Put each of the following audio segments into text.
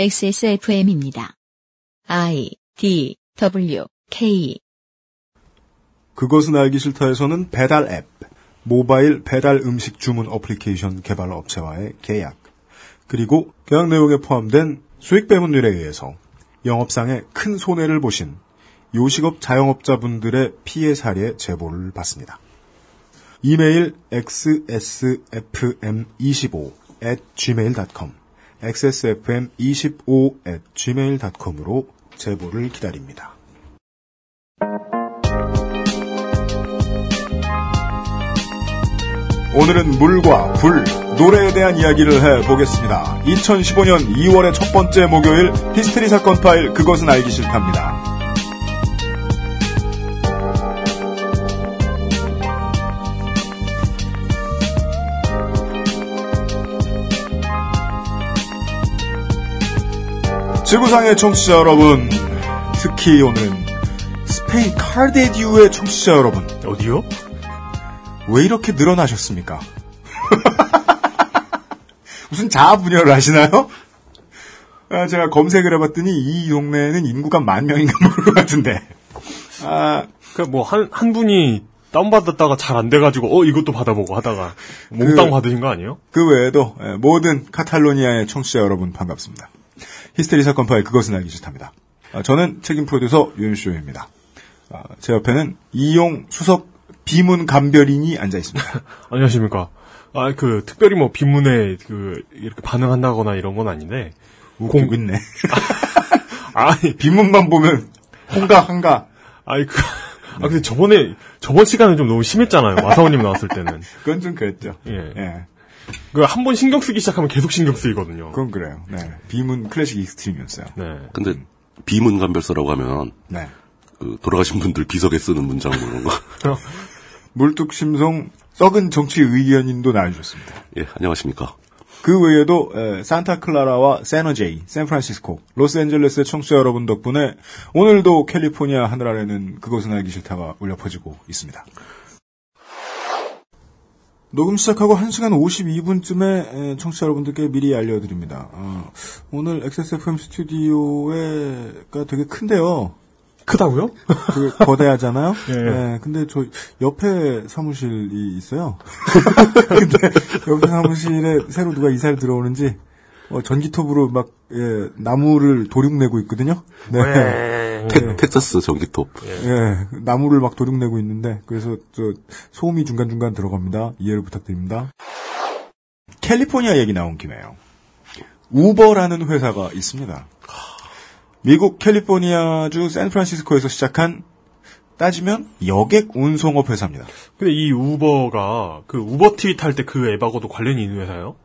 XSFM입니다. I D W K 그것은 알기 싫다에서는 배달 앱, 모바일 배달 음식 주문 어플리케이션 개발 업체와의 계약, 그리고 계약 내용에 포함된 수익 배분율에 의해서 영업상의 큰 손해를 보신 요식업 자영업자분들의 피해 사례 제보를 받습니다. 이메일 xsfm25 at gmail.com xsfm25 at gmail.com으로 제보를 기다립니다. 오늘은 물과 불, 노래에 대한 이야기를 해보겠습니다. 2015년 2월의 첫 번째 목요일 히스테리 사건 파일 그것은 알기 싫답니다. 지구상의 청취자 여러분, 특히 오늘은 스페인 칼데디우의 청취자 여러분, 어디요? 왜 이렇게 늘어나셨습니까? 무슨 자아 분열을 하시나요? 아, 제가 검색을 해봤더니 이 동네는 인구가 만 명인가 모를 것 같은데. 아, 그러니까 뭐한한 분이 다운받았다가 잘 안 돼가지고 어 이것도 받아보고 하다가 몽땅 그- 받으신 거 아니에요? 그 외에도 예, 모든 카탈로니아의 청취자 여러분 반갑습니다. 히스테리 사건 파일 그것은 알기 싫답니다. 아, 저는 책임 프로듀서 윤쇼입니다. 아, 제 옆에는 이용 수석 비문 감별인이 앉아 있습니다. 안녕하십니까. 아 그 특별히 뭐 비문에 그 이렇게 반응한다거나 이런 건 아닌데 웃기고 있네. 아니 비문만 보면 홍가 한가. 아니 그 아, 근데 저번에, 저번 시간에 좀 너무 심했잖아요. 마사오님 나왔을 때는. 그건 좀 그랬죠. 예. 예. 그 한 번 신경 쓰기 시작하면 계속 신경 쓰이거든요. 그건 그래요. 네. 비문 클래식 extreme이었어요. 네. 근데 비문 감별서라고 하면 네. 그 돌아가신 분들 비석에 쓰는 문장 뭐 이런 거. 물뚝심송 썩은 정치 의견인도 나와주셨습니다. 예, 안녕하십니까. 그 외에도 에, 산타클라라와 세너제이, 샌프란시스코, 로스앤젤레스의 청취자 여러분 덕분에 오늘도 캘리포니아 하늘 아래는 그것은 알기 싫다가 울려 퍼지고 있습니다. 녹음 시작하고 1시간 52분쯤에 청취자 여러분들께 미리 알려드립니다. 어, 오늘 XSFM 스튜디오가 되게 큰데요. 크다고요? 그 거대하잖아요. 예. 네, 근데 저 옆에 사무실이 있어요. 근데 옆에 사무실에 새로 누가 이사를 들어오는지 어, 전기톱으로 막 예, 나무를 도륙내고 있거든요. 네. 텍, 텍사스 전기톱. 예, 나무를 막 도륙내고 있는데 그래서 저 소음이 중간 중간 들어갑니다. 이해를 부탁드립니다. 캘리포니아 얘기 나온 김에요. 우버라는 회사가 있습니다. 미국 캘리포니아주 샌프란시스코에서 시작한 따지면 여객 운송업 회사입니다. 근데 이 우버가 그 우버 트윗 할때그 앱하고도 관련이 있는 회사예요?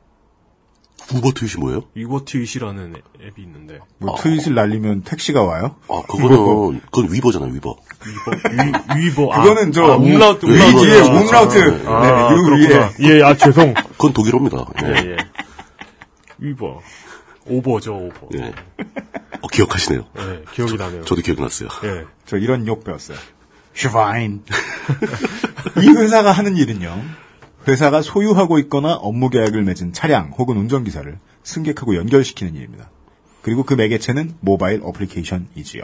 우버 트윗이 뭐예요? 우버 트윗이라는 앱이 있는데. 뭐 트윗을 날리면 택시가 와요? 아, 그거는, 그건 über잖아요, über. 위버, 위, 위버. 아, 그거는 저 아, umlaut, 위 umlaut. 뒤에 아. 아, 네, 아, 유 그렇구나. 위에. 예, 아, 죄송. 그건 독일어입니다. 예, 예. 예. 위버. 오버죠, 오버. 예. 어, 기억하시네요. 예, 기억이 나네요. 저 도 기억이 났어요. 예. 저 이런 욕 배웠어요. Schwein. 이 회사가 하는 일은요. 회사가 소유하고 있거나 업무 계약을 맺은 차량 혹은 운전기사를 승객하고 연결시키는 일입니다. 그리고 그 매개체는 모바일 어플리케이션이지요.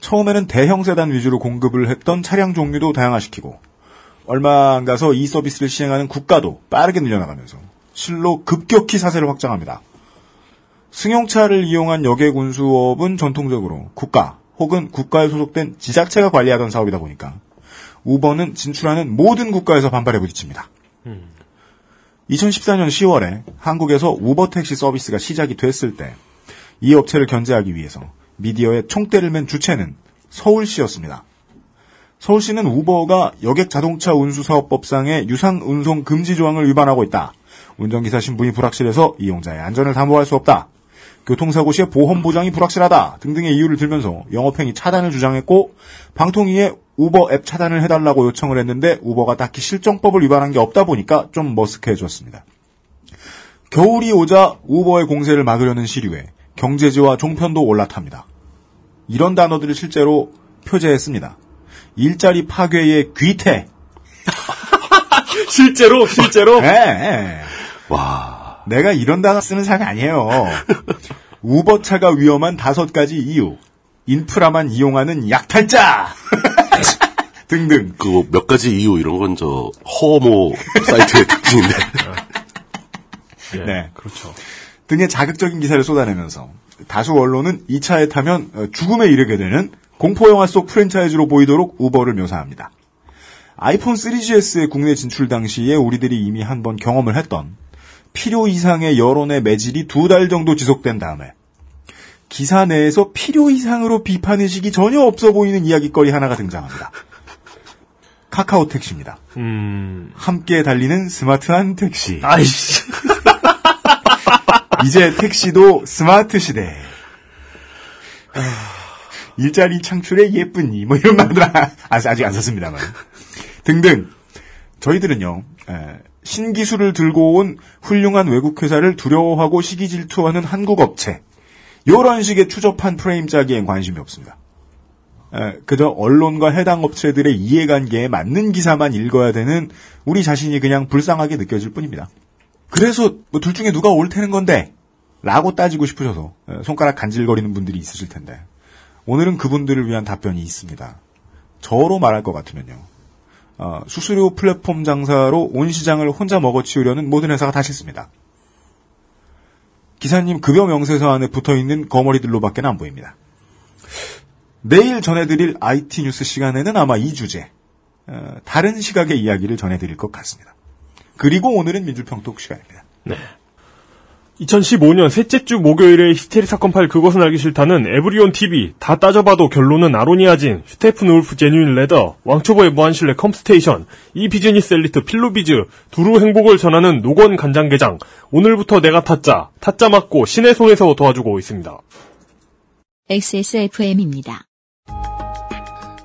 처음에는 대형 세단 위주로 공급을 했던 차량 종류도 다양화시키고 얼마 안 가서 이 서비스를 시행하는 국가도 빠르게 늘려나가면서 실로 급격히 사세를 확장합니다. 승용차를 이용한 여객 운 수업은 전통적으로 국가 혹은 국가에 소속된 지자체가 관리하던 사업이다 보니까 우버는 진출하는 모든 국가에서 반발에 부딪힙니다. 2014년 10월에 한국에서 우버 택시 서비스가 시작이 됐을 때 이 업체를 견제하기 위해서 미디어에 총대를 맨 주체는 서울시였습니다. 서울시는 우버가 여객 자동차 운수 사업법상의 유상 운송 금지 조항을 위반하고 있다. 운전기사 신분이 불확실해서 이용자의 안전을 담보할 수 없다. 교통사고 시에 보험 보장이 불확실하다 등등의 이유를 들면서 영업행위 차단을 주장했고 방통위에 우버 앱 차단을 해달라고 요청을 했는데 우버가 딱히 실정법을 위반한 게 없다 보니까 좀 머쓱해졌습니다. 겨울이 오자 우버의 공세를 막으려는 시류에 경제지와 종편도 올라탑니다. 이런 단어들을 실제로 표제했습니다. 일자리 파괴의 귀태. 실제로, 실제로? 예, 예. 와. 내가 이런 단어 쓰는 사람이 아니에요. 우버차가 위험한 다섯 가지 이유, 인프라만 이용하는 약탈자 등등. 그몇 가지 이유 이런 건 저 허모 사이트의 특징인데. 예, 네. 그렇죠. 등의 자극적인 기사를 쏟아내면서 다수 언론은 이 차에 타면 어, 죽음에 이르게 되는 공포영화 속 프랜차이즈로 보이도록 우버를 묘사합니다. 아이폰 3GS의 국내 진출 당시에 우리들이 이미 한 번 경험을 했던 필요 이상의 여론의 매질이 두 달 정도 지속된 다음에 기사 내에서 필요 이상으로 비판의식이 전혀 없어 보이는 이야기거리 하나가 등장합니다. 카카오 택시입니다. 음, 함께 달리는 스마트한 택시. 아이씨. 이제 택시도 스마트 시대. 아, 일자리 창출의 예쁜이 뭐 이런 말들 아- 아직 안 썼습니다만 등등 저희들은요 에, 신기술을 들고 온 훌륭한 외국 회사를 두려워하고 시기 질투하는 한국 업체 이런 식의 추접한 프레임 짜기엔 관심이 없습니다. 에, 그저 언론과 해당 업체들의 이해관계에 맞는 기사만 읽어야 되는 우리 자신이 그냥 불쌍하게 느껴질 뿐입니다. 그래서 뭐 둘 중에 누가 옳다는 건데 라고 따지고 싶으셔서 에, 손가락 간질거리는 분들이 있으실 텐데 오늘은 그분들을 위한 답변이 있습니다. 저로 말할 것 같으면요. 어, 수수료 플랫폼 장사로 온 시장을 혼자 먹어치우려는 모든 회사가 다 싫습니다. 기사님 급여 명세서 안에 붙어있는 거머리들로밖에 안 보입니다. 내일 전해드릴 IT 뉴스 시간에는 아마 이 주제, 어, 다른 시각의 이야기를 전해드릴 것 같습니다. 그리고 오늘은 민주평톡 시간입니다. 2015년 셋째 주 목요일에 히스테리 사건 파일 그것은 알기 싫다는 에브리온 TV 다 따져봐도 결론은 아로니아진 슈테픈 울프 genuine leather 왕초보의 무한실내 컴스테이션 이 비즈니스 엘리트 필로비즈 두루 행복을 전하는 노건 간장게장 오늘부터 내가 타짜 타짜 맞고 신의 손에서 도와주고 있습니다. XSFM입니다.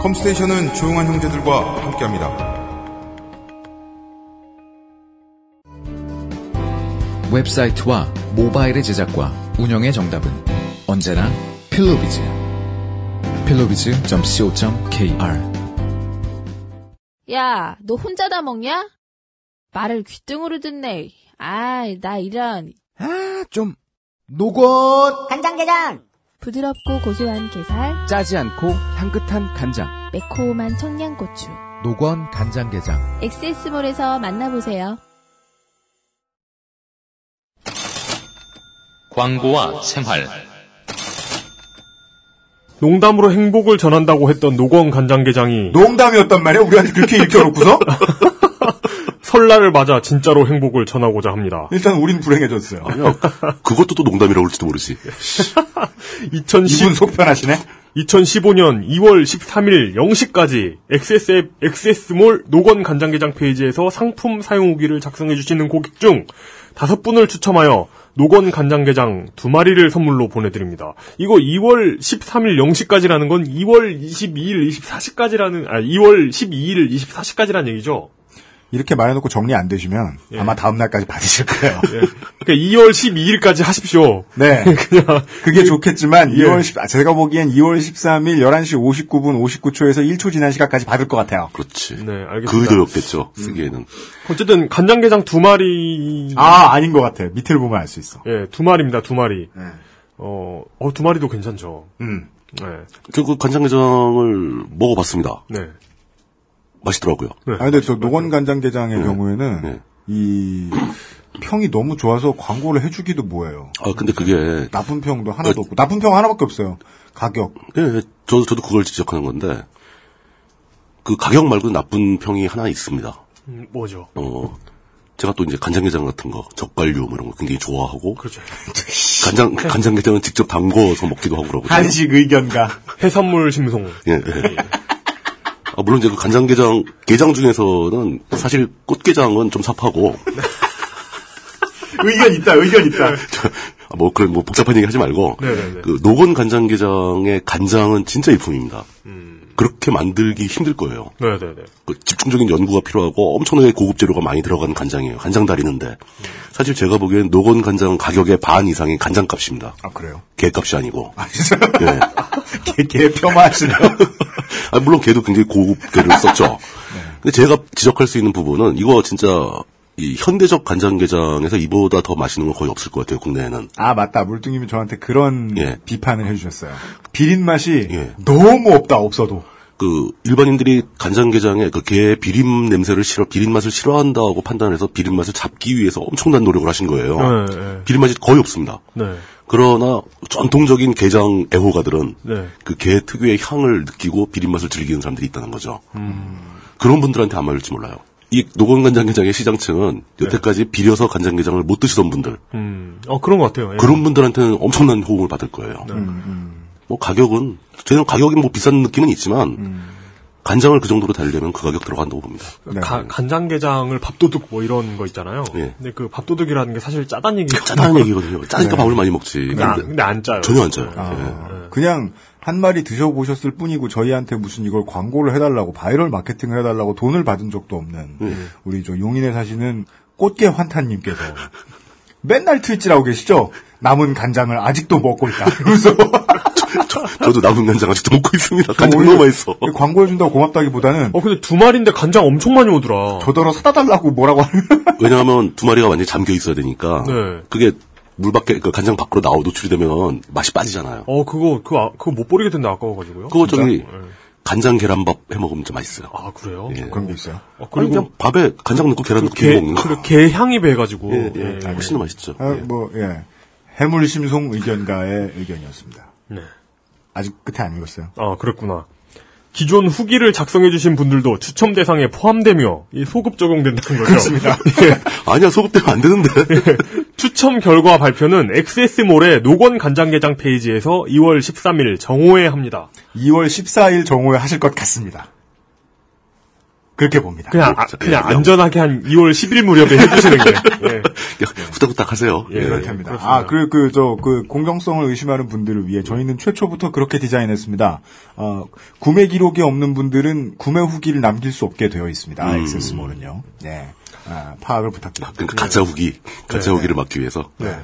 컴스테이션은 조용한 형제들과 함께합니다. 웹사이트와 모바일의 제작과 운영의 정답은 언제나 필로비즈. 필로비즈.co.kr 야, 너 혼자 다 먹냐? 말을 귀등으로 듣네. 아이, 나 이런. 아, 좀 노건 간장게장 부드럽고 고소한 게살, 짜지 않고 향긋한 간장 매콤한 청양고추. 노건 간장게장 엑세스몰에서 만나보세요. 광고와 생활 농담으로 행복을 전한다고 했던 노건 간장게장이 농담이었단 말이야? 우리한테 그렇게 읽혀놓고서? 설날을 맞아 진짜로 행복을 전하고자 합니다. 일단 우린 불행해졌어요. 아니야. 그것도 또 농담이라고 할지도 모르지. 2010, 이분 속편하시네? 2015년 2월 13일 0시까지 XSF, XS몰 노건 간장게장 페이지에서 상품 사용 후기를 작성해주시는 고객 중 다섯 분을 추첨하여 노건 간장게장 두 마리를 선물로 보내드립니다. 이거 2월 13일 0시까지라는 건 2월 22일 24시까지라는, 아, 2월 12일 24시까지라는 얘기죠. 이렇게 말해놓고 정리 안 되시면 예. 아마 다음 날까지 받으실 거예요. 그러니까 2월 12일까지 하십시오. 네. 그냥, 그게 좋겠지만 예. 2월 10, 아, 제가 보기엔 2월 13일 11시 59분 59초에서 1초 지난 시간까지 받을 것 같아요. 그렇지. 네, 알겠습니다. 그 의도였겠죠. 쓰기에는. 어쨌든 간장게장 두 마리, 아, 아닌 것 같아요. 밑을 보면 알 수 있어. 예, 두 마리입니다, 두 마리. 네. 어, 어, 두 마리도 괜찮죠. 음. 네, 결국 간장게장을 먹어봤습니다. 네. 맛있더라고요. 네. 아, 근데 저 노건 간장게장의 네. 경우에는 네. 이 평이 너무 좋아서 광고를 해주기도 뭐예요. 아, 근데 그게, 나쁜 평도 하나도 없고 나쁜 평 하나밖에 없어요. 가격. 예, 예, 저도, 저도 그걸 지적하는 건데, 그 가격 말고 나쁜 평이 하나 있습니다. 음, 뭐죠? 어, 제가 또 이제 간장게장 같은 거, 젓갈류 뭐 이런 거 굉장히 좋아하고, 그렇죠. 간장, 간장게장은 직접 담궈서 먹기도 하고 그러고. 한식 의견가. 해산물 심송. 예, 예. 아, 물론 이제 그 간장게장, 게장 중에서는 사실 꽃게장은 좀 삽하고, 의견 있다, 의견 있다. 아, 뭐 그런 뭐 복잡한 얘기 하지 말고 네네네. 그 노건 간장게장의 간장은 진짜 일품입니다. 그렇게 만들기 힘들 거예요. 네네네. 그 집중적인 연구가 필요하고 엄청나게 고급 재료가 많이 들어간 간장이에요. 간장 다리는데 사실 제가 보기엔 노건 간장 가격의 반 이상이 간장값입니다. 아, 그래요? 개값이 아니고. 아. 예. 개, 개 폄하하시네요. 아, 물론 걔도 굉장히 고급 개를 썼죠. 근데 제가 지적할 수 있는 부분은 이거 진짜 이 현대적 간장게장에서 이보다 더 맛있는 건 거의 없을 것 같아요, 국내에는. 아, 맞다. 물뚱님이 저한테 그런 예. 비판을 해주셨어요. 비린 맛이 예. 너무 없다, 없어도. 그 일반인들이 간장게장에 그 게 비린 냄새를 싫어, 비린 맛을 싫어한다고 판단해서 비린 맛을 잡기 위해서 엄청난 노력을 하신 거예요. 네, 네. 비린 맛이 거의 없습니다. 네. 그러나 전통적인 게장 애호가들은 네. 그게 특유의 향을 느끼고 비린 맛을 즐기는 사람들이 있다는 거죠. 음. 그런 분들한테 안 맞을지 몰라요. 이 노건 간장게장의 시장층은 여태까지 비려서 간장게장을 못 드시던 분들 음. 어, 그런 것 같아요. 예. 그런 분들한테는 엄청난 호응을 받을 거예요. 뭐 가격은 저는 가격이 뭐 비싼 느낌은 있지만 간장을 그 정도로 달려면 그 가격 들어간다고 봅니다. 네. 가- 간장게장을 밥도둑 뭐 이런 거 있잖아요. 예. 근데 그 밥도둑이라는 게 사실 짜다는 얘기가 짜다는 얘기거든요. 짜니까 밥을 많이 먹지. 근데 안, 근데 근데 안 짜요. 전혀 안 짜요. 아, 예. 그냥 한 마리 드셔보셨을 뿐이고 저희한테 무슨 이걸 광고를 해달라고 바이럴 마케팅을 해달라고 돈을 받은 적도 없는 우리 저 용인에 사시는 꽃게 환타님께서 맨날 트위치라고 계시죠? 남은 간장을 아직도 먹고 있다. 그러면서 저도 남은 간장 아직도 먹고 있습니다. 간장 너무 맛있어. 광고해준다고 고맙다기보다는 어, 근데 두 마리인데 간장 엄청 많이 오더라. 저더러 사다 달라고 뭐라고 하는 왜냐하면 두 마리가 완전히 잠겨 있어야 되니까 네. 그게 물 밖에 그 간장 밖으로 나오 노출이 되면 맛이 빠지잖아요. 어, 그거, 그거, 아- 그거 못 버리겠던데 아까워가지고요. 그거 저기 네. 간장 계란밥 해 먹으면 좀 맛있어요. 아, 그래요? 예. 그런 게 있어요. 어, 그리고 그냥 밥에 간장 넣고 계란 넣고 게, 먹는 거. 그리고 게 향이 배가지고. 예, 예. 예. 훨씬 더 맛있죠. 아, 예. 뭐 예. 해물 심송 의견가의 의견이었습니다. 네. 아직 끝에 안 읽었어요. 아, 그랬구나. 기존 후기를 작성해주신 분들도 추첨 대상에 포함되며 이 소급 적용된다는 거죠. 그렇습니다. 아니야 소급 되면 안 되는데. 추첨 결과 발표는 XS몰의 노건 간장게장 페이지에서 2월 13일 정오에 합니다. 2월 14일 정오에 하실 것 같습니다. 그렇게 봅니다. 그냥, 아, 자, 그냥 예, 안전하게 한 2월 10일 무렵에 해주시는 게. 예. 후딱후딱 하세요. 예, 그렇게 합니다. 아, 그, 그, 저, 그, 공정성을 의심하는 분들을 위해 저희는 최초부터 그렇게 디자인했습니다. 어, 구매 기록이 없는 분들은 구매 후기를 남길 수 없게 되어 있습니다. 액세스몰은요. 네. 아, 파악을 부탁드립니다. 그러니까 가짜 후기, 가짜 네. 후기를 막기 위해서. 네.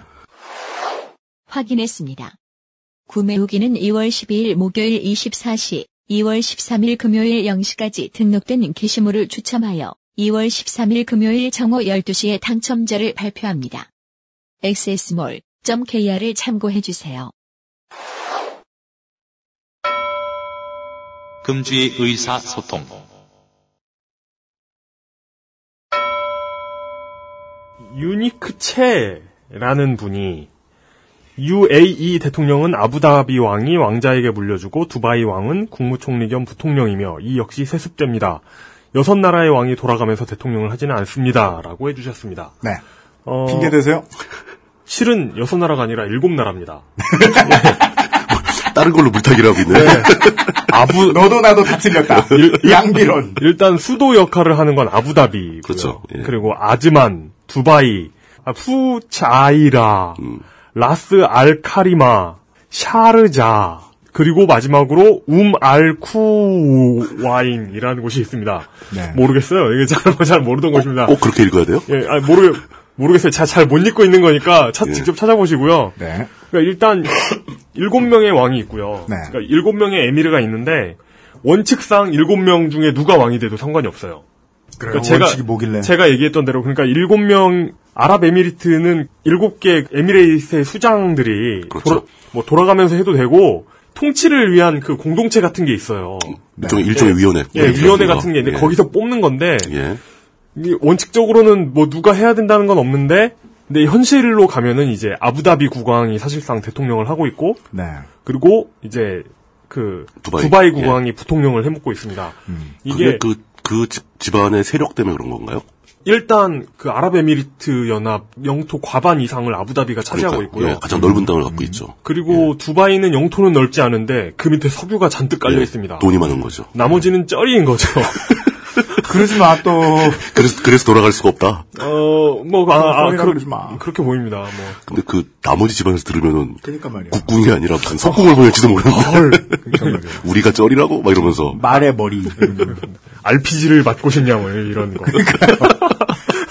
확인했습니다. 구매 후기는 2월 12일 목요일 24시, 2월 13일 금요일 0시까지 등록된 게시물을 추첨하여 2월 13일 금요일 정오 12시에 당첨자를 발표합니다. xsmall.kr을 참고해 주세요. 금주의 의사소통. 유니크체라는 분이 UAE 대통령은 아부다비 왕이 왕자에게 물려주고 두바이 왕은 국무총리 겸 부통령이며 이 역시 세습됩니다. 여섯 나라의 왕이 돌아가면서 대통령을 하지는 않습니다. 라고 해주셨습니다. 네. 어, 핑계 대세요? 실은 여섯 나라가 아니라 일곱 나라입니다. 다른 걸로 물타기를 하고 있네. 아부, 너도 나도 다 틀렸다. 양비론. 일단 수도 역할을 하는 건 아부다비고요. 그렇죠. 예. 그리고 아즈만, 두바이, 아, 푸자이라, 음. 라스 알카리마, 샤르자, 그리고 마지막으로 um알쿠와인이라는 곳이 있습니다. 네. 모르겠어요. 이게 잘, 잘 모르던 곳입니다. 꼭 그렇게 읽어야 돼요? 예, 아니, 모르, 모르겠어요. 잘, 잘못 읽고 있는 거니까 차- 예. 직접 찾아보시고요. 네. 그러니까 일단 일곱 명의 왕이 있고요. 네. 그러니까 일곱 명의 에미르가 있는데 원칙상 일곱 명 중에 누가 왕이 돼도 상관이 없어요. 그래요. 그러니까 원칙이 뭐길래. 제가 얘기했던 대로 그러니까 일곱 명 아랍에미리트는 일곱 개 에미레이트의 수장들이 그렇죠. 돌아, 뭐 돌아가면서 해도 되고 통치를 위한 그 공동체 같은 게 있어요. 일종의, 일종의 위원회. 예, 위원회 같은 게 있는데 예. 거기서 뽑는 건데 예. 이게 원칙적으로는 뭐 누가 해야 된다는 건 없는데 근데 현실로 가면은 이제 아부다비 국왕이 사실상 대통령을 하고 있고 네. 그리고 이제 그 두바이. 두바이, 국왕이 부통령을 해먹고 있습니다. 이게 이게 그, 그 집- 집안의 세력 때문에 그런 건가요? 일단 그 아랍에미리트 연합 영토 과반 이상을 아부다비가 차지하고 그러니까, 있고요. 예, 가장 넓은 땅을 갖고 있죠. 그리고 두바이는 영토는 넓지 않은데 그 밑에 석유가 잔뜩 깔려 예, 있습니다. 돈이 많은 거죠. 나머지는 쩌리인 거죠. 그러지 마, 또. 그래서 그래서 돌아갈 수가 없다. 어, 뭐, 아, 아, 그러, 그러지 마. 그렇게 보입니다. 뭐. 근데 그 나머지 집안에서 들으면은 그러니까 말이야. 국궁이 아니라 무슨 석궁을 보낼지도 모르는데. 우리가 쩔이라고 막 이러면서 말의 머리. RPG를 맞고 싶냐, 뭐, 이런 거.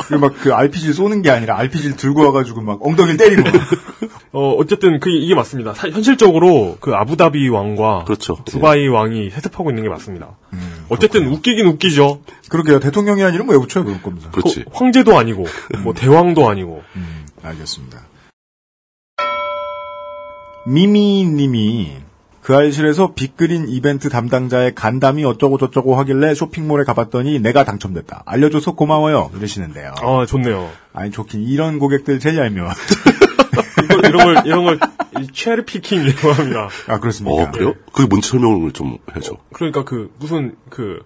그리고 막그 RPG를 쏘는 게 아니라 RPG를 들고 와가지고 막 엉덩이를 때리고. 막. 어, 어쨌든 그 이게 맞습니다. 사- 현실적으로 그 아부다비 왕과 그렇죠. 두바이 왕이 세습하고 있는 게 맞습니다. 어쨌든 웃기긴 웃기죠. 그러게요. 대통령이라는 이름 왜 붙여요, 그럴 거면서. 그렇지. 그 황제도 아니고 뭐 대왕도 아니고 음, 알겠습니다. 미미님이 그 알실에서 빅그린 이벤트 담당자의 간담이 어쩌고저쩌고 하길래 쇼핑몰에 가봤더니 내가 당첨됐다. 알려줘서 고마워요. 이러시는데요. 아 좋네요. 아니 좋긴 이런 고객들 제일 얄미워. 이런 걸 이런 걸 체리 피킹이라고 합니다. 아 그렇습니까? 어 그래요? 그게 뭔지 설명을 좀 해줘. 그러니까 그 무슨 그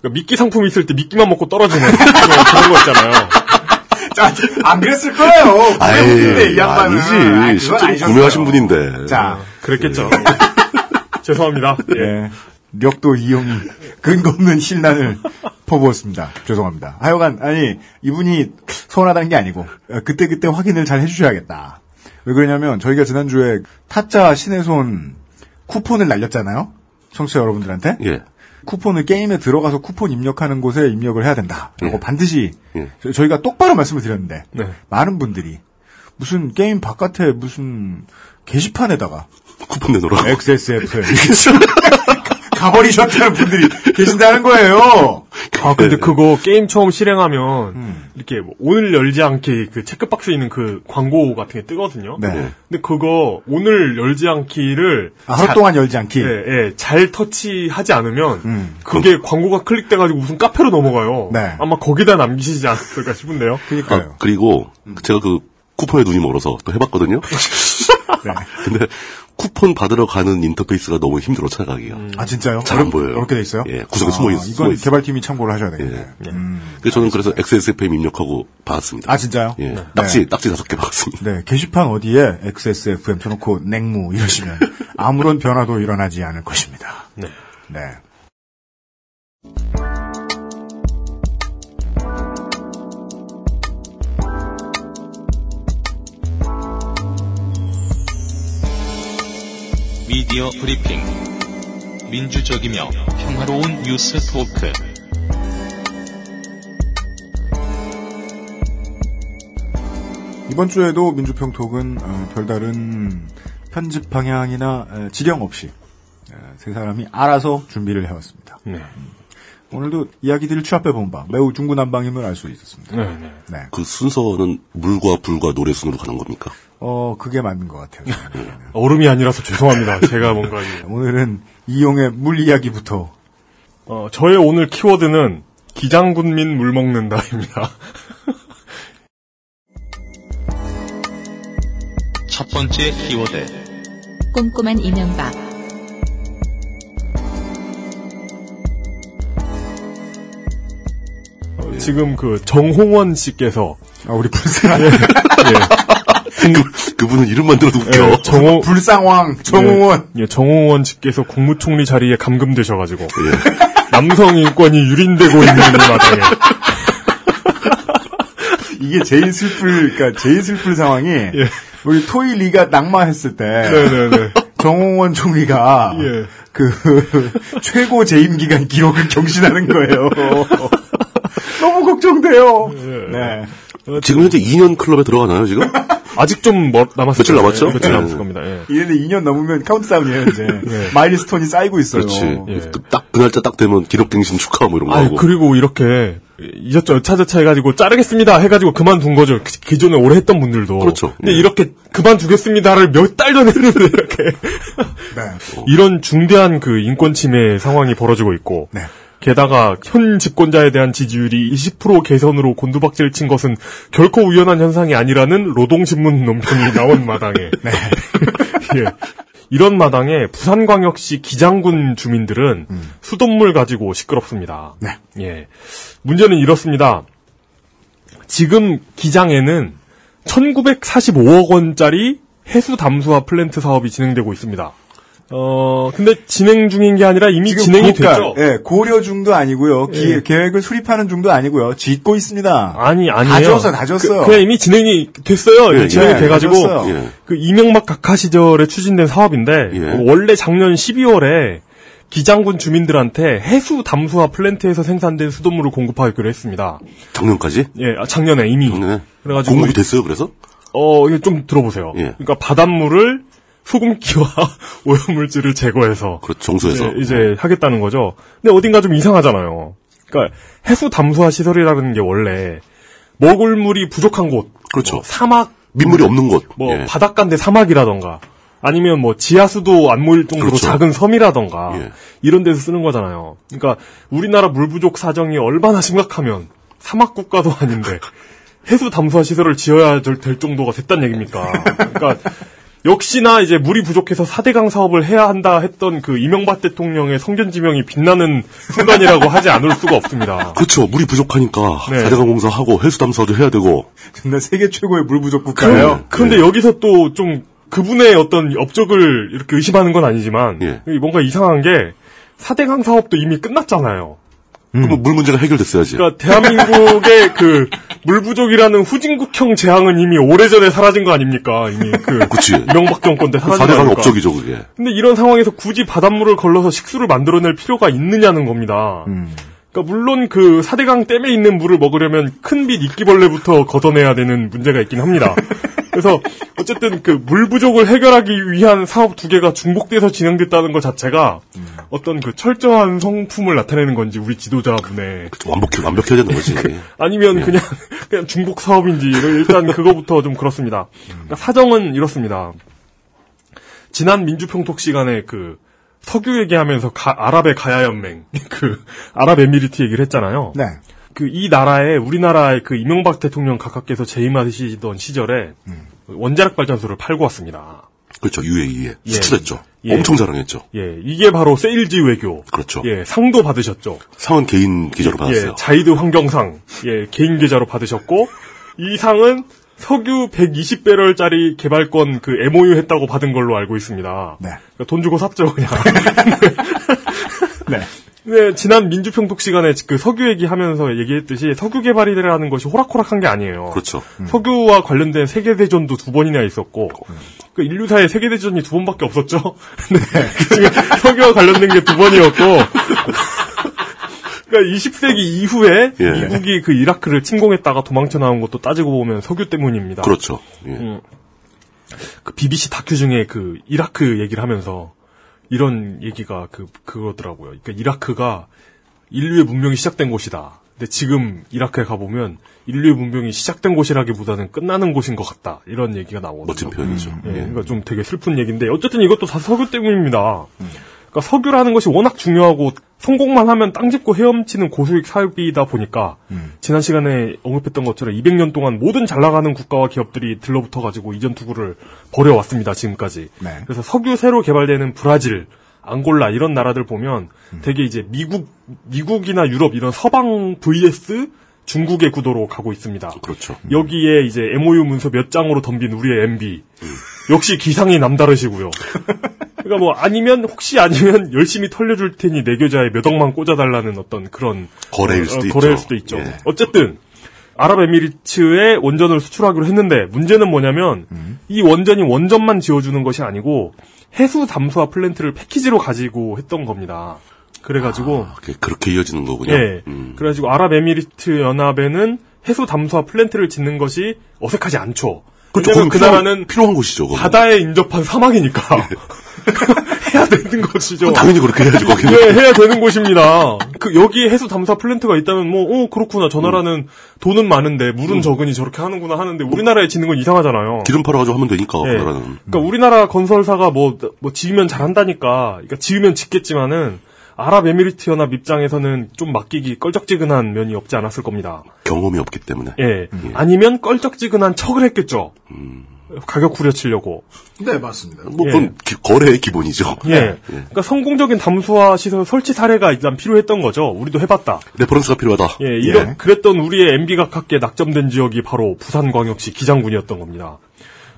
그러니까 미끼 상품 있을 때 미끼만 먹고 떨어지는 그런, 그런 거 있잖아요. 자, 안 그랬을 거예요. 근데 이 양반은. 아니지. 아이, 그건 실제로 아니셨어요. 구매하신 분인데. 자, 그랬겠죠. 죄송합니다. 예. 예. 력도 이용이 근거 없는 신란을 퍼부었습니다. 죄송합니다. 하여간 아니 이분이 서운하다는 게 아니고 어, 그때 그때 확인을 잘 해주셔야겠다. 왜 그러냐면 저희가 지난주에 타짜 신의 손 쿠폰을 날렸잖아요. 청취자 여러분들한테 예. 쿠폰을 게임에 들어가서 쿠폰 입력하는 곳에 입력을 해야 된다. 이거 예. 반드시 예. 저- 저희가 똑바로 말씀을 드렸는데 네. 많은 분들이 무슨 게임 바깥에 무슨 게시판에다가 쿠폰 내놓으라. XSFL 가버리셨다는 분들이 계신다는 거예요. 아 근데 그거 게임 처음 실행하면 음. 이렇게 뭐 오늘 열지 않기 그 체크박스에 있는 그 광고 같은 게 뜨거든요. 네. 근데 그거 오늘 열지 않기를 아, 하루 자- 동안 열지 않기. 예, 예, 잘 터치하지 않으면 음. 그게 광고가 클릭돼가지고 무슨 카페로 넘어가요. 네. 아마 거기다 남기시지 않았을까 싶은데요. 그러니까요. 아, 그리고 제가 그 쿠폰에 눈이 멀어서 또 해봤거든요. 네. 근데 쿠폰 받으러 가는 인터페이스가 너무 힘들어 찾아가기가. 아 진짜요? 잘 안 보여요. 어렵게 돼 있어요? 예, 구석에 아, 숨어 있- 숨어 이건 있어. 개발팀이 참고를 하셔야 되겠네요. 예. 음. 그래서 저는 그래서 XSFM 입력하고 받았습니다. 아 진짜요? 예. 네. 딱지 딱지 다섯 개 받았습니다. 네, 게시판 어디에 XSFM 쳐놓고 냉무 이러시면 아무런 변화도 일어나지 않을 것입니다. 네. 네. 미디어 브리핑. 민주적이며 평화로운 뉴스 토크. 이번 주에도 민주평톡은 어, 별다른 편집 방향이나 에, 지령 없이 에, 세 사람이 알아서 준비를 해왔습니다. 네. 오늘도 이야기들을 취합해 본 바 매우 중구난방임을 알 수 있었습니다. 네, 네. 네. 그 순서는 물과 불과 노래 순으로 가는 겁니까? 어 그게 맞는 것 같아요. 제 생각에는. 얼음이 아니라서 죄송합니다. 제가 뭔가 이- 오늘은 이용의 물 이야기부터 어, 저의 오늘 키워드는 기장군민 물 먹는다입니다. 첫 번째 키워드. 꼼꼼한 이명박. 지금 그 정홍원 씨께서 아, 우리 불쌍한 예, 그분은 이름만 들어도 웃겨. 예, 정호 불쌍왕 정홍원 예, 정홍원 씨께서 국무총리 자리에 감금되셔가지고 예. 남성 인권이 유린되고 있는 이 마당에 이게 제일 슬플 그러니까 제일 슬플 상황이 우리 토이리가 낙마했을 때 네네네 정홍원 총리가 예. 그 최고 재임 기간 기록을 경신하는 거예요. 걱정돼요. 네. 지금 현재 2년 클럽에 들어가나요, 지금? 아직 좀 멀, 남았어요. 며칠 남았죠? 예, 며칠 네. 남았을 겁니다. 예. 얘네 2년 넘으면 카운트다운이에요, 이제. milestone이 쌓이고 있어요. 그렇지. 예. 그 딱, 그 날짜 딱 되면 기록갱신 축하 뭐 이런 거 아. 그리고 이렇게 이저저 여차저차 해가지고 자르겠습니다 해가지고 그만둔 거죠. 기- 기존에 오래 했던 분들도. 그렇죠. 근데 예. 이렇게 그만두겠습니다를 몇 달 전에 했는데 이렇게 네. 이런 중대한 그 인권 침해 상황이 벌어지고 있고. 네. 게다가 현 집권자에 대한 지지율이 20% 개선으로 곤두박질을 친 것은 결코 우연한 현상이 아니라는 노동신문 논평이 나온 마당에 네. 예. 이런 마당에 부산광역시 기장군 주민들은 수돗물 가지고 시끄럽습니다. 네. 예. 문제는 이렇습니다. 지금 기장에는 1945억 원짜리 해수 담수화 플랜트 사업이 진행되고 있습니다. 어, 근데 진행 중인 게 아니라 이미 진행이 고가, 됐죠. 예, 고려 중도 아니고요. 기- 예. 계획을 수립하는 중도 아니고요. 짓고 있습니다. 아니, 아니에요. 다 줬어, 다 줬어요. 그, 그냥 이미 진행이 됐어요. 예, 진행이 예, 돼가지고. 예. 그 이명박 각하 시절에 추진된 사업인데, 예. 원래 작년 12월에 기장군 주민들한테 해수 담수화 플랜트에서 생산된 수돗물을 공급하기로 했습니다. 작년까지? 예, 아, 작년에 이미. 작년에? 그래가지고, 공급이 됐어요, 그래서? 어, 이게 좀 들어보세요. 예. 그러니까 바닷물을 소금기와 오염물질을 제거해서 그렇죠, 정수해서. 네, 이제 하겠다는 거죠. 근데 어딘가 좀 이상하잖아요. 그러니까 해수 담수화 시설이라는 게 원래 먹을 물이 부족한 곳, 그렇죠. 뭐 사막, 민물이 없는 곳. 뭐 예. 바닷가인데 사막이라던가 아니면 뭐 지하수도 안 모일 정도로 그렇죠. 작은 섬이라던가 예. 이런 데서 쓰는 거잖아요. 그러니까 우리나라 물 부족 사정이 얼마나 심각하면 사막 국가도 아닌데 해수 담수화 시설을 지어야 될, 될 정도가 됐단 얘기입니까? 그러니까 역시나 이제 물이 부족해서 4대강 사업을 해야 한다 했던 그 이명박 대통령의 성견지명이 빛나는 순간이라고 하지 않을 수가 없습니다. 그렇죠. 물이 부족하니까 네. 사대강 공사하고 해수 담사도 해야 되고. 근데 세계 최고의 물 부족 국가예요. 그런데 여기서 또 좀 그분의 어떤 업적을 이렇게 의심하는 건 아니지만 예. 뭔가 이상한 게 4대강 사업도 이미 끝났잖아요. 그러면 물 문제가 해결됐어야지. 그러니까 대한민국의 그 물 부족이라는 후진국형 재앙은 이미 오래전에 사라진 거 아닙니까? 이미 그 그치. 이명박 정권 때 사라진 거 4대강 아닙니까? 업적이죠, 그게. 근데 이런 상황에서 굳이 바닷물을 걸러서 식수를 만들어낼 필요가 있느냐는 겁니다. 그러니까 물론 그 4대강 댐에 있는 물을 먹으려면 큰 빛 이끼벌레부터 걷어내야 되는 문제가 있긴 합니다. 그래서 어쨌든 그 물 부족을 해결하기 위한 사업 두 개가 중복돼서 진행됐다는 것 자체가 어떤 그 철저한 성품을 나타내는 건지 우리 지도자분의 완벽해, 완벽해야 되는 거지. 아니면 그냥 그냥 중복 사업인지 일단 그거부터 좀 그렇습니다. 그러니까 사정은 이렇습니다. 지난 민주평톡 시간에 그 석유 얘기하면서 가- 아랍의 가야 연맹 그 아랍에미리트 얘기를 했잖아요. 네. 그 이 나라에 우리나라의 그 이명박 대통령 각하께서 재임하시던 시절에 원자력 발전소를 팔고 왔습니다. 그렇죠, UAE에. 예. 수출했죠. 예. 엄청 자랑했죠. 예, 이게 바로 세일즈 외교. 그렇죠. 예, 상도 받으셨죠. 상은 개인 계좌로 받았어요. 예, 자이드 환경상, 예, 개인 계좌로 받으셨고, 이 상은 석유 120배럴짜리 개발권 그 MOU 했다고 받은 걸로 알고 있습니다. 네. 그러니까 돈 주고 샀죠, 그냥. 네. 네, 지난 민주평톡 시간에 그 석유 얘기하면서 얘기했듯이 석유 개발이라는 것이 호락호락한 게 아니에요. 그렇죠. 석유와 관련된 세계 대전도 두 번이나 있었고, 그 인류사에 세계 대전이 두 번밖에 없었죠? 근데 그 중에 석유와 관련된 게 두 번이었고, 그러니까 20세기 이후에 예. 미국이 그 이라크를 침공했다가 도망쳐 나온 것도 따지고 보면 석유 때문입니다. 그렇죠. 예. 음. 그 BBC 다큐 중에 그 이라크 얘기를 하면서 이런 얘기가 그 그거더라고요. 그러니까 이라크가 인류의 문명이 시작된 곳이다. 근데 지금 이라크에 가보면 인류의 문명이 시작된 곳이라기보다는 끝나는 곳인 것 같다. 이런 얘기가 나오거든요. 멋진 표현이죠. 예, 예. 그러니까 좀 되게 슬픈 얘기인데 어쨌든 이것도 다 석유 때문입니다. 그러니까 석유라는 것이 워낙 중요하고 성공만 하면 땅 짚고 헤엄치는 고수익 사업이다 보니까 지난 시간에 언급했던 것처럼 200년 동안 모든 잘 나가는 국가와 기업들이 들러붙어 가지고 이전 투구를 벌여왔습니다. 지금까지. 네. 그래서 석유 새로 개발되는 브라질, 앙골라 이런 나라들 보면 되게 이제 미국 미국이나 유럽 이런 서방 vs 중국의 구도로 가고 있습니다. 그렇죠. 여기에 이제 MOU 문서 몇 장으로 덤빈 우리의 MB. 역시 기상이 남다르시고요. 그러니까 뭐 아니면 혹시 아니면 열심히 털려줄 테니 내 계좌에 몇 억만 꽂아달라는 어떤 그런 거래일 어, 수도 어, 있죠. 거래일 수도 있죠. 예. 어쨌든 아랍에미리트에 원전을 수출하기로 했는데 문제는 뭐냐면 이 원전이 원전만 지어주는 것이 아니고 해수 담수화 플랜트를 패키지로 가지고 했던 겁니다. 그래가지고 아, 그렇게 이어지는 거군요. 예. 음. 그래가지고 아랍에미리트 연합에는 해수 담수화 플랜트를 짓는 것이 어색하지 않죠. 그렇죠. 왜냐면 그 나라는 필요한 곳이죠. 거긴. 바다에 인접한 사막이니까 해야 되는 것이죠. 당연히 그렇게 해야지, 거기는. 네, 해야 되는 곳입니다. 그 여기에 해수 담수화 플랜트가 있다면 뭐, 어 그렇구나. 저 나라는 돈은 많은데 물은 적으니 저렇게 하는구나 하는데 우리나라에 짓는 건 이상하잖아요. 기름 팔아가지고 하면 되니까, 예. 그 나라는. 그러니까 우리나라 건설사가 뭐, 뭐 지으면 잘한다니까, 그러니까 지으면 짓겠지만은 아랍에미리트 연합 입장에서는 좀 맡기기 껄쩍지근한 면이 없지 않았을 겁니다. 경험이 없기 때문에. 예. 아니면 껄쩍지근한 척을 했겠죠. 가격 후려치려고. 네, 맞습니다. 뭐, 그건 기- 거래의 기본이죠. 예. 그러니까 성공적인 담수화 시설 설치 사례가 일단 필요했던 거죠. 우리도 해봤다. reference가 필요하다. 예, 이런 그랬던 우리의 MB 각하께 낙점된 지역이 바로 부산광역시 기장군이었던 겁니다.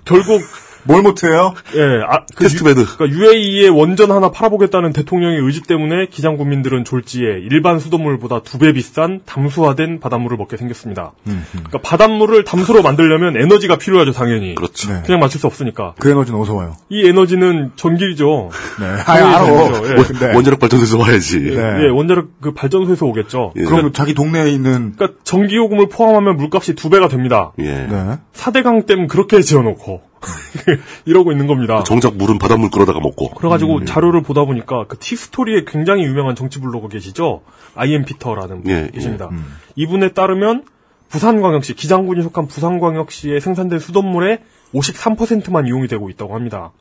결국 뭘 못해요? 예, 아, 그 test bed. 그러니까 UAE에 원전 하나 팔아보겠다는 대통령의 의지 때문에 기장 국민들은 졸지에 일반 수돗물보다 두 배 비싼 담수화된 바닷물을 먹게 생겼습니다. 그러니까 바닷물을 담수로 만들려면 에너지가 필요하죠, 당연히. 그렇죠. 네. 그냥 맞출 수 없으니까. 그 에너지는 어디서 와요. 이 에너지는 전기죠. 네. 아, 당연히 알아. 예. 원- 원자력 발전소에서 와야지. 네. 예, 원자력 그 발전소에서 오겠죠. 예. 그럼 자기 동네에 있는 그러니까 전기요금을 포함하면 물값이 두 배가 됩니다. 예. 네. 사대강 댐 그렇게 지어놓고 이러고 있는 겁니다. 정작 물은 바닷물 끌어다가 먹고. 그래가지고 자료를 보다 보니까 그 티스토리에 굉장히 유명한 정치 블로거 계시죠? 아이엠 피터라는 분 예, 계십니다. 이분에 따르면 부산광역시 기장군이 속한 부산광역시에 생산된 수돗물의 53%만 이용이 되고 있다고 합니다.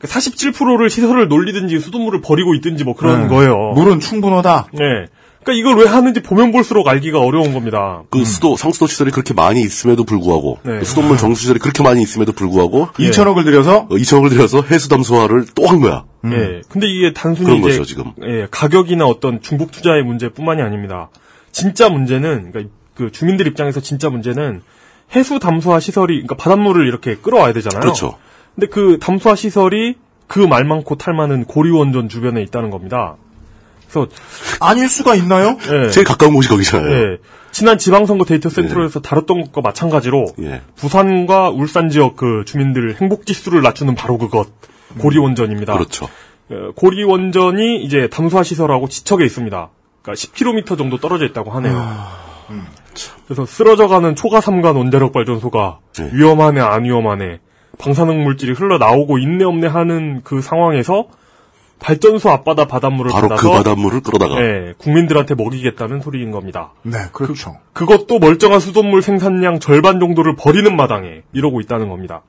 47%를 시설을 놀리든지 수돗물을 버리고 있든지 뭐 그런 네. 거예요. 물은 충분하다. 네. 그러니까 이걸 왜 하는지 보면 볼수록 알기가 어려운 겁니다. 그 수도 상수도 시설이 그렇게 많이 있음에도 불구하고 네. 그 수돗물 정수 시설이 그렇게 많이 있음에도 불구하고 예. 2천억을 들여서 2천억을 들여서 해수 담수화를 또 한 거야. 예. 근데 이게 단순히 그런 이제 거죠, 지금. 예, 가격이나 어떤 중복 투자의 문제뿐만이 아닙니다. 진짜 문제는 그러니까 그 주민들 입장에서 진짜 문제는 해수 담수화 시설이 그러니까 바닷물을 이렇게 끌어와야 되잖아요. 그렇죠. 근데 그 담수화 시설이 그 말 많고 탈 많은 고리원전 주변에 있다는 겁니다. 그래서 아닐 수가 있나요? 예. 제일 가까운 곳이 거기잖아요. 예. 지난 지방선거 데이터 센터에서 다뤘던 것과 마찬가지로 예. 부산과 울산 지역 그 주민들 행복 지수를 낮추는 바로 그것 고리원전입니다. 그렇죠. 어, 고리원전이 이제 담수화 시설하고 지척에 있습니다. 그러니까 10km 정도 떨어져 있다고 하네요. 음. 그래서 쓰러져가는 초가 삼간 원자력 발전소가 네. 위험하네 안 위험하네 방사능 물질이 흘러 나오고 있네 없네 하는 그 상황에서 발전소 앞바다 바닷물을 바로 그 받아서 바닷물을 끌어다가 예, 국민들한테 먹이겠다는 소리인 겁니다. 네, 그렇죠. 그 것도 멀쩡한 수돗물 생산량 절반 정도를 버리는 마당에 이러고 있다는 겁니다.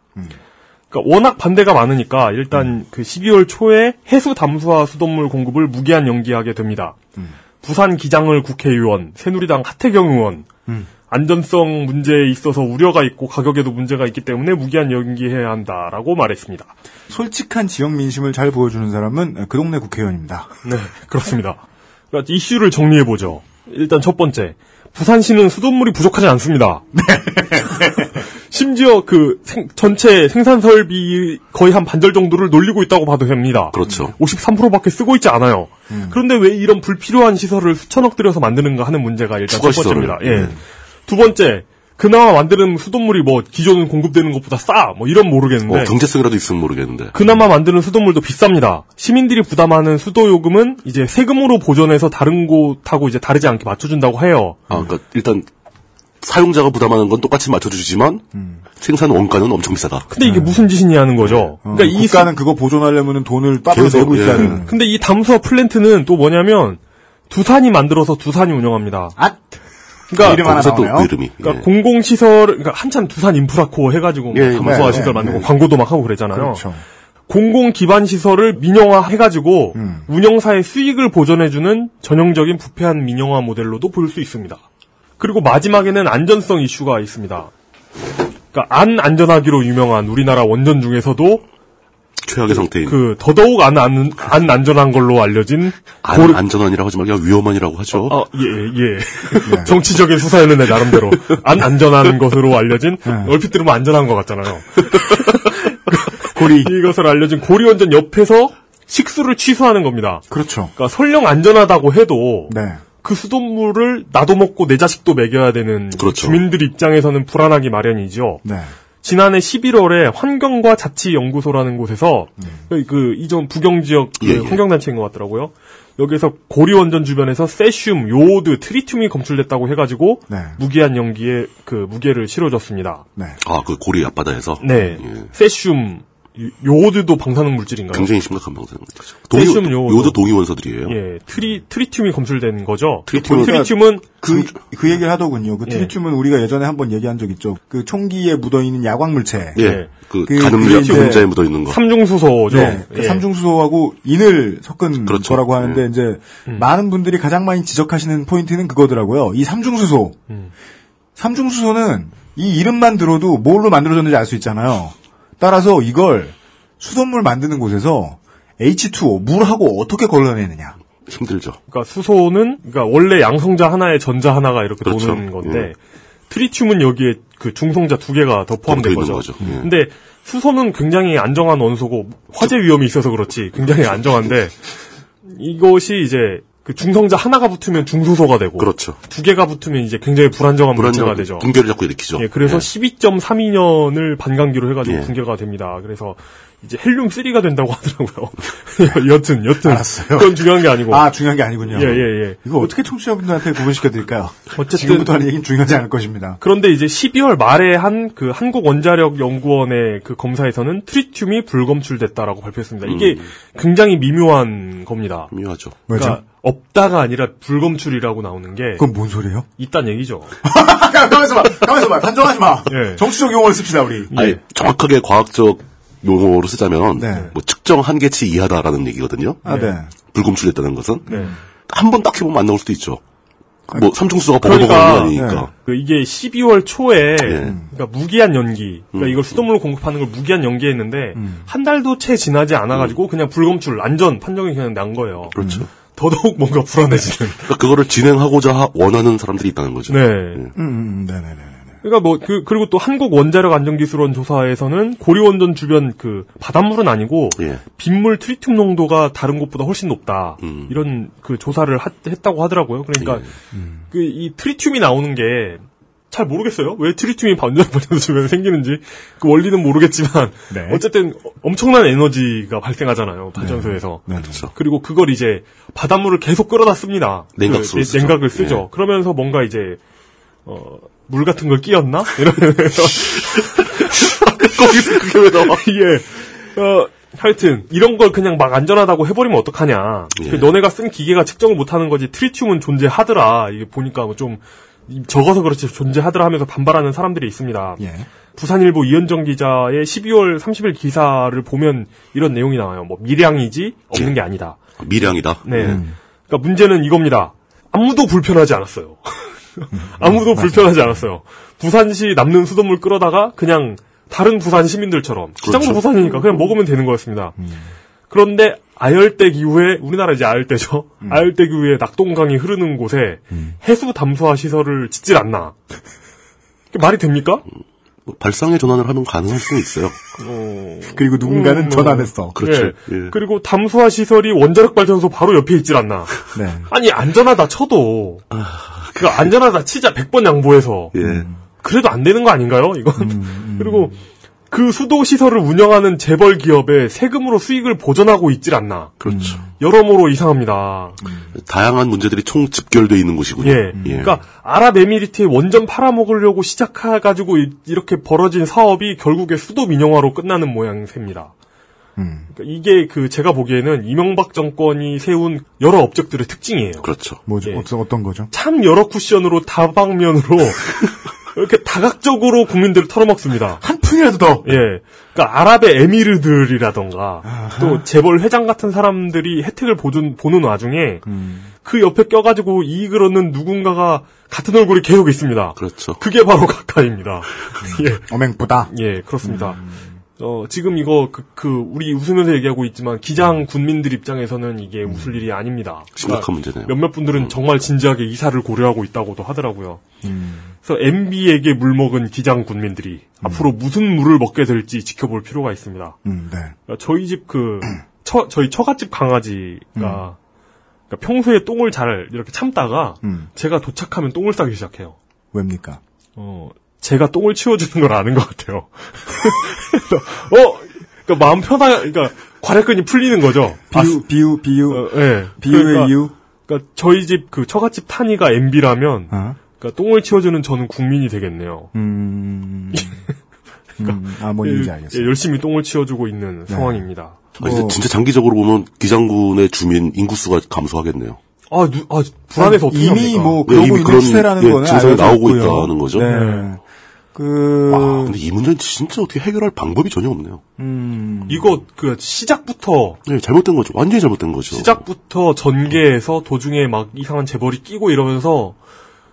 그러니까 워낙 반대가 많으니까 일단 그 12월 초에 해수 담수화 수돗물 공급을 무기한 연기하게 됩니다. 부산 기장을 국회의원, 새누리당 하태경 의원, 안전성 문제에 있어서 우려가 있고 가격에도 문제가 있기 때문에 무기한 연기해야 한다라고 말했습니다. 솔직한 지역 민심을 잘 보여주는 사람은 그 동네 국회의원입니다. 네, 그렇습니다. 그러니까 이슈를 정리해 보죠. 일단 첫 번째, 부산시는 수돗물이 부족하지 않습니다. 심지어 그 생- 전체 생산 설비 거의 한 반절 정도를 놀리고 있다고 봐도 됩니다. 그렇죠. 53%밖에 쓰고 있지 않아요. 그런데 왜 이런 불필요한 시설을 수천억 들여서 만드는가 하는 문제가 일단 첫 번째입니다. 예. 음. 두 번째, 그나마 만드는 수돗물이 뭐 기존 공급되는 것보다 싸, 뭐 이런 모르겠는데. 어, 경제성이라도 있으면 모르겠는데. 그나마 만드는 수돗물도 비쌉니다. 시민들이 부담하는 수도 요금은 이제 세금으로 보전해서 다른 곳하고 이제 다르지 않게 맞춰준다고 해요. 아, 그러니까 일단 사용자가 부담하는 건 똑같이 맞춰주지만 생산 원가는 엄청 비싸다. 근데 이게 무슨 짓이냐는 거죠. 어, 그러니까 이 수- 국가는 그거 보존하려면 돈을 따로 계속, 내고 있어야 예. 되는. 근데 이 담수화 플랜트는 또 뭐냐면 두산이 만들어서 두산이 운영합니다. 아, 그러니까 이름 하나 나오네요. 그 이름이. 그러니까 예. 공공시설, 그러니까 한참 두산 인프라코어 해가지고 뭐 예, 예, 담수화 네, 시설 네, 만들고 네. 광고도 막 하고 그랬잖아요. 그렇죠. 공공 기반 시설을 민영화 해가지고 음. 운영사의 수익을 보전해주는 전형적인 부패한 민영화 모델로도 볼 수 있습니다. 그리고 마지막에는 안전성 이슈가 있습니다. 그러니까 안 안전하기로 유명한 우리나라 원전 중에서도 최악의 상태인. 그 더더욱 안, 안, 안 안전한 걸로 알려진 안, 고르- 안전한이라고 하지 말고 위험한이라고 하죠. 어, 예, 예. 정치적인 수사였는데, 나름대로. 안 안전한 것으로 알려진, 얼핏 들으면 안전한 것 같잖아요. 고리. 이것을 알려진 고리원전 옆에서 식수를 취수하는 겁니다. 그렇죠. 그러니까 설령 안전하다고 해도, 네. 그 수돗물을 나도 먹고 내 자식도 먹여야 되는 그렇죠. 주민들 입장에서는 불안하기 마련이죠. 네. 지난해 11월에 환경과 자치연구소라는 곳에서 그, 그 이전 부경 지역 그 예, 예. 환경단체인 것 같더라고요. 여기서 고리원전 주변에서 세슘, 요오드, 트리튬이 검출됐다고 해가지고 네. 무기한 연기에 그 무게를 실어줬습니다. 네. 아, 그 고리 앞바다에서. 네, 예. 세슘, 요- 요오드도 방사능 물질인가요? 굉장히 심각한 방사능이죠. 동위, 세슘 요오도. 요오도 동위 원소들이에요. 예, 트리 트리튬이 검출된 거죠. 트리튬은- 트리튬은 그, 그 얘기를 하더군요. 그 예. 트리튬은 우리가 예전에 한번 얘기한 적 있죠. 그 총기에 묻어 있는 야광 물체. 예. 예. 그, 그- 가늠 그게 이제 분자에 묻어 있는 거. 삼중수소죠. 네, 그 예. 삼중수소하고 인을 섞은 그렇죠. 거라고 하는데 이제 음. 많은 분들이 가장 많이 지적하시는 포인트는 그거더라고요. 이 삼중수소. 음. 삼중수소는 이 이름만 들어도 뭘로 만들어졌는지 알 수 있잖아요. 따라서 이걸 수돗물 만드는 곳에서 H2O 물하고 어떻게 걸러내느냐. 힘들죠. 그러니까 수소는 그러니까 원래 양성자 하나에 전자 하나가 이렇게 그렇죠. 도는 건데 예. 트리튬은 여기에 그 중성자 두 개가 더 포함된 거죠. 거죠. 예. 근데 수소는 굉장히 안정한 원소고 화재 위험이 있어서 그렇지 굉장히 안정한데 이것이 이제 그 중성자 하나가 붙으면 중소소가 되고 그렇죠. 두 개가 붙으면 이제 굉장히 불안정한 문제가 되죠. 붕괴를 자꾸 일으키죠. 예, 그래서 예. 12.32년을 반감기로 해가지고 예. 붕괴가 됩니다. 그래서 이제 헬륨 3가 된다고 하더라고요. 여튼 여튼 알았어요. 그건 중요한 게 아니고 아, 중요한 게 아니군요. 예, 예, 예. 이거 어떻게 청취자분들한테 구분시켜 드릴까요? 어쨌든 지금부터 하는 얘기는 중요하지 않을 것입니다. 그런데 이제 12월 말에 한 그 한국 원자력 연구원의 그 검사에서는 트리튬이 불검출됐다라고 발표했습니다. 이게 굉장히 미묘한 겁니다. 미묘하죠. 왜죠? 그러니까 없다가 아니라 불검출이라고 나오는 게 그건 뭔 소리예요? 있단 얘기죠. 가만있어 봐, 가만있어 봐, 단정하지 마. 예. 정치적 용어를 씁시다, 우리. 아니, 정확하게 과학적 용어로 쓰자면 네. 뭐 측정 한계치 이하다라는 얘기거든요. 아, 네. 불검출됐다는 것은 네. 한번 딱 해보면 안 나올 수도 있죠. 뭐 삼중수가 그러니까, 버거버거는 아니니까. 그 이게 12월 초에 예. 그러니까 무기한 연기, 그러니까 이걸 수돗물로 공급하는 걸 무기한 연기했는데 한 달도 채 지나지 않아가지고 그냥 불검출 안전 판정이 그냥 난 거예요. 그렇죠. 더더욱 뭔가 불안해지는. 그러니까 그거를 진행하고자 하- 원하는 사람들이 있다는 거죠. 네. 음, 음, 네네네. 그러니까 뭐 그, 그리고 또 한국 원자력 안전기술원 조사에서는 고리 원전 주변 그 바닷물은 아니고 예. 빗물 트리튬 농도가 다른 곳보다 훨씬 높다 음. 이런 그 조사를 하- 했다고 하더라고요. 그러니까 예. 그이 트리튬이 나오는 게 잘 모르겠어요. 왜 트리튬이 반전 발전소 주변에 생기는지 그 원리는 모르겠지만 네. 어쨌든 엄청난 에너지가 발생하잖아요 발전소에서. 네. 그렇죠. 그리고 그걸 이제 바닷물을 계속 끌어다 씁니다. 냉각수로 그 쓰죠. 냉각을 쓰죠. 예. 그러면서 뭔가 이제 어, 물 같은 걸 끼얹나? 이러면서 거기서 그게 왜 나와? 예. 어, 하여튼 이런 걸 그냥 막 안전하다고 해버리면 어떡하냐. 예. 그 너네가 쓴 기계가 측정을 못하는 거지 트리튬은 존재하더라. 이게 보니까 뭐좀 적어서 그렇지 존재하더라 하면서 반발하는 사람들이 있습니다. 예. 부산일보 이현정 기자의 12월 30일 기사를 보면 이런 내용이 나와요. 뭐 미량이지 없는 예. 게 아니다. 미량이다. 네. 음. 그러니까 문제는 이겁니다. 아무도 불편하지 않았어요. 아무도 불편하지 않았어요. 부산시 남는 수돗물 끌어다가 그냥 다른 부산 시민들처럼 시장도 그렇죠. 부산이니까 그냥 먹으면 되는 거였습니다. 그런데 아열대 기 후에 우리나라 이제 아열대죠. 아열대 기 후에 낙동강이 흐르는 곳에 해수 담수화 시설을 짓질 않나. 말이 됩니까? 뭐 발상의 전환을 하면 가능할 수는 있어요. 그리고 누군가는 음, 전환했어. 그렇죠. 예. 예. 그리고 담수화 시설이 원자력 발전소 바로 옆에 있질 않나. 네. 아니 안전하다 쳐도 그 안전하다 치자 100번 양보해서 예. 그래도 안 되는 거 아닌가요? 이건 그리고 그 수도 시설을 운영하는 재벌 기업의 세금으로 수익을 보전하고 있질 않나. 그렇죠. 여러모로 이상합니다. 다양한 문제들이 총 집결돼 있는 곳이군요. 예. 그러니까 아랍에미리트에 원전 팔아먹으려고 시작해 가지고 이- 이렇게 벌어진 사업이 결국에 수도 민영화로 끝나는 모양새입니다. 음. 그러니까 이게 그 제가 보기에는 이명박 정권이 세운 여러 업적들의 특징이에요. 그렇죠. 뭐죠? 예. 어떤, 어떤 거죠? 참 여러 쿠션으로 다방면으로 이렇게 다각적으로 국민들을 털어먹습니다. 한 푼이라도 더! 예. 그러니까 아랍의 에미르들이라던가 또 재벌 회장 같은 사람들이 혜택을 보준, 보는 와중에 그 옆에 껴가지고 이익을 얻는 누군가가 같은 얼굴이 계속 있습니다. 그렇죠. 그게 바로 가까입니다. 예. 어맹보다. 예, 그렇습니다. 어, 지금 이거 그, 그 우리 웃으면서 얘기하고 있지만 기장 군민들 입장에서는 이게 웃을 일이 아닙니다. 심각한 문제네요. 몇몇 분들은 정말 진지하게 이사를 고려하고 있다고도 하더라고요. 그래서 MB에게 물먹은 기장 군민들이 앞으로 무슨 물을 먹게 될지 지켜볼 필요가 있습니다. 음, 네. 그러니까 저희 집 그, 처, 저희 처갓집 강아지가, 그러니까 평소에 똥을 잘 이렇게 참다가, 음. 제가 도착하면 똥을 싸기 시작해요. 왜입니까? 어, 제가 똥을 치워주는 걸 아는 것 같아요. 어, 그러니까 마음 편하, 그러니까 관략근이 풀리는 거죠. 비유, 비유, 비유. 어, 예. 비유의 그러니까, 이유? 그러니까 저희 집 그 처갓집 탄이가 MB라면, 어? 그러니까 똥을 치워주는 저는 국민이 되겠네요. 음. 음, 아, 뭔 얘기인지 예, 알겠어요. 예, 열심히 똥을 치워주고 있는 상황입니다. 아, 이제 뭐- 진짜 장기적으로 보면 기장군의 주민 인구수가 감소하겠네요. 아, 누, 아, 불안해서 어떻게 이미 합니까? 뭐, 네, 그러고 이미 있는 그런, 추세라는 예, 거는 증상이 나오고. 있다는 거죠. 네. 그, 와, 근데 이 문제는 진짜 어떻게 해결할 방법이 전혀 없네요. 음, 이거 그 시작부터 네, 잘못된 거죠. 완전히 잘못된 거죠. 시작부터 전개해서 도중에 막 이상한 재벌이 끼고 이러면서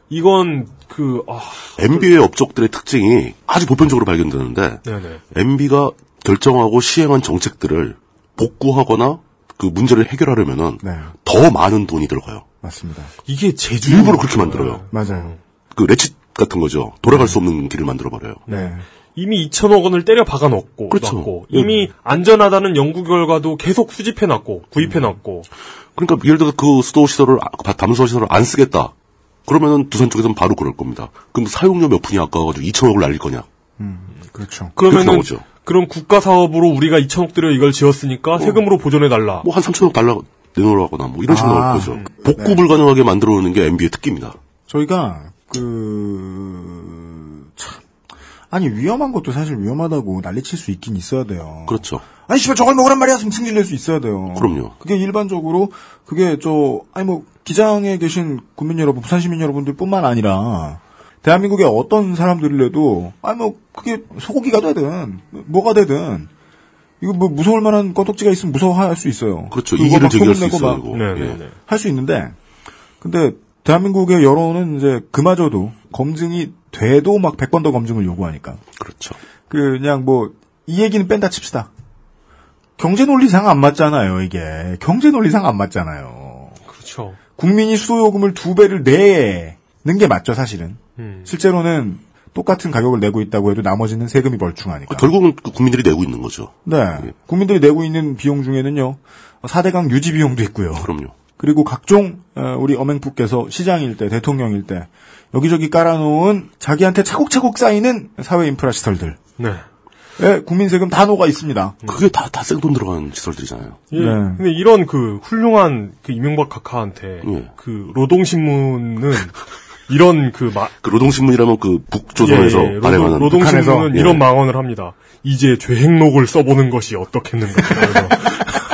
이건 그 아, MB의 업적들의 특징이 아주 보편적으로 발견되는데 네네. MB가 결정하고 시행한 정책들을 복구하거나 그 문제를 해결하려면은 네, 더 많은 돈이 들어가요. 맞습니다. 이게 제주 일부러 그렇게 만들어요. 맞아요. 그 레칫 같은 거죠. 돌아갈 수 없는 길을 만들어 버려요. 네. 이미 2천억 원을 때려 박아 넣고, 그렇죠. 넣고 예. 이미 안전하다는 연구 결과도 계속 수집해 놨고 구입해 놨고 그러니까 예를 들어 그 수도 시설을 아, 담수화 시설을 안 쓰겠다. 그러면은 두산 쪽에서는 바로 그럴 겁니다. 그럼 사용료 몇 푼이 아까워가지고 2천억을 날릴 거냐? 그렇죠. 그렇게 그러면은 나오죠. 그럼 국가 사업으로 우리가 2천억 들여 이걸 지었으니까 세금으로 보존해 달라. 뭐 한 3천억 달라 내놓으라거나 뭐 이런 식으로 아, 나올 거죠. 복구 불가능하게 만들어 놓는 게 MB의 특기입니다. 저희가 그 참. 아니 위험한 것도 사실 위험하다고 난리칠 수 있긴 있어야 돼요. 그렇죠. 아니 씨발 저걸 먹으란 말이야. 승질 낼수 있어야 돼요. 그럼요. 그게 일반적으로 그게 저 아니 뭐 기장에 계신 국민 여러분, 부산 시민 여러분들 뿐만 아니라 대한민국의 어떤 사람들이라도 아니 뭐 그게 소고기가 되든 뭐가 되든 이거 뭐 무서울 만한 꺼덕지가 있으면 무서워할 수 있어요. 그렇죠. 제기할 소문 수 내고 있어요. 막 이거. 네네네. 예. 할수 있는데 근데 대한민국의 여론은 이제 그마저도 검증이 돼도 막 100번 더 검증을 요구하니까 그렇죠. 그냥 뭐 이 얘기는 뺀다 칩시다. 경제 논리상 안 맞잖아요, 이게. 경제 논리상 안 맞잖아요. 그렇죠. 국민이 수도요금을 두 배를 내는 게 맞죠, 사실은. 음. 실제로는 똑같은 가격을 내고 있다고 해도 나머지는 세금이 멀충하니까. 결국은 그 국민들이 내고 있는 거죠. 네. 국민들이 내고 있는 비용 중에는요, 4대강 유지 비용도 있고요. 그럼요. 그리고 각종 어, 우리 어맹푸께서 시장일 때, 대통령일 때 여기저기 깔아놓은 자기한테 차곡차곡 쌓이는 사회 인프라 시설들. 네. 에 국민 세금 다 녹아 있습니다. 그게 다, 다 생돈 들어간 시설들이잖아요. 예. 네. 근데 이런 그 훌륭한 그 이명박 각하한테 예. 그 노동신문은 이런 그 마, 그 노동신문이라면 그 북조선에서 예, 예, 발행하는 노동, 신문은 북한에서, 예. 이런 망언을 합니다. 이제 죄행록을 써보는 것이 어떻겠는가.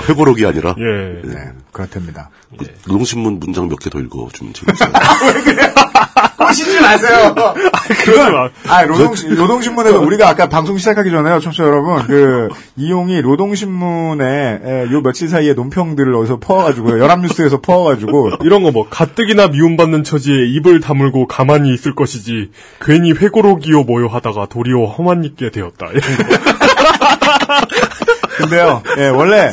아 회고록이 아니라 예. 네, 그렇답니다. 그 노동신문 문장 몇 개 더 읽어주면 재밌어요. 하시지 마세요. 그러지 마. 아, 노동, 노동신문에서 우리가 아까 방송 시작하기 전에요, 청취자 여러분. 그, 이용이 노동신문에 에, 요 며칠 사이에 논평들을 어디서 퍼와가지고, 연합뉴스에서 퍼와가지고, 이런 거 뭐 가뜩이나 미움받는 처지에 입을 다물고 가만히 있을 것이지 괜히 회고록이요 뭐요 하다가 도리어 험한 있게 되었다. 근데요, 예, 원래,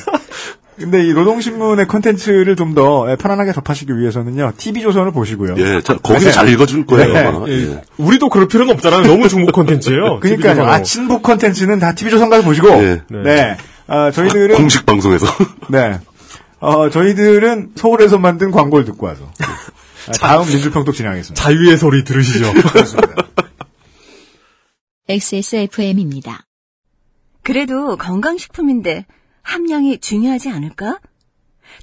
근데 이 노동신문의 컨텐츠를 좀 더 편안하게 접하시기 위해서는요, TV조선을 보시고요. 예, 자, 거기서 네. 잘 읽어줄 거예요. 네. 아마. 예, 예. 우리도 그럴 필요는 없잖아요. 너무 중복 콘텐츠예요. 그러니까요. 아, 친북 컨텐츠는 다 TV조선 가서 보시고, 예. 네. 아, 저희들은, 공식 방송에서 네. 어, 저희들은 서울에서 만든 광고를 듣고 와서. 아, 다음 민주평독 진행하겠습니다. 자유의 소리 들으시죠. XSFM입니다. 그래도 건강식품인데 함량이 중요하지 않을까?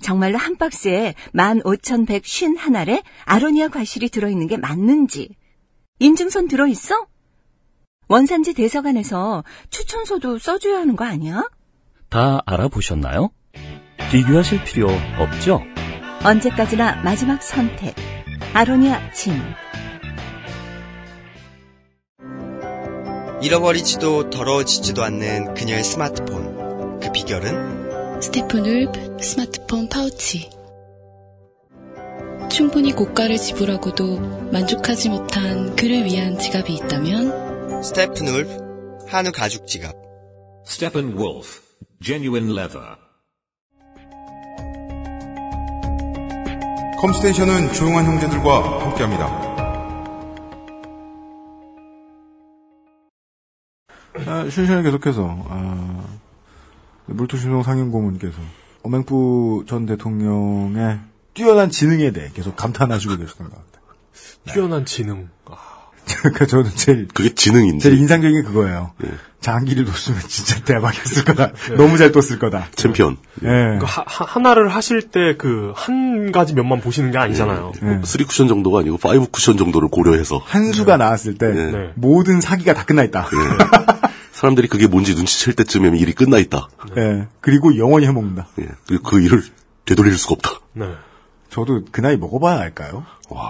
정말로 한 박스에 15,151알에 아로니아 과실이 들어있는 게 맞는지 인증선 들어있어? 원산지 대사관에서 추천서도 써줘야 하는 거 아니야? 다 알아보셨나요? 비교하실 필요 없죠? 언제까지나 마지막 선택. 아로니아 진. 잃어버리지도 더러워지지도 않는 그녀의 스마트폰. 그 비결은? 스테프눌 스마트폰 파우치. 충분히 고가를 지불하고도 만족하지 못한 그를 위한 지갑이 있다면 스테프눌 한우 가죽 지갑. Steppenwolf, genuine leather. 컴스테이션은 조용한 형제들과 함께합니다. 아, 실시간 계속해서, 아, 물토신송 상임고문께서, 어맹부 전 대통령의 뛰어난 지능에 대해 계속 감탄하시고 계시던 것 같아요. 뛰어난 지능. 그러니까 저는 제일, 그게 지능인지. 제일 인상적인 게 그거예요. 장기를 뒀으면 진짜 대박이었을 거다. 너무 잘 뒀을 거다. 챔피언. 예. 그 하, 하- 하나를 하실 때 그 한 가지 면만 보시는 게 아니잖아요. 예. 3 쿠션 정도가 아니고 5 쿠션 정도를 고려해서 한 수가 나왔을 때, 네. 모든 사기가 다 끝나 있다. 사람들이 그게 뭔지 눈치챌 때쯤이면 일이 끝나 있다. 예. 그리고 영원히 해먹는다. 예. 그리고 그 일을 되돌릴 수가 없다. 네. 저도 그 나이 먹어봐야 알까요?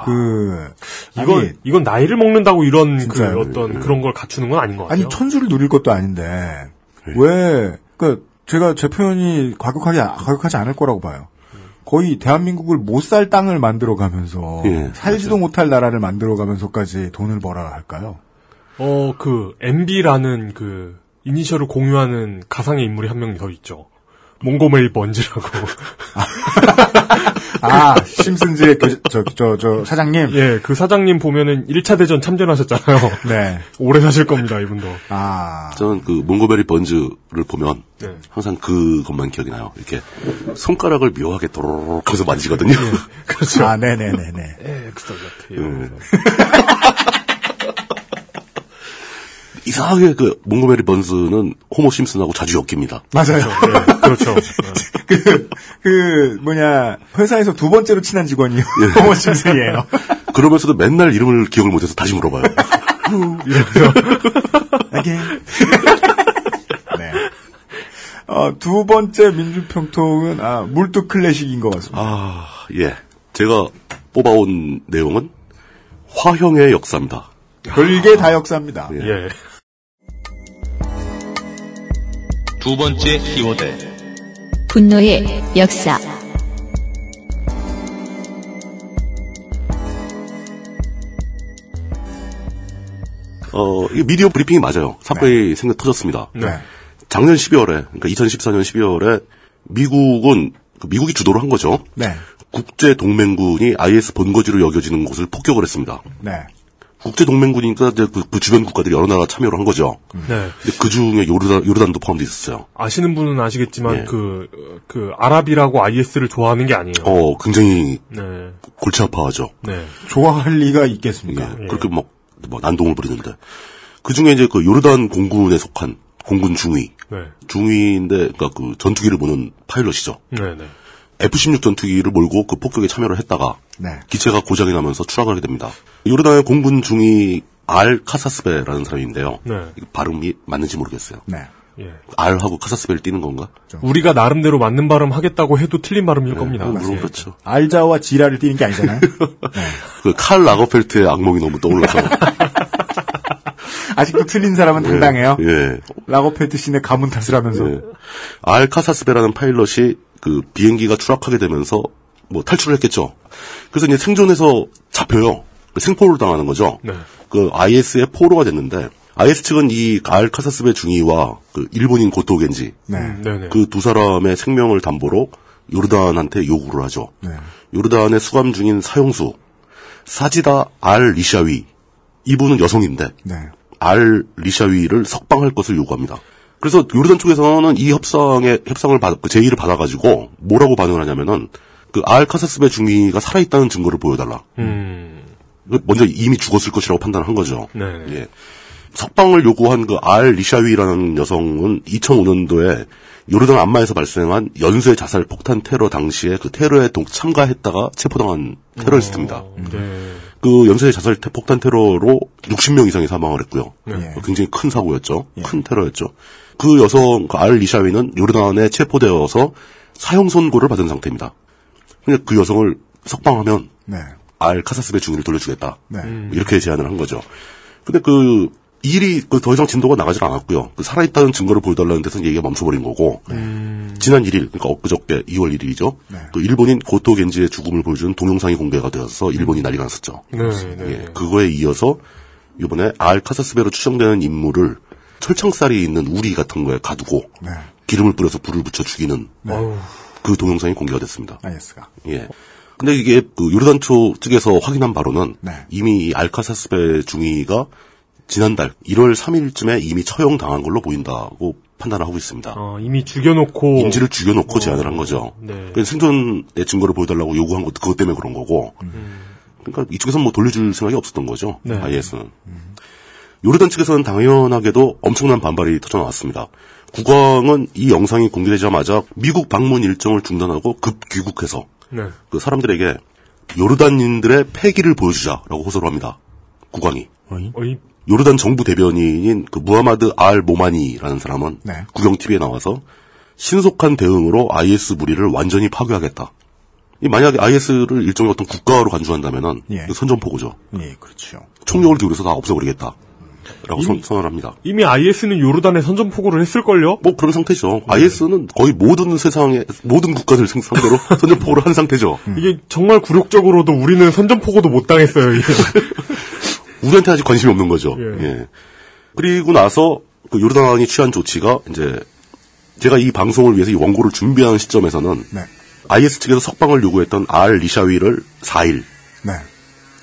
그, 이건 아니, 이건 나이를 먹는다고 이런 그 진짜요. 어떤 그런 걸 갖추는 건 아닌 것 같아요. 아니 천수를 누릴 것도 아닌데 왜 그러니까 제가 제 표현이 과격하게 과격하지 않을 거라고 봐요. 거의 대한민국을 못 살 땅을 만들어가면서 예, 살지도 못할 나라를 만들어가면서까지 돈을 벌어야 할까요? 어, 그, MB라는 그, 이니셜을 공유하는 가상의 인물이 한 명 더 있죠. 몽고메이 번지라고. 아, 심슨즈의 교, 저, 저, 저, 사장님? 예, 그 사장님 보면은 1차 대전 참전하셨잖아요. 네. 오래 사실 겁니다, 이분도. 아. 저는 그 몽고베리 번즈를 보면 네. 항상 그것만 기억이 나요. 이렇게 손가락을 묘하게 도로록 하면서 만지거든요. 그렇죠. 아, 네네네네. 엑스터저트. 음. 이상하게 그 몽고메리 번즈는 호모 심슨하고 자주 엮입니다. 맞아요. 네, 그렇죠. 그, 그, 뭐냐, 회사에서 두 번째로 친한 직원이 예. 호모 심슨이에요. 그러면서도 맨날 이름을 기억을 못해서 다시 물어봐요. again. 네. 어, 두 번째 민주평통은, 아, 물뚝 클래식인 것 같습니다. 아, 예. 제가 뽑아온 내용은 화형의 역사입니다. 별게 다 역사입니다. 예. 두 번째 키워드. 분노의 역사. 어, 이게 미디어 브리핑이 맞아요. 사건이 생겨 터졌습니다. 네. 작년 12월에, 그러니까 2014년 12월에 미국은 그 미국이 주도를 한 거죠. 네. 국제 동맹군이 IS 본거지로 여겨지는 곳을 폭격을 했습니다. 네. 국제 동맹군이니까 이제 그, 그 주변 국가들이 여러 나라 참여를 한 거죠. 네. 근데 그 중에 요르단, 요르단도 포함되어 있었어요. 아시는 분은 아시겠지만 예. 그, 그 아랍이라고 IS를 좋아하는 게 아니에요. 어, 굉장히 네. 골치 아파하죠. 네. 좋아할 리가 있겠습니까? 예, 그렇게 막, 뭐 난동을 부리는데. 그 중에 이제 그 요르단 공군에 속한 공군 중위. 네. 중위인데, 그니까 그 전투기를 보는 파일럿이죠. 네, 네. F-16 전투기를 몰고 그 폭격에 참여를 했다가 네. 기체가 고장이 나면서 추락하게 됩니다. 요르단의 공군 중위 알 카사스베라는 사람인데요. 네. 발음이 맞는지 모르겠어요. 네. 예. 알하고 카사스베를 띄는 건가? 우리가 나름대로 맞는 발음 하겠다고 해도 틀린 발음일 겁니다. 어, 물론 예. 그렇죠. 알자와 지라를 띄는 게 아니잖아요. 그칼 라거펠트의 악몽이 너무 떠올라서. 아직도 틀린 사람은 당당해요. 예. 라거페트 씨네 가문 탓을 하면서. 예. 알 카사스베라는 파일럿이 그 비행기가 추락하게 되면서 뭐 탈출을 했겠죠. 그래서 이제 생존해서 잡혀요. 그 생포를 당하는 거죠. 네. 그 IS의 포로가 됐는데 IS 측은 이알 카사스베 중위와 그 일본인 고토 겐지 네. 네네. 그두 사람의 생명을 담보로 요르단한테 요구를 하죠. 네. 요르단에 수감 중인 사형수 사지다 알 리샤위 이분은 여성인데 네. 알 리샤위를 석방할 것을 요구합니다. 그래서 요르단 쪽에서는 이 협상에 협상을 받, 그 제의를 받아가지고 뭐라고 반응을 하냐면은 그 알 카사스베 중위가 살아있다는 증거를 보여달라. 음. 먼저 이미 죽었을 것이라고 판단한 거죠. 네. 예. 석방을 요구한 그 알 리샤위라는 여성은 2005년도에 요르단 안마에서 발생한 연쇄 자살 폭탄 테러 당시에 그 테러에 동 참가했다가 체포당한 테러리스트입니다. 네. 그 연쇄 자살 테- 폭탄 테러로 60명 이상이 사망을 했고요. 예. 굉장히 큰 사고였죠. 큰 테러였죠. 그 여성 그알 리샤위는 요르단에 체포되어서 사형 선고를 받은 상태입니다. 근데 그 여성을 석방하면 네. 알 카사스베 중위를 돌려주겠다. 네. 이렇게 제안을 한 거죠. 근데 그 일이 그 더 이상 진도가 나가질 않았고요. 그 살아있다는 증거를 보여달라는 데서 얘기가 멈춰버린 거고 지난 1일 그러니까 엊그저께 2월 1일이죠. 네. 그 일본인 고토 겐지의 죽음을 보여주는 동영상이 공개가 되어서 일본이 난리가 났었죠. 네, 네. 예, 그거에 이어서 이번에 알 카사스베로 추정되는 인물을 철창살이 있는 우리 같은 거에 가두고 네. 기름을 뿌려서 불을 붙여 죽이는 어우, 그 동영상이 공개가 됐습니다. IS가. 예. 근데 이게 그 요르단 초 측에서 확인한 바로는 네. 이미 이 알카사스베 중위가 지난달 1월 3일쯤에 이미 처형당한 걸로 보인다고 판단을 하고 있습니다. 어, 이미 죽여놓고. 인지를 죽여놓고 제안을 한 거죠. 네. 그래서 생존의 증거를 보여달라고 요구한 것도 그것 때문에 그런 거고. 그러니까 이쪽에서는 뭐 돌려줄 생각이 없었던 거죠. 네. IS는. 요르단 측에서는 당연하게도 엄청난 반발이 터져나왔습니다. 국왕은 이 영상이 공개되자마자 미국 방문 일정을 중단하고 급 귀국해서 네. 그 사람들에게 요르단인들의 패기를 보여주자라고 호소를 합니다. 국왕이. 어이, 요르단 정부 대변인인 그 무하마드 알 모마니라는 사람은 네. 국영 TV에 나와서 신속한 대응으로 IS 무리를 완전히 파괴하겠다. 이 만약에 IS를 일종의 어떤 국가로 간주한다면은 예. 선전포고죠. 예, 그렇죠. 총력을 기울여서 다 없애버리겠다. 라고 선, 선언을 합니다. 이미 IS는 요르단에 선전포고를 했을걸요? 뭐 그런 상태죠. IS는 거의 모든 세상의 모든 국가들 생- 상대로 선전포고를 한 상태죠. 이게 정말 굴욕적으로도 우리는 선전포고도 못 당했어요. 우리한테 아직 관심이 없는 거죠. 예. 예. 그리고 나서 그 요르단이 취한 조치가 이제 제가 이 방송을 위해서 이 원고를 준비하는 시점에서는 네. IS 측에서 석방을 요구했던 알 리샤위를 4일 네.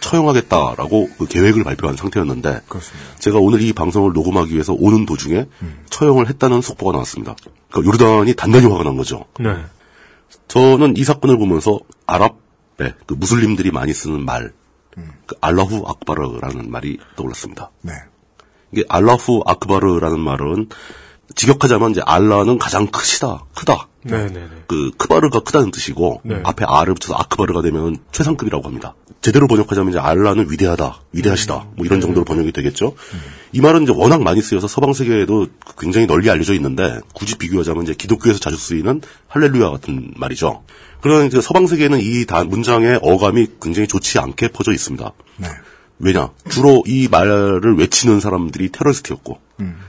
처형하겠다라고 그 계획을 발표한 상태였는데 그렇습니다. 제가 오늘 이 방송을 녹음하기 위해서 오는 도중에 처형을 했다는 속보가 나왔습니다. 그러니까 요르단이 단단히 화가 난 거죠. 네. 저는 이 사건을 보면서 아랍의 그 무슬림들이 많이 쓰는 말, 그 알라후 악바르라는 말이 떠올랐습니다. 네. 이게 알라후 악바르라는 말은 직역하자면 이제 알라는 가장 크시다, 크다. 네네네. 그 크바르가 크다는 뜻이고 네. 앞에 아를 붙여서 아크바르가 되면 최상급이라고 합니다. 제대로 번역하자면 이제 알라는 위대하다, 위대하시다, 뭐 이런 정도로 번역이 되겠죠. 이 말은 이제 워낙 많이 쓰여서 서방 세계에도 굉장히 널리 알려져 있는데 굳이 비교하자면 이제 기독교에서 자주 쓰이는 할렐루야 같은 말이죠. 그러나 이제 서방 세계에는 이 다- 문장의 어감이 굉장히 좋지 않게 퍼져 있습니다. 네. 왜냐? 주로 이 말을 외치는 사람들이 테러리스트였고,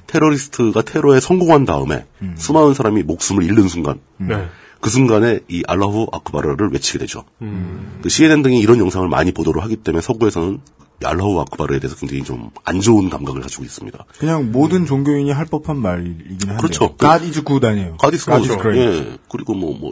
테러리스트가 테러에 성공한 다음에 수많은 사람이 목숨을 잃는 순간, 네. 그 순간에 이 알라후 아크바르를 외치게 되죠. 그 CNN 등이 이런 영상을 많이 보도를 하기 때문에 서구에서는 이 알라후 아크바르에 대해서 굉장히 좀 안 좋은 감각을 가지고 있습니다. 그냥 모든 종교인이 할 법한 말이긴 한데. 그렇죠. God is good 아니에요. 가디스 God is great. 예. 그리고 뭐, 뭐,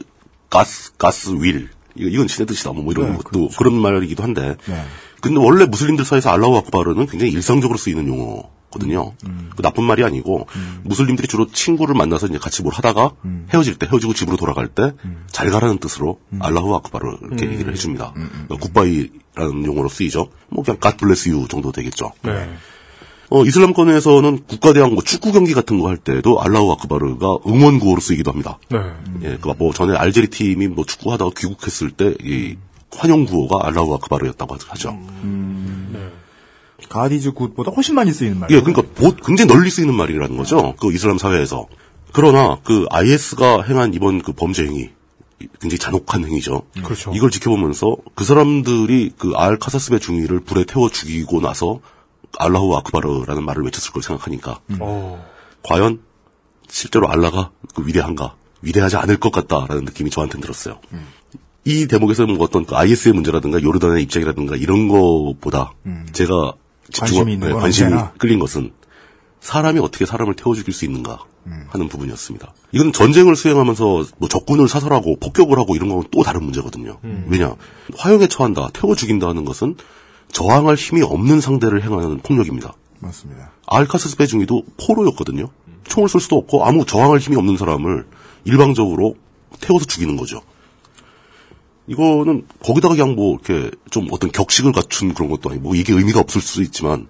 가스, 가스 윌. 이건 신의 뜻이다. 뭐, 뭐 이런 네, 것도 그런 말이기도 한데. 네. 근데 원래 무슬림들 사이에서 الله أكبر는 굉장히 일상적으로 쓰이는 용어거든요. 음, 그 나쁜 말이 아니고, 무슬림들이 주로 친구를 만나서 이제 같이 뭘 하다가 음. 헤어질 때, 헤어지고 집으로 돌아갈 때, 잘 가라는 뜻으로 الله أكبر 이렇게 음. 얘기를 해줍니다. 굿바이라는 용어로 쓰이죠. 뭐 그냥 God bless you 정도 되겠죠. 네. 어, 이슬람권에서는 국가대항 뭐 축구 경기 같은 거 할 때도 الله أكبر가 응원 구호로 쓰이기도 합니다. 네. 예, 그뭐 전에 알제리 팀이 뭐 축구하다가 귀국했을 때 이 환영 구호가 알라우 아크바르였다고 하죠. God is good보다 훨씬 많이 쓰이는 말. 예, 그러니까 보- 굉장히 널리 쓰이는 말이라는 거죠. 그 이슬람 사회에서. 그러나 그 IS가 행한 이번 그 범죄 행위 굉장히 잔혹한 행위죠. 그렇죠. 이걸 지켜보면서 그 사람들이 그 알 카사스베 중위를 불에 태워 죽이고 나서 알라후 아크바르라는 말을 외쳤을 걸 생각하니까 어. 과연 실제로 알라가 그 위대한가? 위대하지 않을 것 같다라는 느낌이 저한테는 들었어요. 이 대목에서는 뭐 어떤 그 IS의 문제라든가 요르단의 입장이라든가 이런 거보다 제가 집중 관심이 건 관심이. 끌린 것은 사람이 어떻게 사람을 태워 죽일 수 있는가 하는 부분이었습니다. 이건 전쟁을 수행하면서 뭐 적군을 사살하고 폭격을 하고 이런 건 또 다른 문제거든요. 왜냐 화형에 처한다, 태워 죽인다는 것은 저항할 힘이 없는 상대를 행하는 폭력입니다. 맞습니다. 알카스베 중에도 포로였거든요. 총을 쏠 수도 없고 아무 저항할 힘이 없는 사람을 일방적으로 태워서 죽이는 거죠. 이거는 거기다가 그냥 뭐 이렇게 좀 어떤 격식을 갖춘 그런 것도 아니고 뭐 이게 의미가 없을 수도 있지만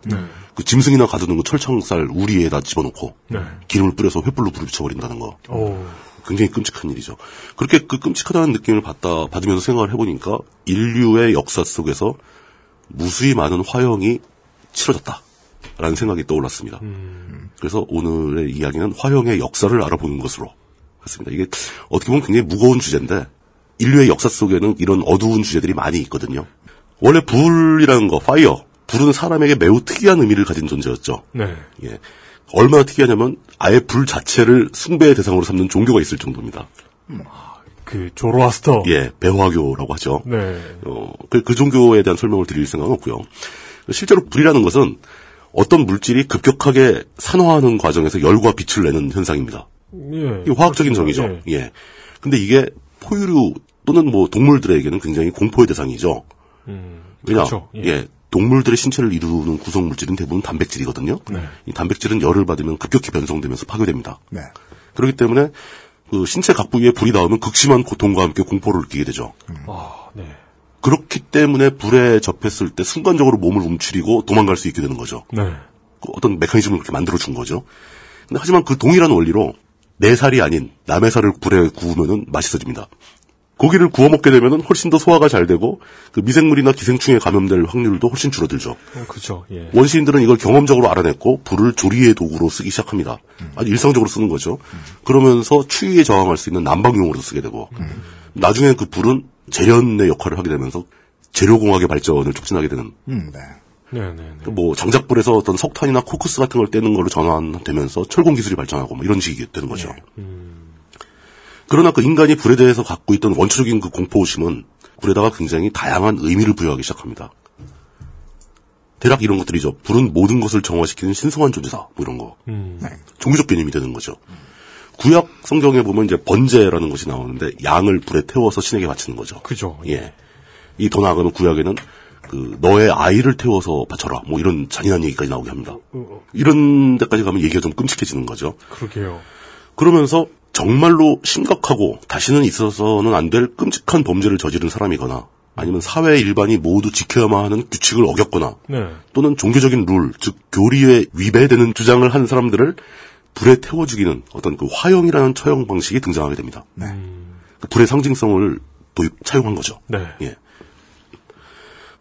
그 짐승이나 가두는 거 철창살 우리에다 집어넣고 네. 기름을 뿌려서 횃불로 불을 붙여버린다는 거. 오. 굉장히 끔찍한 일이죠. 그렇게 그 끔찍하다는 느낌을 받다 받으면서 생각을 해보니까 인류의 역사 속에서 무수히 많은 화형이 치러졌다라는 생각이 떠올랐습니다. 그래서 오늘의 이야기는 화형의 역사를 알아보는 것으로 했습니다. 이게 어떻게 보면 굉장히 무거운 주제인데 인류의 역사 속에는 이런 어두운 주제들이 많이 있거든요. 원래 불이라는 거, 파이어, 불은 사람에게 매우 특이한 의미를 가진 존재였죠. 네. 예. 얼마나 특이하냐면 아예 불 자체를 숭배의 대상으로 삼는 종교가 있을 정도입니다. 그 조로아스터. 예, 배화교라고 하죠. 네. 어, 그, 그 종교에 대한 설명을 드릴 생각은 없고요. 실제로 불이라는 것은 어떤 물질이 급격하게 산화하는 과정에서 열과 빛을 내는 현상입니다. 예. 화학적인 정의죠. 예. 예. 근데 이게 포유류 또는 뭐 동물들에게는 굉장히 공포의 대상이죠. 왜냐? 그렇죠. 예. 예. 동물들의 신체를 이루는 구성 물질은 대부분 단백질이거든요. 네. 이 단백질은 열을 받으면 급격히 변성되면서 파괴됩니다. 네. 그렇기 때문에 그 신체 각 부위에 불이 닿으면 극심한 고통과 함께 공포를 느끼게 되죠. 아, 네. 그렇기 때문에 불에 접했을 때 순간적으로 몸을 움츠리고 도망갈 수 있게 되는 거죠. 네. 그 어떤 메커니즘을 그렇게 만들어 준 거죠. 근데 하지만 그 동일한 원리로 내 살이 아닌 남의 살을 불에 구우면은 맛있어집니다. 고기를 구워 먹게 되면은 훨씬 더 소화가 잘 되고 그 미생물이나 기생충에 감염될 확률도 훨씬 줄어들죠. 어, 그렇죠. 예. 원시인들은 이걸 경험적으로 알아냈고 불을 조리의 도구로 쓰기 시작합니다. 아주 일상적으로 쓰는 거죠. 그러면서 추위에 저항할 수 있는 난방용으로 쓰게 되고 나중에 그 불은 재련의 역할을 하게 되면서 재료공학의 발전을 촉진하게 되는 음, 네. 네, 네, 네. 뭐 장작불에서 어떤 석탄이나 코크스 같은 걸 떼는 걸로 전환되면서 철공 기술이 발전하고 뭐 이런 식이 되는 거죠. 그러나 그 인간이 불에 대해서 갖고 있던 원초적인 그 공포심은 불에다가 굉장히 다양한 의미를 부여하기 시작합니다. 대략 이런 것들이죠. 불은 모든 것을 정화시키는 신성한 존재다. 뭐 이런 거. 음. 종교적 개념이 되는 거죠. 구약 성경에 보면 이제 번제라는 것이 나오는데 양을 불에 태워서 신에게 바치는 거죠. 그죠. 예. 이 더 나아가면 구약에는 그 너의 아이를 태워서 바쳐라 뭐 이런 잔인한 얘기까지 나오게 합니다. 어, 이런 데까지 가면 얘기가 좀 끔찍해지는 거죠. 그러게요. 그러면서 정말로 심각하고 다시는 있어서는 안 될 끔찍한 범죄를 저지른 사람이거나 아니면 사회 일반이 모두 지켜야만 하는 규칙을 어겼거나 네. 또는 종교적인 룰, 즉 교리에 위배되는 주장을 한 사람들을 불에 태워 죽이는 어떤 그 화형이라는 처형 방식이 등장하게 됩니다. 그 불의 상징성을 도입 차용한 거죠. 네. 예.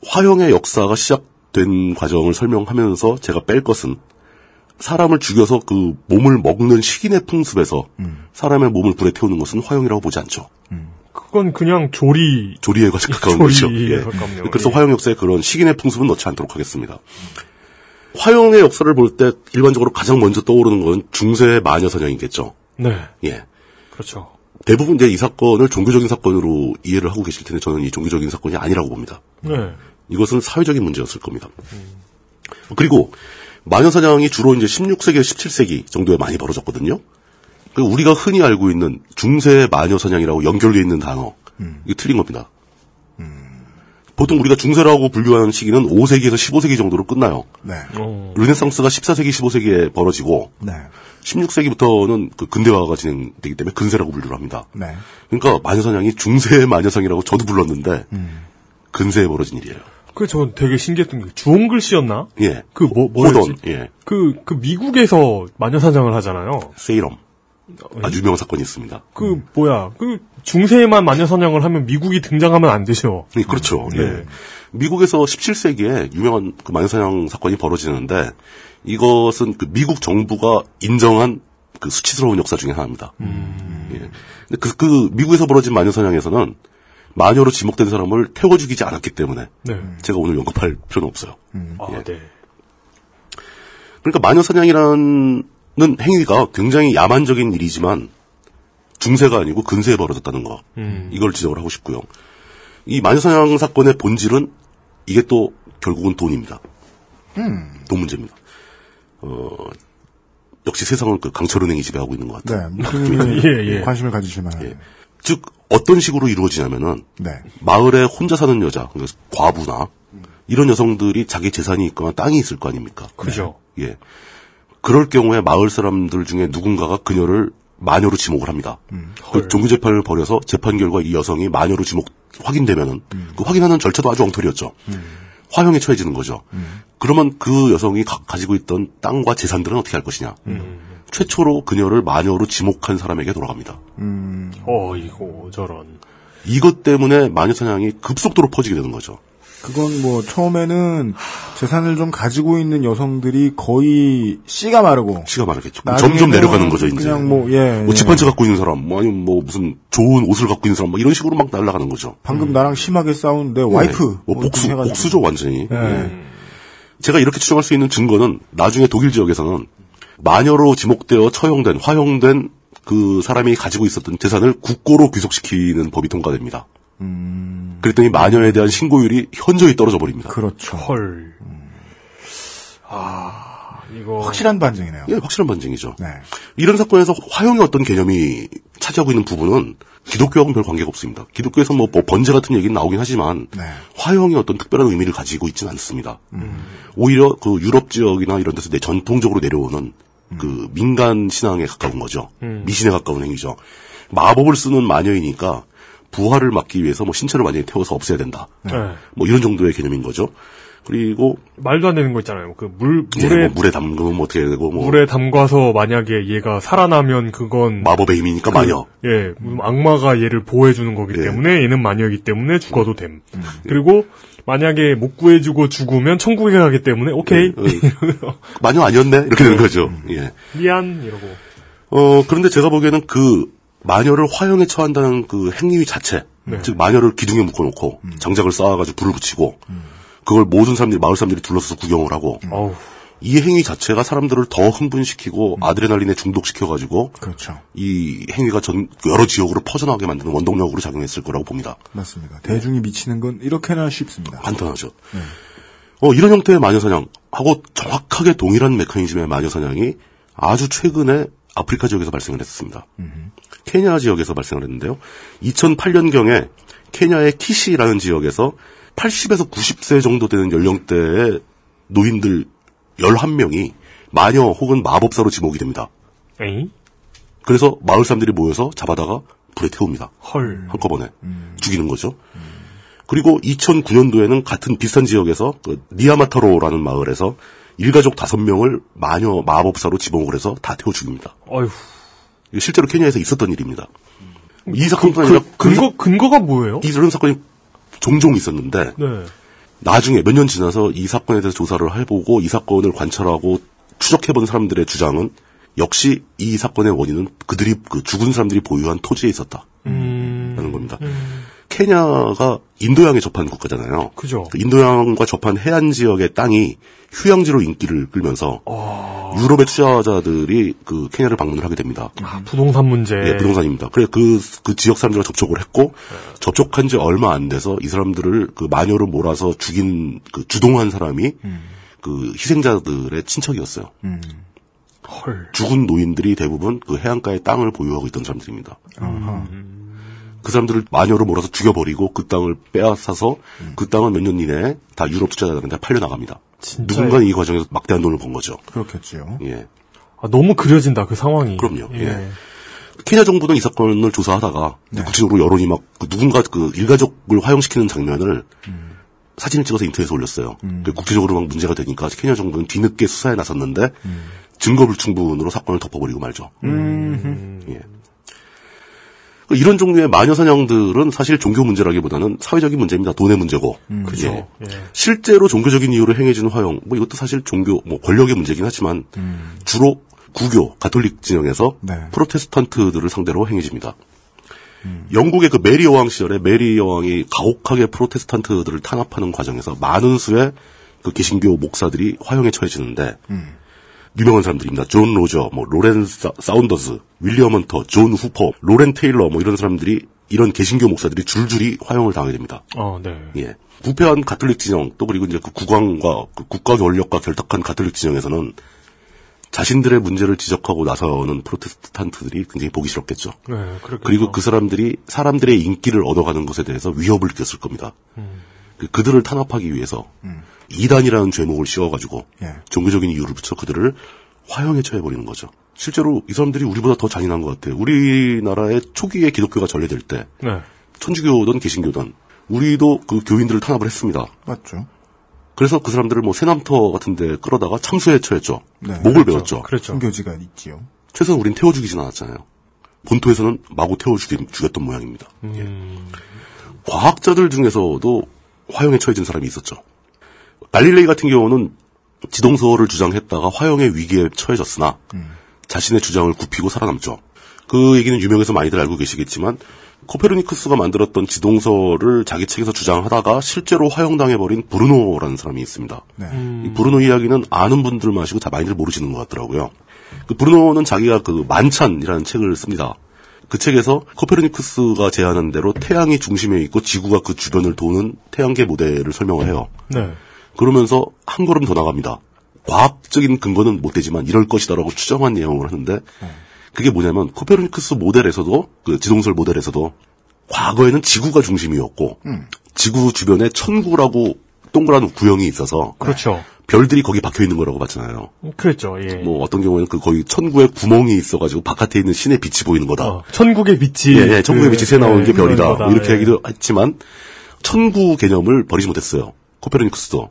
화형의 역사가 시작된 과정을 설명하면서 제가 뺄 것은 사람을 죽여서 그 몸을 먹는 식인의 풍습에서 사람의 몸을 불에 태우는 것은 화형이라고 보지 않죠. 그건 그냥 조리 조리에 가까운 조리에 거죠. 예. 가깝네요. 그래서 예. 화형 역사에 그런 식인의 풍습은 넣지 않도록 하겠습니다. 화형의 역사를 볼 때 일반적으로 가장 먼저 떠오르는 건 중세 마녀 사냥이겠죠. 네. 예. 그렇죠. 대부분 이제 이 사건을 종교적인 사건으로 이해를 하고 계실 텐데 저는 이 종교적인 사건이 아니라고 봅니다. 네. 이것은 사회적인 문제였을 겁니다. 그리고 마녀 사냥이 주로 이제 16세기, 17세기 정도에 많이 벌어졌거든요. 그 우리가 흔히 알고 있는 중세 마녀 사냥이라고 연결되어 있는 단어, 이게 틀린 겁니다. 보통 우리가 중세라고 분류하는 시기는 5세기에서 15세기 정도로 끝나요. 네. 르네상스가 14세기, 15세기에 벌어지고 네. 16세기부터는 그 근대화가 진행되기 때문에 근세라고 분류를 합니다. 네. 그러니까 마녀사냥이 중세의 마녀상이라고 저도 불렀는데 근세에 벌어진 일이에요. 그전 되게 신기했던 게 주홍 글씨였나? 예. 그뭐 뭐였지? 예. 그, 그 미국에서 마녀사냥을 하잖아요. 세이럼. 아주 유명한 사건이 있습니다. 그 뭐야? 그 중세에만 마녀사냥을 하면 미국이 등장하면 안 되죠. 예, 그렇죠. 네. 예. 미국에서 17세기에 유명한 그 마녀사냥 사건이 벌어지는데 이것은 그 미국 정부가 인정한 그 수치스러운 역사 중에 하나입니다. 예. 근데 그, 그 미국에서 벌어진 마녀사냥에서는 마녀로 지목된 사람을 태워 죽이지 않았기 때문에 네. 제가 오늘 언급할 필요는 없어요. 아, 네. 그러니까 마녀 사냥이라는 행위가 굉장히 야만적인 일이지만 중세가 아니고 근세에 벌어졌다는 거. 음. 이걸 지적을 하고 싶고요. 이 마녀 사냥 사건의 본질은 이게 또 결국은 돈입니다. 돈 문제입니다. 어, 역시 세상은 그 강철은행이 지배하고 있는 것 같아요. 네. 무슨 예, 예. 관심을 가지실 만한. 즉 어떤 식으로 이루어지냐면은 네. 마을에 혼자 사는 여자, 그러니까 과부나 이런 여성들이 자기 재산이 있거나 땅이 있을 거 아닙니까? 그죠. 예. 그럴 경우에 마을 사람들 중에 누군가가 그녀를 마녀로 지목을 합니다. 그 종교 재판을 벌여서 재판 결과 이 여성이 마녀로 지목 확인되면은 그 확인하는 절차도 아주 엉터리였죠. 화형에 처해지는 거죠. 그러면 그 여성이 가, 지고 있던 땅과 재산들은 어떻게 할 것이냐? 최초로 그녀를 마녀로 지목한 사람에게 돌아갑니다. 어, 이거 저런. 이것 때문에 마녀 사냥이 급속도로 퍼지게 되는 거죠. 그건 뭐 처음에는 재산을 좀 가지고 있는 여성들이 거의 씨가 마르고 씨가 마르겠죠. 점점 내려가는 거죠, 이제. 그냥 뭐 예. 뭐 예. 집한 채 갖고 있는 사람, 뭐 아니면 뭐 무슨 좋은 옷을 갖고 있는 사람, 뭐 이런 식으로 막 날아가는 거죠. 방금 나랑 심하게 싸운 내 와이프 네. 뭐뭐 복수, 좀 해가지고. 복수죠, 완전히. 예. 예. 제가 이렇게 추정할 수 있는 증거는 나중에 독일 지역에서는 마녀로 지목되어 처형된, 화형된 그 사람이 가지고 있었던 재산을 국고로 귀속시키는 법이 통과됩니다. 그랬더니 마녀에 대한 신고율이 현저히 떨어져 버립니다. 그렇죠. 헐. 아, 이거. 확실한 반증이네요. 예, 확실한 반증이죠. 네. 이런 사건에서 화형의 어떤 개념이 차지하고 있는 부분은 기독교하고는 별 관계가 없습니다. 기독교에서 뭐, 뭐 번제 같은 얘기는 나오긴 하지만 네. 화형이 어떤 특별한 의미를 가지고 있지는 않습니다. 오히려 그 유럽 지역이나 이런 데서 내 전통적으로 내려오는 그 민간 신앙에 가까운 거죠. 음. 미신에 가까운 행위죠. 마법을 쓰는 마녀이니까 부활을 막기 위해서 뭐 신체를 완전히 태워서 없애야 된다. 네. 뭐 이런 정도의 개념인 거죠. 그리고 말도 안 되는 거 있잖아요. 그 물, 예, 물에, 뭐 물에 담그면 뭐 어떻게 되고 뭐 물에 담가서 만약에 얘가 살아나면 그건. 마법의 힘이니까 그, 마녀. 예, 악마가 얘를 보호해 주는 거기 예. 때문에 얘는 마녀이기 때문에 죽어도 됨. 그리고 만약에 못 구해주고 죽으면 천국에 가기 때문에 오케이. 예, 마녀 아니었네 이렇게 되는 거죠. 예. 미안 이러고. 어 그런데 제가 보기에는 그 마녀를 화형에 처한다는 그 행위 자체, 네. 즉 마녀를 기둥에 묶어놓고 장작을 쌓아가지고 불을 붙이고 그걸 모든 사람들이 마을 사람들이 둘러서서 구경을 하고 어우. 이 행위 자체가 사람들을 더 흥분시키고 아드레날린에 중독시켜가지고 그렇죠. 이 행위가 전 여러 지역으로 퍼져나가게 만드는 원동력으로 작용했을 거라고 봅니다. 맞습니다. 대중이 미치는 건 이렇게나 쉽습니다. 간단하죠. 어, 이런 형태의 마녀사냥하고 정확하게 동일한 메커니즘의 마녀사냥이 아주 최근에 아프리카 지역에서 발생을 했습니다. 케냐 지역에서 발생을 했는데요. 2008년경에 케냐의 키시라는 지역에서 80에서 90세 정도 되는 연령대의 노인들 11명이 마녀 혹은 마법사로 지목이 됩니다. 에이? 그래서 마을 사람들이 모여서 잡아다가 불에 태웁니다. 헐. 한꺼번에 죽이는 거죠. 그리고 2009년도에는 같은 비슷한 지역에서 그 니아마타로라는 마을에서 일가족 다섯 명을 마녀 마법사로 지목을 해서 다 태워 죽입니다. 어휴. 실제로 케냐에서 있었던 일입니다. 이 사건뿐 아니라 그, 근거 근거가 뭐예요? 이런 사건이 종종 있었는데 네. 나중에 몇 년 지나서 이 사건에 대해서 조사를 해보고 이 사건을 관찰하고 추적해본 사람들의 주장은 역시 이 사건의 원인은 그들이 그 죽은 사람들이 보유한 토지에 있었다. 라는 겁니다. 케냐가 인도양에 접한 국가잖아요. 그죠. 그 인도양과 접한 해안 지역의 땅이 휴양지로 인기를 끌면서 유럽의 투자자들이 그 케냐를 방문을 하게 됩니다. 아, 부동산 문제. 예, 부동산입니다. 그래 그, 그 지역 사람들과 접촉을 했고, 접촉한 지 얼마 안 돼서 이 사람들을 그 마녀로 몰아서 죽인 그 주동한 사람이 그 희생자들의 친척이었어요. 헐. 죽은 노인들이 대부분 그 해안가의 땅을 보유하고 있던 사람들입니다. 그 사람들을 마녀로 몰아서 죽여버리고 그 땅을 빼앗아서 그 땅은 몇년 이내에 다 유럽 투자자들한테 팔려나갑니다. 누군가는 이 과정에서 막대한 돈을 번 거죠. 그렇겠지요. 예. 아, 너무 그려진다 그 상황이. 그럼요. 예. 케냐 정부는 이 사건을 조사하다가 네. 국제적으로 여론이 막 그 누군가 그 일가족을 화형시키는 장면을 사진을 찍어서 인터넷에 올렸어요. 그 국제적으로 막 문제가 되니까 케냐 정부는 뒤늦게 수사에 나섰는데 증거 불충분으로 사건을 덮어버리고 말죠. 예. 그 이런 종류의 마녀 사냥들은 사실 종교 문제라기보다는 사회적인 문제입니다. 돈의 문제고. 그죠. 예. 예. 실제로 종교적인 이유로 행해지는 화형, 뭐 이것도 사실 종교, 뭐 권력의 문제긴 하지만 주로 구교, 가톨릭 진영에서 네. 프로테스탄트들을 상대로 행해집니다. 영국의 그 메리 여왕 시절에 메리 여왕이 가혹하게 프로테스탄트들을 탄압하는 과정에서 많은 수의 그 개신교 목사들이 화형에 처해지는데 유명한 사람들입니다. 존 로저, 뭐 로렌 사, 사운더스, 윌리엄 헌터, 존 후퍼, 로렌 테일러 뭐 이런 사람들이 이런 개신교 목사들이 줄줄이 화형을 당하게 됩니다. 어, 네. 예. 부패한 가톨릭 진영 또 그리고 이제 그 국왕과 그 국가 권력과 결탁한 가톨릭 진영에서는 자신들의 문제를 지적하고 나서는 프로테스탄트들이 굉장히 보기 싫었겠죠. 네, 그렇겠죠. 그리고 그 사람들이 사람들의 인기를 얻어가는 것에 대해서 위협을 느꼈을 겁니다. 음. 그- 그들을 탄압하기 위해서 이단이라는 죄목을 씌워가지고 예. 종교적인 이유를 붙여 그들을 화형에 처해버리는 거죠. 실제로 이 사람들이 우리보다 더 잔인한 것 같아요. 우리나라의 초기에 기독교가 전래될 때 네. 천주교든 개신교든 우리도 그 교인들을 탄압을 했습니다. 맞죠. 그래서 그 사람들을 뭐 세남터 같은 데 끌어다가 참수에 처했죠. 네. 목을 그렇죠. 베었죠. 그렇죠. 순교지가 있지요. 최소한 우린 태워 죽이진 않았잖아요. 본토에서는 마구 태워 죽이, 죽였던 모양입니다. 음. 과학자들 중에서도 화형에 처해진 사람이 있었죠. 갈릴레이 같은 경우는 지동설을 주장했다가 화형의 위기에 처해졌으나 자신의 주장을 굽히고 살아남죠. 그 얘기는 유명해서 많이들 알고 계시겠지만 코페르니쿠스가 만들었던 지동설을 자기 책에서 주장하다가 실제로 화형당해버린 브루노라는 사람이 있습니다. 네. 이 브루노 이야기는 아는 분들 마시고 다 많이들 모르시는 것 같더라고요. 그 브루노는 자기가 그 만찬이라는 책을 씁니다. 그 책에서 코페르니쿠스가 제안한 대로 태양이 중심에 있고 지구가 그 주변을 도는 태양계 모델을 설명을 해요. 네. 그러면서 한 걸음 더 나갑니다. 과학적인 근거는 못 되지만 이럴 것이다라고 추정한 내용을 하는데 그게 뭐냐면 코페르니쿠스 모델에서도 그 지동설 모델에서도 과거에는 지구가 중심이었고 지구 주변에 천구라고 동그란 구형이 있어서 그렇죠. 별들이 거기 박혀 있는 거라고 봤잖아요. 그랬죠. 예. 뭐 어떤 경우에는 그 거의 천구에 구멍이 있어가지고 바깥에 있는 신의 빛이 보이는 거다. 어, 천국의 빛이 예, 예, 천국의 그, 빛이 새 나오는 게 예, 별이다. 그런 거다. 뭐 이렇게 예. 얘기도 했지만 천구 개념을 버리지 못했어요. 코페르니쿠스도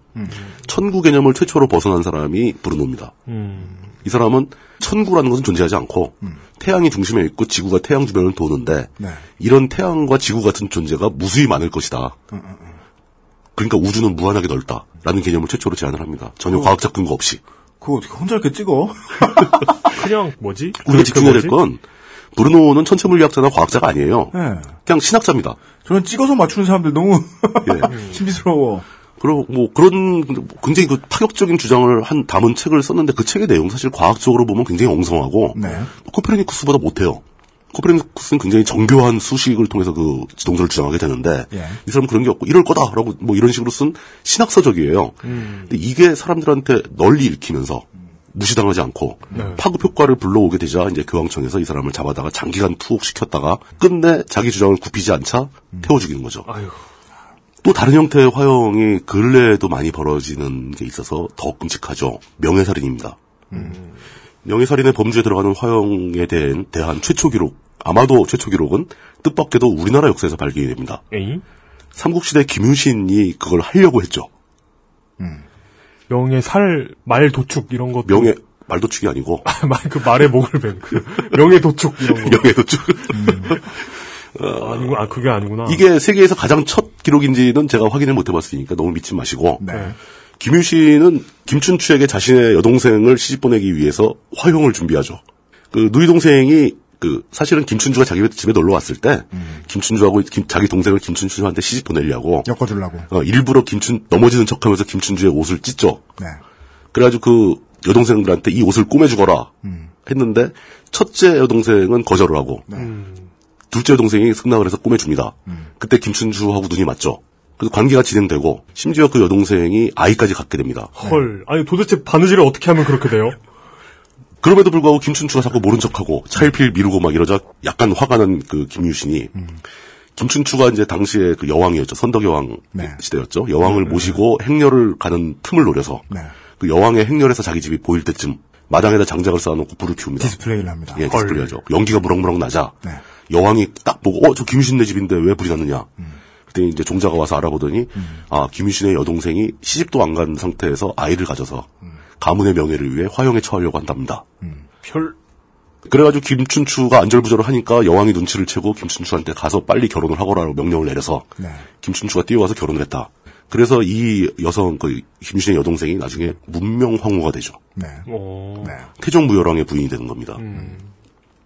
천구 개념을 최초로 벗어난 사람이 브루노입니다. 음. 이 사람은 천구라는 것은 존재하지 않고 태양이 중심에 있고 지구가 태양 주변을 도는데 네. 이런 태양과 지구 같은 존재가 무수히 많을 것이다. 그러니까 우주는 무한하게 넓다라는 개념을 최초로 제안을 합니다. 전혀 과학적 근거 없이. 그거 어떻게 혼자 이렇게 찍어? 그냥 뭐지? 우리가 그 집중해야 될? 건 브루노는 천체 물리학자나 과학자가 아니에요. 네. 그냥 신학자입니다. 저는 찍어서 맞추는 사람들 너무 예. 신비스러워. 그리고 뭐 그런 굉장히 그 파격적인 주장을 한 담은 책을 썼는데 그 책의 내용 사실 과학적으로 보면 굉장히 엉성하고 네. 코페르니쿠스보다 못해요. 코페르니쿠스는 굉장히 정교한 수식을 통해서 그 지동설을 주장하게 되는데 예. 이 사람은 그런 게 없고 이럴 거다라고 뭐 이런 식으로 쓴 신학 서적이에요. 음. 근데 이게 사람들한테 널리 읽히면서 무시당하지 않고 네. 파급 효과를 불러오게 되자 이제 교황청에서 이 사람을 잡아다가 장기간 투옥시켰다가 끝내 자기 주장을 굽히지 않자 태워 죽이는 거죠. 아유. 또 다른 형태의 화형이 근래에도 많이 벌어지는 게 있어서 더 끔찍하죠. 명예살인입니다. 명예살인의 범주에 들어가는 화형에 대한, 대한 최초 기록, 아마도 최초 기록은 뜻밖에도 우리나라 역사에서 발견이 됩니다. 에이? 삼국시대 김유신이 그걸 하려고 했죠. 명예 살, 말 도축 이런 것도. 명예, 말 도축이 아니고. 말, 그 말에 목을 벤. 그 명예 도축 이런 거. 명예 도축. 아, 아니구, 아, 그게 아니구나. 이게 세계에서 가장 첫 기록인지는 제가 확인을 못 해봤으니까 너무 믿지 마시고. 네. 김유신은 김춘추에게 자신의 여동생을 시집 보내기 위해서 화용을 준비하죠. 그 누이 동생이 그 사실은 김춘주가 자기 집에 놀러 왔을 때 김춘주하고 김- 자기 동생을 김춘주한테 시집 보내려고 엮어주려고. 어, 일부러 김춘 넘어지는 척하면서 김춘주의 옷을 찢죠. 네. 그래가지고 그 여동생들한테 이 옷을 꼬매주거라 했는데 첫째 여동생은 거절을 하고 둘째 여동생이 승낙을 해서 꼬매줍니다. 그때 김춘추하고 눈이 맞죠. 그래서 관계가 진행되고 심지어 그 여동생이 아이까지 갖게 됩니다. 헐. 아니, 도대체 바느질을 어떻게 하면 그렇게 돼요? 그럼에도 불구하고 김춘추가 자꾸 모른 척하고 차일피일 미루고 막 이러자 약간 화가 난 그 김유신이 김춘추가 이제 당시에 그 여왕이었죠. 선덕여왕 시대였죠. 여왕을 모시고 행렬을 가는 틈을 노려서 그 여왕의 행렬에서 자기 집이 보일 때쯤 마당에다 장작을 쌓아놓고 불을 피웁니다. 디스플레이를 합니다. 예, 디스플레이하죠. 연기가 무럭무럭 나자 네. 여왕이 딱 보고 어 저 김유신네 집인데 왜 불이 났느냐. 그때 이제 종자가 와서 알아보더니 아 김유신의 여동생이 시집도 안 간 상태에서 아이를 가져서 가문의 명예를 위해 화형에 처하려고 한답니다. 별. 그래가지고 김춘추가 안절부절을 하니까 여왕이 눈치를 채고 김춘추한테 가서 빨리 결혼을 하거라고 명령을 내려서 네. 김춘추가 뛰어와서 결혼을 했다. 그래서 이 여성 그 김유신의 여동생이 나중에 문명황후가 되죠. 네. 어. 태종무열왕의 부인이 되는 겁니다.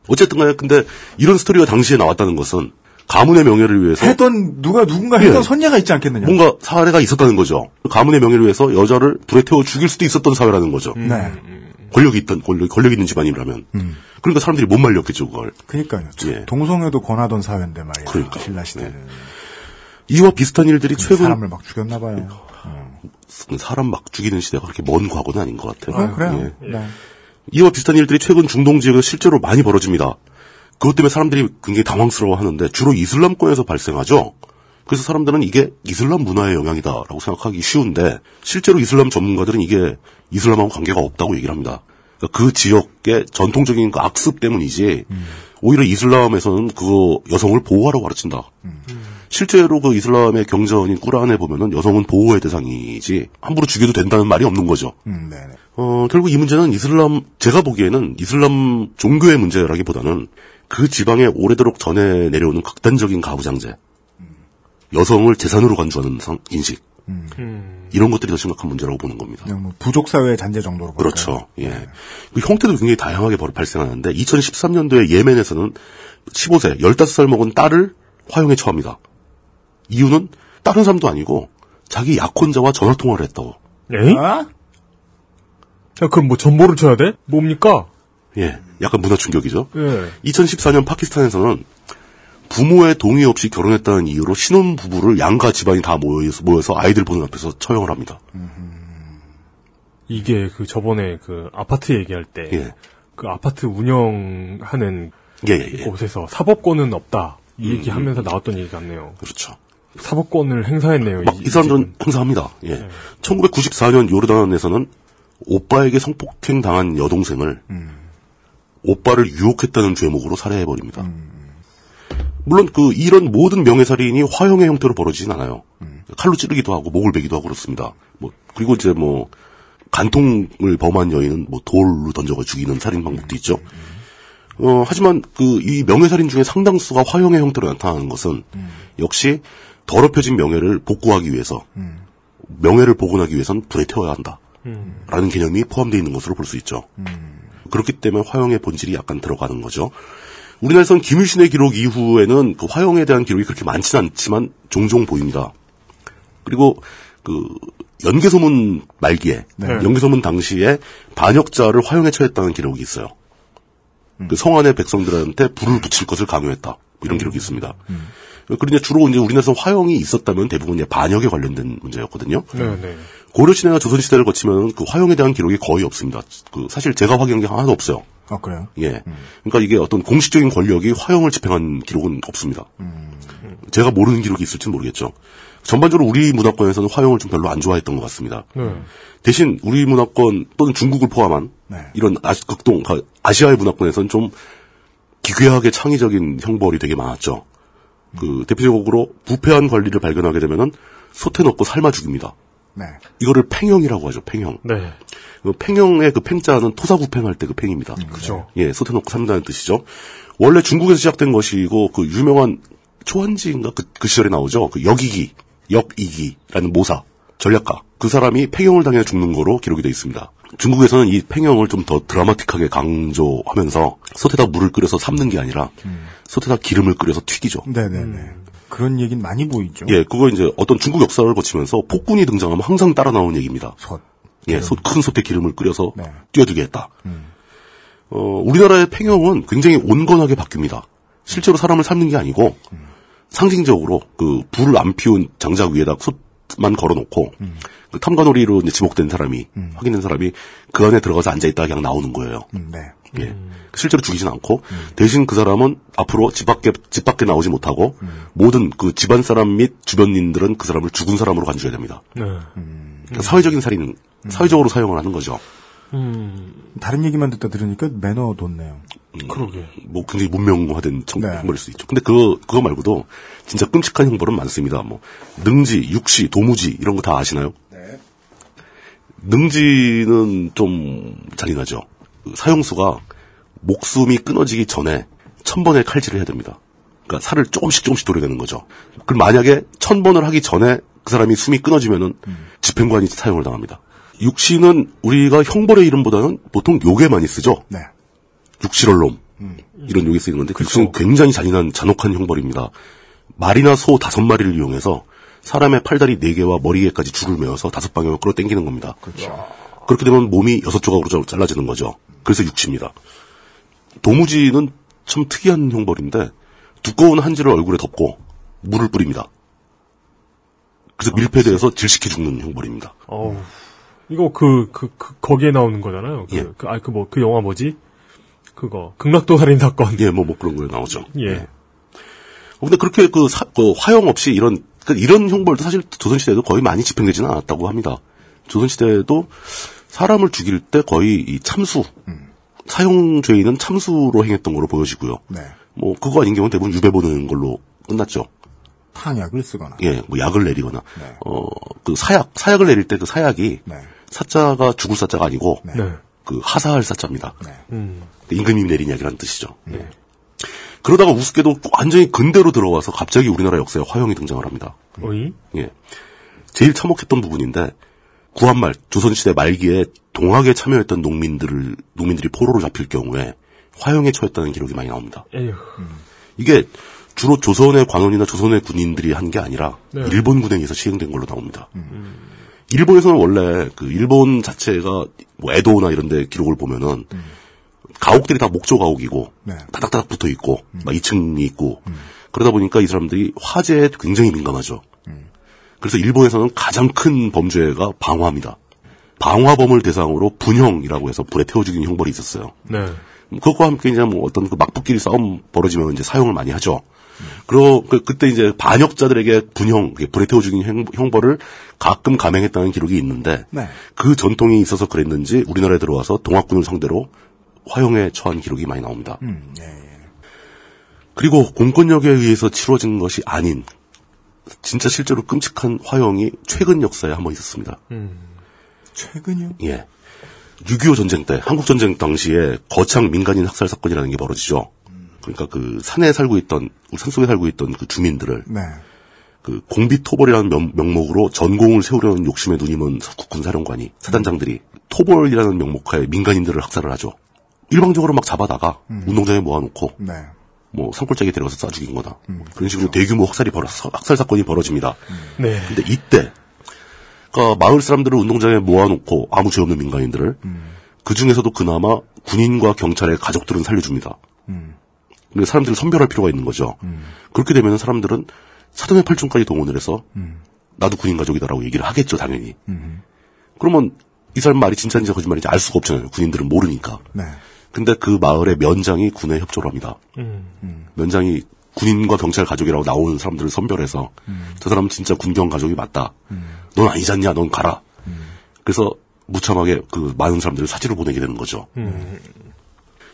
어쨌든 간에 근데 이런 스토리가 당시에 나왔다는 것은 가문의 명예를 위해서 했던 누가 누군가 했던 예. 선례가 있지 않겠느냐. 뭔가 사례가 있었다는 거죠. 가문의 명예를 위해서 여자를 불에 태워 죽일 수도 있었던 사회라는 거죠. 네. 권력이 있던 권력, 권력 있는 집안이라면. 그러니까 사람들이 못 말렸겠죠 그걸. 그러니까요. 예. 동성애도 권하던 사회인데 말이야. 그러니까. 신라 시대는. 이와 비슷한 일들이 최근 사람을 막 죽였나 봐요. 사람 막 죽이는 시대가 그렇게 먼 과거는 아닌 것 같아요. 아, 그래요? 예. 네. 이와 비슷한 일들이 최근 중동 지역에서 실제로 많이 벌어집니다. 그것 때문에 사람들이 굉장히 당황스러워 하는데 주로 이슬람권에서 발생하죠. 그래서 사람들은 이게 이슬람 문화의 영향이다라고 생각하기 쉬운데 실제로 이슬람 전문가들은 이게 이슬람하고 관계가 없다고 얘기를 합니다. 그러니까 그 지역의 전통적인 그 악습 때문이지 오히려 이슬람에서는 그거 여성을 보호하라고 가르친다. 실제로 그 이슬람의 경전인 꾸란에 보면은 여성은 보호의 대상이지 함부로 죽여도 된다는 말이 없는 거죠. 음, 네. 어, 결국 이 문제는 이슬람, 제가 보기에는 이슬람 종교의 문제라기보다는 그 지방에 오래도록 전해 내려오는 극단적인 가부장제, 여성을 재산으로 간주하는 상- 인식, 이런 것들이 더 심각한 문제라고 보는 겁니다. 그냥 뭐 부족 사회의 잔재 정도로 볼까요? 그렇죠. 예. 그 형태도 굉장히 다양하게 벌- 발생하는데 2013년도에 예멘에서는 15세, 15살 먹은 딸을 화형에 처합니다. 이유는 다른 사람도 아니고 자기 약혼자와 전화 통화를 했다고. 에이? 아? 야, 그럼 뭐 전보를 쳐야 돼? 뭡니까? 예. 약간 문화 충격이죠. 예. 2014년 파키스탄에서는 부모의 동의 없이 결혼했다는 이유로 신혼 부부를 양가 집안이 다 모여서, 모여서 아이들 보는 앞에서 처형을 합니다. 이게 그 저번에 그 아파트 얘기할 때. 예. 그 아파트 운영하는 예, 예, 예. 곳에서 사법권은 없다. 이 음, 얘기하면서 나왔던 얘기 같네요. 그렇죠. 사법권을 행사했네요. 막 이 사람들은 행사합니다. 예. 1994년 요르단에서는 오빠에게 성폭행 당한 여동생을 오빠를 유혹했다는 죄목으로 살해해버립니다. 물론 그 이런 모든 명예살인이 화형의 형태로 벌어지진 않아요. 칼로 찌르기도 하고 목을 베기도 하고 그렇습니다. 뭐 그리고 이제 뭐 간통을 범한 여인은 뭐 돌로 던져가 죽이는 살인 방법도 있죠. 어, 하지만 그 이 명예살인 중에 상당수가 화형의 형태로 나타나는 것은 역시 더럽혀진 명예를 복구하기 위해서 명예를 복원하기 위해선 불에 태워야 한다. 라는 개념이 포함되어 있는 것으로 볼 수 있죠. 그렇기 때문에 화형의 본질이 약간 들어가는 거죠. 우리나라에선 김유신의 기록 이후에는 그 화형에 대한 기록이 그렇게 많지는 않지만 종종 보입니다. 그리고 그 연개소문 말기에 네. 연개소문 당시에 반역자를 화형에 처했다는 기록이 있어요. 그 성안의 백성들한테 불을 붙일 것을 강요했다. 뭐 이런 기록이 있습니다. 그리고 이제 주로 이제 우리나라에서 화형이 있었다면 대부분 이제 반역에 관련된 문제였거든요. 네 네. 고려 시대나 조선 시대를 거치면 그 화용에 대한 기록이 거의 없습니다. 그 사실 제가 확인한 게 하나도 없어요. 아, 그래요? 예. 그러니까 이게 어떤 공식적인 권력이 화용을 집행한 기록은 없습니다. 제가 모르는 기록이 있을지는 모르겠죠. 전반적으로 우리 문화권에서는 화용을 좀 별로 안 좋아했던 것 같습니다. 네. 대신 우리 문화권 또는 중국을 포함한 이런 아시, 극동 가- 아시아의 문화권에서는 좀 기괴하게 창의적인 형벌이 되게 많았죠. 그 대표적으로 부패한 관리를 발견하게 되면은 솥에 넣고 삶아 죽입니다. 네. 이거를 팽형이라고 하죠. 팽형. 네. 그 팽형의 그 팽자는 토사구팽할 때 그 팽입니다. 그죠. 예, 솥에 넣고 삶는다는 뜻이죠. 원래 중국에서 시작된 것이고 그 유명한 초한지인가 그, 그 시절에 나오죠. 그 역이기, 역이기라는 모사, 전략가. 그 사람이 팽형을 당해 죽는 거로 기록이 되어 있습니다. 중국에서는 이 팽형을 좀 더 드라마틱하게 강조하면서 솥에다 물을 끓여서 삶는 게 아니라 솥에다 기름을 끓여서 튀기죠. 네네네. 그런 얘기는 많이 보이죠. 예, 그거 이제 어떤 중국 역사를 거치면서 폭군이 등장하면 항상 따라 나오는 얘기입니다. 솥. 예, 솥, 큰 솥에 기름을 끓여서 네. 뛰어들게 했다. 어, 우리나라의 팽형은 굉장히 온건하게 바뀝니다. 실제로 사람을 삶는 게 아니고, 상징적으로 그 불을 안 피운 장작 위에다 솥만 걸어놓고, 그 탐관오리로 지목된 사람이, 확인된 사람이 그 안에 들어가서 앉아있다가 그냥 나오는 거예요. 네. 예. 실제로 죽이진 않고 대신 그 사람은 앞으로 집 밖에 집 밖에 나오지 못하고 모든 그 집안 사람 및 주변인들은 그 사람을 죽은 사람으로 간주해야 됩니다. 네. 그러니까 사회적인 살인 사회적으로 사용을 하는 거죠. 음. 다른 얘기만 듣다 들으니까 매너 돋네요. 그러게. 뭐 굉장히 문명화된 청- 네. 형벌일 수 있죠. 근데 그거 그거 말고도 진짜 끔찍한 형벌은 많습니다. 뭐 능지, 육시, 도무지 이런 거 다 아시나요? 능지는 좀 잔인하죠. 그 사형수가 목숨이 끊어지기 전에 천 번의 칼질을 해야 됩니다. 그러니까 살을 조금씩 조금씩 도려내는 거죠. 그럼 만약에 천 번을 하기 전에 그 사람이 숨이 끊어지면은 집행관이 사형을 당합니다. 육시는 우리가 형벌의 이름보다는 보통 욕에 많이 쓰죠. 네. 육실얼놈 이런 욕이 쓰이는 건데 그 육시는 굉장히 잔인한 잔혹한 형벌입니다. 말이나 소 다섯 마리를 이용해서 사람의 팔다리 네 개와 머리에까지 줄을 메어서 다섯 방향으로 끌어당기는 겁니다. 그렇 게 되면 몸이 여섯 조각으로 잘- 잘라지는 거죠. 그래서 육시입니다. 도무지는 참 특이한 형벌인데 두꺼운 한지를 얼굴에 덮고 물을 뿌립니다. 그래서 밀폐돼서 질식해 죽는 형벌입니다. 어우. 이거 그, 그, 그, 거기에 나오는 거잖아요. 그, 예. 그, 아, 그 뭐, 그 영화 뭐지? 그거. 극락도 살인 사건. 예, 뭐, 뭐 그런 거에 나오죠. 예. 어, 근데 그렇게 그, 사- 그 화형 없이 이런 그 이런 형벌도 사실 조선시대에도 거의 많이 집행되지는 않았다고 합니다. 조선시대에도 사람을 죽일 때 거의 이 참수 사형죄인은 참수로 행했던 걸로 보여지고요. 네. 뭐 그거 아닌 경우는 대부분 유배 보는 걸로 끝났죠. 탕약을 쓰거나. 예, 뭐 약을 내리거나 어그 사약 사약을 내릴 때 그 사약이 네. 사자가 죽을 사자가 아니고 네. 그 하사할 사자입니다. 음. 임금님이 내린 약이라는 뜻이죠. 네. 그러다가 우습게도 완전히 근대로 들어와서 갑자기 우리나라 역사에 화형이 등장을 합니다. 어이? 예. 제일 참혹했던 부분인데 구한말 조선시대 말기에 동학에 참여했던 농민들을 농민들이 포로로 잡힐 경우에 화형에 처했다는 기록이 많이 나옵니다. 에휴. 이게 주로 조선의 관원이나 조선의 군인들이 한 게 아니라 네. 일본 군행에서 시행된 걸로 나옵니다. 일본에서는 원래 그 일본 자체가 뭐 에도나 이런 데 기록을 보면은 가옥들이 다 목조 가옥이고 네. 다닥다닥 붙어 있고 막 2층이 있고 그러다 보니까 이 사람들이 화재에 굉장히 민감하죠. 그래서 일본에서는 가장 큰 범죄가 방화입니다. 방화범을 대상으로 분형이라고 해서 불에 태워 죽이는 형벌이 있었어요. 네. 그것과 함께 이제 뭐 어떤 그 막부끼리 싸움 벌어지면 이제 사용을 많이 하죠. 그러 그, 그때 이제 반역자들에게 분형, 그 불에 태워 죽이는 형, 형벌을 가끔 감행했다는 기록이 있는데 네. 그 전통이 있어서 그랬는지 우리나라에 들어와서 동학군을 상대로 화형에 처한 기록이 많이 나옵니다. 음, 예, 그리고 공권력에 의해서 치러진 것이 아닌 진짜 실제로 끔찍한 화형이 최근 역사에 한 번 있었습니다. 최근이요? 예. 6.25 전쟁 때, 한국 전쟁 당시에 거창 민간인 학살 사건이라는 게 벌어지죠. 그러니까 그 산에 살고 있던, 산속에 살고 있던 그 주민들을 네. 그 공비토벌이라는 명, 명목으로 전공을 세우려는 욕심에 눈이 먼 국군 사령관이 사단장들이 토벌이라는 명목하에 민간인들을 학살을 하죠. 일방적으로 막 잡아다가 운동장에 모아놓고 네. 뭐 산골짜기 데려가서 쏴 죽인 거다. 그런 식으로 대규모 학살이 벌어 학살 사건이 벌어집니다. 네. 근데 이때 그러니까 마을 사람들을 운동장에 모아놓고 아무 죄 없는 민간인들을 그 중에서도 그나마 군인과 경찰의 가족들은 살려줍니다. 근데 사람들을 선별할 필요가 있는 거죠. 그렇게 되면 사람들은 사돈의 팔촌까지 동원을 해서 나도 군인 가족이다라고 얘기를 하겠죠, 당연히. 그러면 이 사람 말이 진짜인지 거짓말인지 알 수가 없잖아요. 군인들은 모르니까. 네. 근데 그 마을의 면장이 군에 협조를 합니다. 음. 면장이 군인과 경찰 가족이라고 나오는 사람들을 선별해서 음. 저 사람은 진짜 군경 가족이 맞다. 넌 아니지 않냐? 넌 가라. 그래서 무참하게 그 많은 사람들을 사지로 보내게 되는 거죠. 음.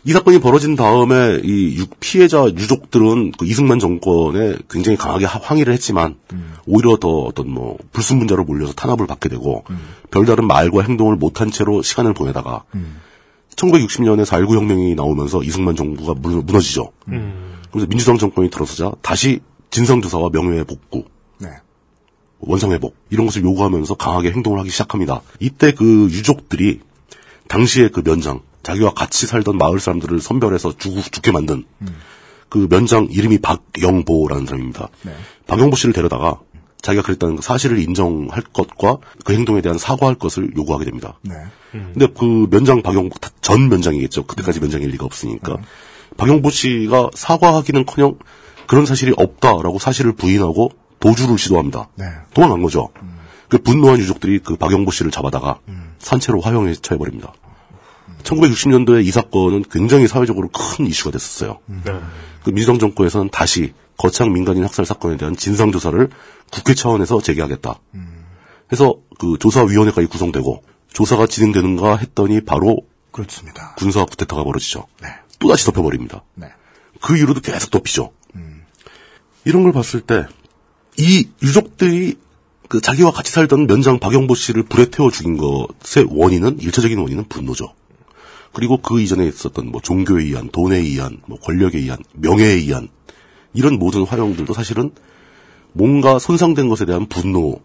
이 사건이 벌어진 다음에 이 유- 피해자 유족들은 그 이승만 정권에 굉장히 강하게 하- 항의를 했지만 오히려 더 어떤 뭐 불순분자로 몰려서 탄압을 받게 되고 별다른 말과 행동을 못한 채로 시간을 보내다가 1960년에 4.19 혁명이 나오면서 이승만 정부가 무- 무너지죠. 그래서 민주당 정권이 들어서자 다시 진상조사와 명예의 복구, 네. 원상회복 이런 것을 요구하면서 강하게 행동을 하기 시작합니다. 이때 그 유족들이 당시에 그 면장 자기와 같이 살던 마을 사람들을 선별해서 죽, 죽게 만든 그 면장 이름이 박영보라는 사람입니다. 네. 박영보 씨를 데려다가 자기가 그랬다는 그 사실을 인정할 것과 그 행동에 대한 사과할 것을 요구하게 됩니다. 네. 근데 그 면장 박영보 다- 전 면장이겠죠. 그때까지 면장일 리가 없으니까 박영보 씨가 사과하기는커녕 그런 사실이 없다라고 사실을 부인하고 도주를 시도합니다. 네. 도망간 거죠. 그 분노한 유족들이 그 박영보 씨를 잡아다가 산채로 화형에 처해버립니다. 1960년도에 이 사건은 굉장히 사회적으로 큰 이슈가 됐었어요. 그 민주당 정권에서는 다시 거창 민간인 학살 사건에 대한 진상 조사를 국회 차원에서 재개하겠다. 해서 그 조사위원회까지 구성되고 조사가 진행되는가 했더니 바로 그렇습니다. 군사 쿠데타가 벌어지죠. 네. 또 다시 덮여버립니다. 네. 그 이후로도 계속 덮이죠. 이런 걸 봤을 때 이 유족들이 그 자기와 같이 살던 면장 박영보 씨를 불에 태워 죽인 것의 원인은 일차적인 원인은 분노죠. 그리고 그 이전에 있었던 뭐 종교에 의한, 돈에 의한, 뭐 권력에 의한, 명예에 의한 이런 모든 화형들도 사실은 뭔가 손상된 것에 대한 분노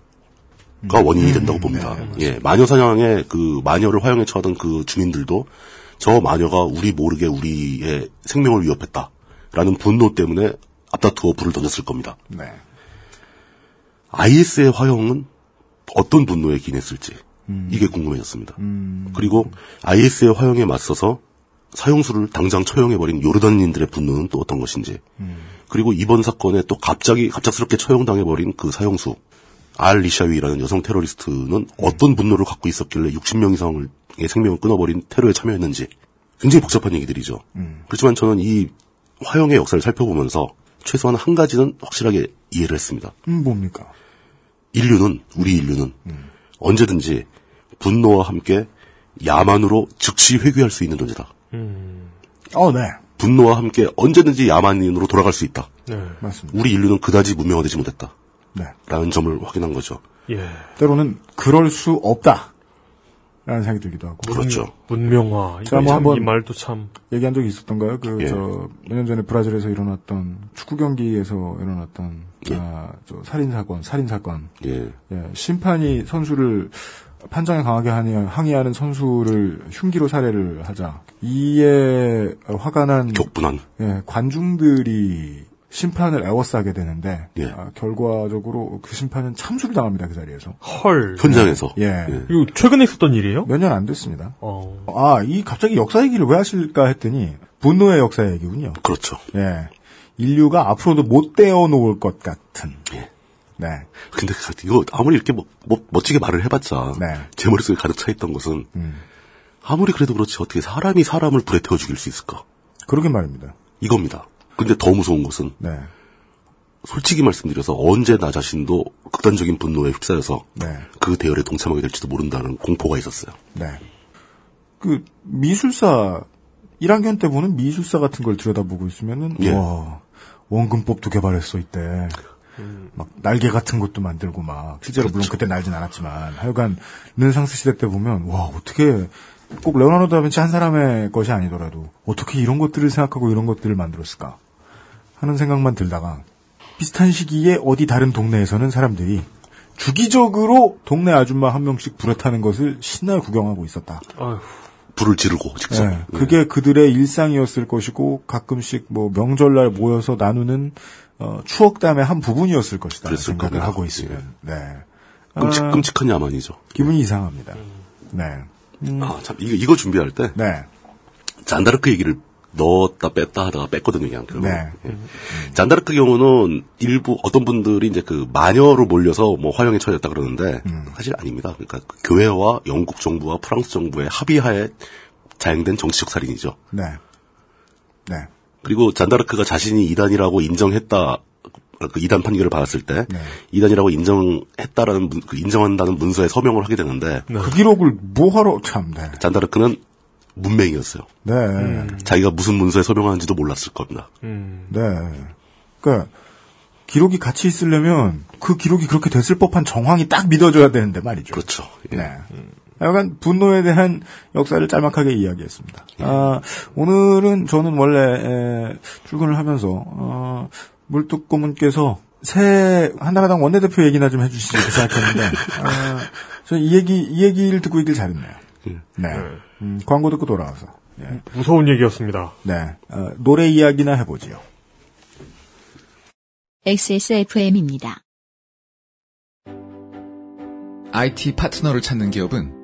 가 원인이 된다고 봅니다. 예, 마녀 사냥에 그 마녀를 화형에 처하던 그 주민들도 저 마녀가 우리 모르게 우리의 생명을 위협했다라는 분노 때문에 앞다투어 불을 던졌을 겁니다. 네. IS의 화형은 어떤 분노에 기인했을지 이게 궁금해졌습니다. 그리고 IS의 화형에 맞서서 사형수를 당장 처형해버린 요르단인들의 분노는 또 어떤 것인지 그리고 이번 사건에 또 갑자기 갑작스럽게 처형당해버린 그 사형수 알 리샤위라는 여성 테러리스트는 어떤 분노를 갖고 있었길래 60명 이상의 생명을 끊어버린 테러에 참여했는지 굉장히 복잡한 얘기들이죠. 그렇지만 저는 이 화형의 역사를 살펴보면서 최소한 한 가지는 확실하게 이해를 했습니다. 음, 뭡니까? 인류는 우리 인류는 언제든지 분노와 함께 야만으로 즉시 회귀할 수 있는 존재다. 어, 네. 분노와 함께 언제든지 야만인으로 돌아갈 수 있다. 네. 맞습니다. 우리 인류는 그다지 무명화되지 못했다. 네. 라는 점을 확인한 거죠. 예. 때로는 그럴 수 없다. 라는 생각이 들기도 하고. 그렇죠. 문명화. 제가 뭐 참, 한번 이 말도 참. 얘기한 적이 있었던가요? 그, 예. 저, 몇년 전에 브라질에서 일어났던, 축구 경기에서 일어났던, 예. 아, 저, 살인 사건, 살인 사건. 예. 예, 심판이 선수를, 판정에 강하게 하니- 항의하는 선수를 흉기로 살해를 하자. 이에 화가 난. 격분한. 예, 관중들이 심판을 애워싸게 되는데, 예. 아, 결과적으로 그 심판은 참수를 당합니다, 그 자리에서. 헐. 현장에서. 예. 이거 최근에 있었던 일이에요? 몇 년 안 됐습니다. 어. 아, 이 갑자기 역사 얘기를 왜 하실까 했더니 분노의 역사 얘기군요. 그렇죠. 예. 인류가 앞으로도 못 떼어 놓을 것 같은. 예. 네. 근데 이거 아무리 이렇게 뭐, 뭐- 멋지게 말을 해봤자 네. 제 머릿속에 가득 차 있던 것은 음. 아무리 그래도 그렇지 어떻게 사람이 사람을 불에 태워 죽일 수 있을까? 그러게 말입니다. 이겁니다. 근데 더 무서운 것은 네. 솔직히 말씀드려서 언제 나 자신도 극단적인 분노에 휩싸여서 네. 그 대열에 동참하게 될지도 모른다는 공포가 있었어요. 네. 그 미술사 1학년 때 보는 미술사 같은 걸 들여다보고 있으면은 예. 와 원근법도 개발했어 이때. 막 날개 같은 것도 만들고 막 실제로 물론 그때 날진 않았지만 하여간 르네상스 시대 때 보면 와 어떻게 꼭 레오나르도 다빈치 한 사람의 것이 아니더라도 어떻게 이런 것들을 생각하고 이런 것들을 만들었을까 하는 생각만 들다가 비슷한 시기에 어디 다른 동네에서는 사람들이 주기적으로 동네 아줌마 한 명씩 불에 타는 것을 신나게 구경하고 있었다. 아휴. 불을 지르고 직접. 네, 그게 그들의 일상이었을 것이고 가끔씩 뭐 명절날 모여서 나누는 어, 추억담의 한 부분이었을 것이다. 생각을 겁니다. 하고 있으면 네. 끔찍, 아, 끔찍한 야만이죠. 기분이 이상합니다. 네. 아, 참, 이거, 이거 준비할 때, 네. 잔다르크 얘기를 넣었다 뺐다 하다가 뺐거든요, 그냥. 결국. 네. 잔다르크 경우는 일부 어떤 분들이 이제 그 마녀로 몰려서 뭐 화형에 처했다 그러는데 음. 사실 아닙니다. 그러니까 그 교회와 영국 정부와 프랑스 정부의 합의하에 자행된 정치적 살인이죠. 네. 네. 그리고 잔다르크가 자신이 이단이라고 인정했다. 그 이단 판결을 받았을 때 네. 이단이라고 인정했다라는 문- 그 인정한다는 문서에 서명을 하게 되는데 그 기록을 뭐하러 참, 네. 잔다르크는 문맹이었어요. 네. 자기가 무슨 문서에 서명하는지도 몰랐을 겁니다. 네. 그러니까 기록이 같이 있으려면 그 기록이 그렇게 됐을 법한 정황이 딱 믿어져야 되는데 말이죠. 그렇죠. 네. 약간 분노에 대한 역사를 짤막하게 이야기했습니다. 아, 오늘은 저는 원래 에, 출근을 하면서 어, 물뚝고문께서 새 한나라당 원내대표 얘기나 좀 해주시지 이렇게 생각했는데 아, 저이 얘기 이 얘기를 듣고 있길 잘했네요. 네. 음, 광고 듣고 돌아와서 예. 무서운 얘기였습니다. 네 어, 노래 이야기나 해보지요. XSFM입니다. IT 파트너를 찾는 기업은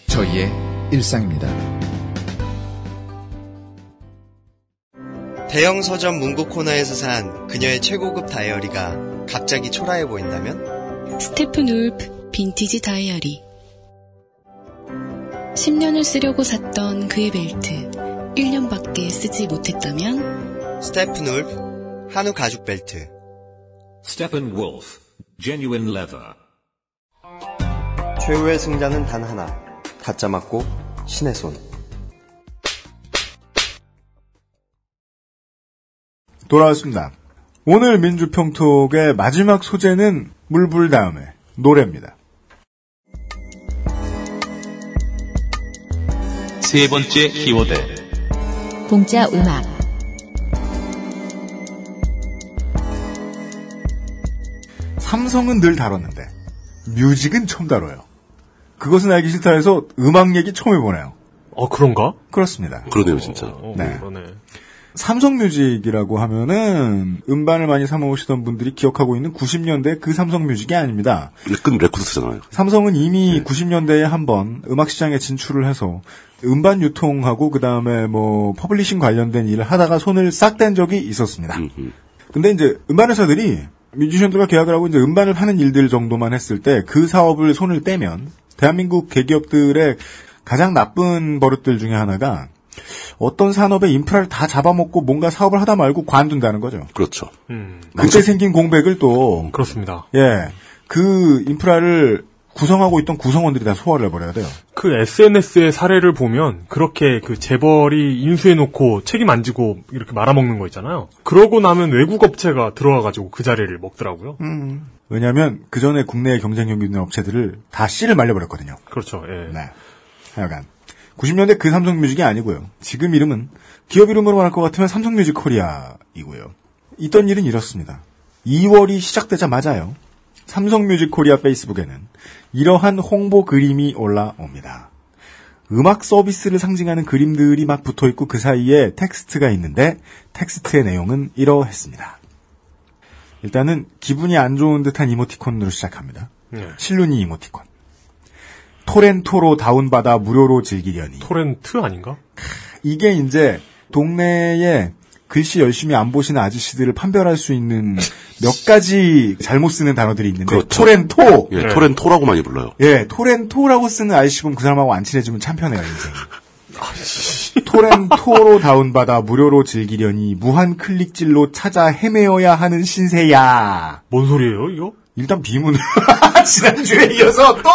저희의 일상입니다. 대형 서점 문구 코너에서 산 그녀의 최고급 다이어리가 갑자기 초라해 보인다면? 스테픈 울프 빈티지 다이어리 10년을 쓰려고 샀던 그의 벨트 1년밖에 쓰지 못했다면 스테픈 울프 한우 가죽 벨트 Steppenwolf, genuine leather. 최후의 승자는 단 하나 가짜 맞고 신의 손 돌아왔습니다. 오늘 민주평톡의 마지막 소재는 물불 다음에 노래입니다. 세 번째 키워드. 공짜 음악. 삼성은 늘 다뤘는데 뮤직은 처음 다뤄요. 그것은 알기 싫다 해서 음악 얘기 처음 해보네요. 어, 그런가? 그렇습니다. 그러네요, 진짜. 어, 네. 그러네. 삼성뮤직이라고 하면은 음반을 많이 사 모으시던 분들이 기억하고 있는 90년대 그 삼성뮤직이 아닙니다. 끈 레코드잖아요. 삼성은 이미 90년대에 한 번 음악 시장에 진출을 해서 음반 유통하고 그 다음에 뭐 publishing 관련된 일을 하다가 손을 싹 뗀 적이 있었습니다. 근데 이제 음반 회사들이 뮤지션들과 계약을 하고 이제 음반을 파는 일들 정도만 했을 때 그 사업을 손을 떼면 대한민국 대기업들의 가장 나쁜 버릇들 중에 하나가 어떤 산업의 인프라를 다 잡아먹고 뭔가 사업을 하다 말고 관둔다는 거죠. 그렇죠. 음, 그때 생긴 공백을 또 그렇습니다. 예, 그 인프라를 구성하고 있던 구성원들이 다 소화를 해버려야 돼요. 그 SNS의 사례를 보면 그렇게 그 재벌이 인수해놓고 책임 안 지고 이렇게 말아먹는 거 있잖아요. 그러고 나면 외국 업체가 들어와가지고 그 자리를 먹더라고요. 왜냐하면 그 전에 국내에 경쟁력 있는 업체들을 다 씨를 말려버렸거든요. 그렇죠. 예. 네. 하여간 90년대 그 삼성뮤직이 아니고요. 지금 이름은 기업 이름으로 말할 것 같으면 삼성뮤직 코리아이고요. 있던 일은 이렇습니다. 2월이 시작되자마자요. 삼성뮤직 코리아 페이스북에는 이러한 홍보 그림이 올라옵니다. 음악 서비스를 상징하는 그림들이 막 붙어 있고 그 사이에 텍스트가 있는데 텍스트의 내용은 이러했습니다. 일단은 기분이 안 좋은 듯한 이모티콘으로 시작합니다. 네. 실눈이 이모티콘. 토렌토로 다운받아 무료로 즐기려니. 토렌트 아닌가? 이게 이제 동네에 글씨 열심히 안 보시는 아저씨들을 판별할 수 있는 몇 가지 잘못 쓰는 단어들이 있는데 그렇죠. 토렌토. 예, 토렌토라고 많이 불러요. 예, 토렌토라고 쓰는 아저씨 보면 그 사람하고 안 친해지면 참 편해요, 인생이. 토렌토로 다운받아 무료로 즐기려니 무한 클릭질로 찾아 헤매어야 하는 신세야. 뭔 소리예요, 이거? 일단 비문. 지난주에 이어서 또!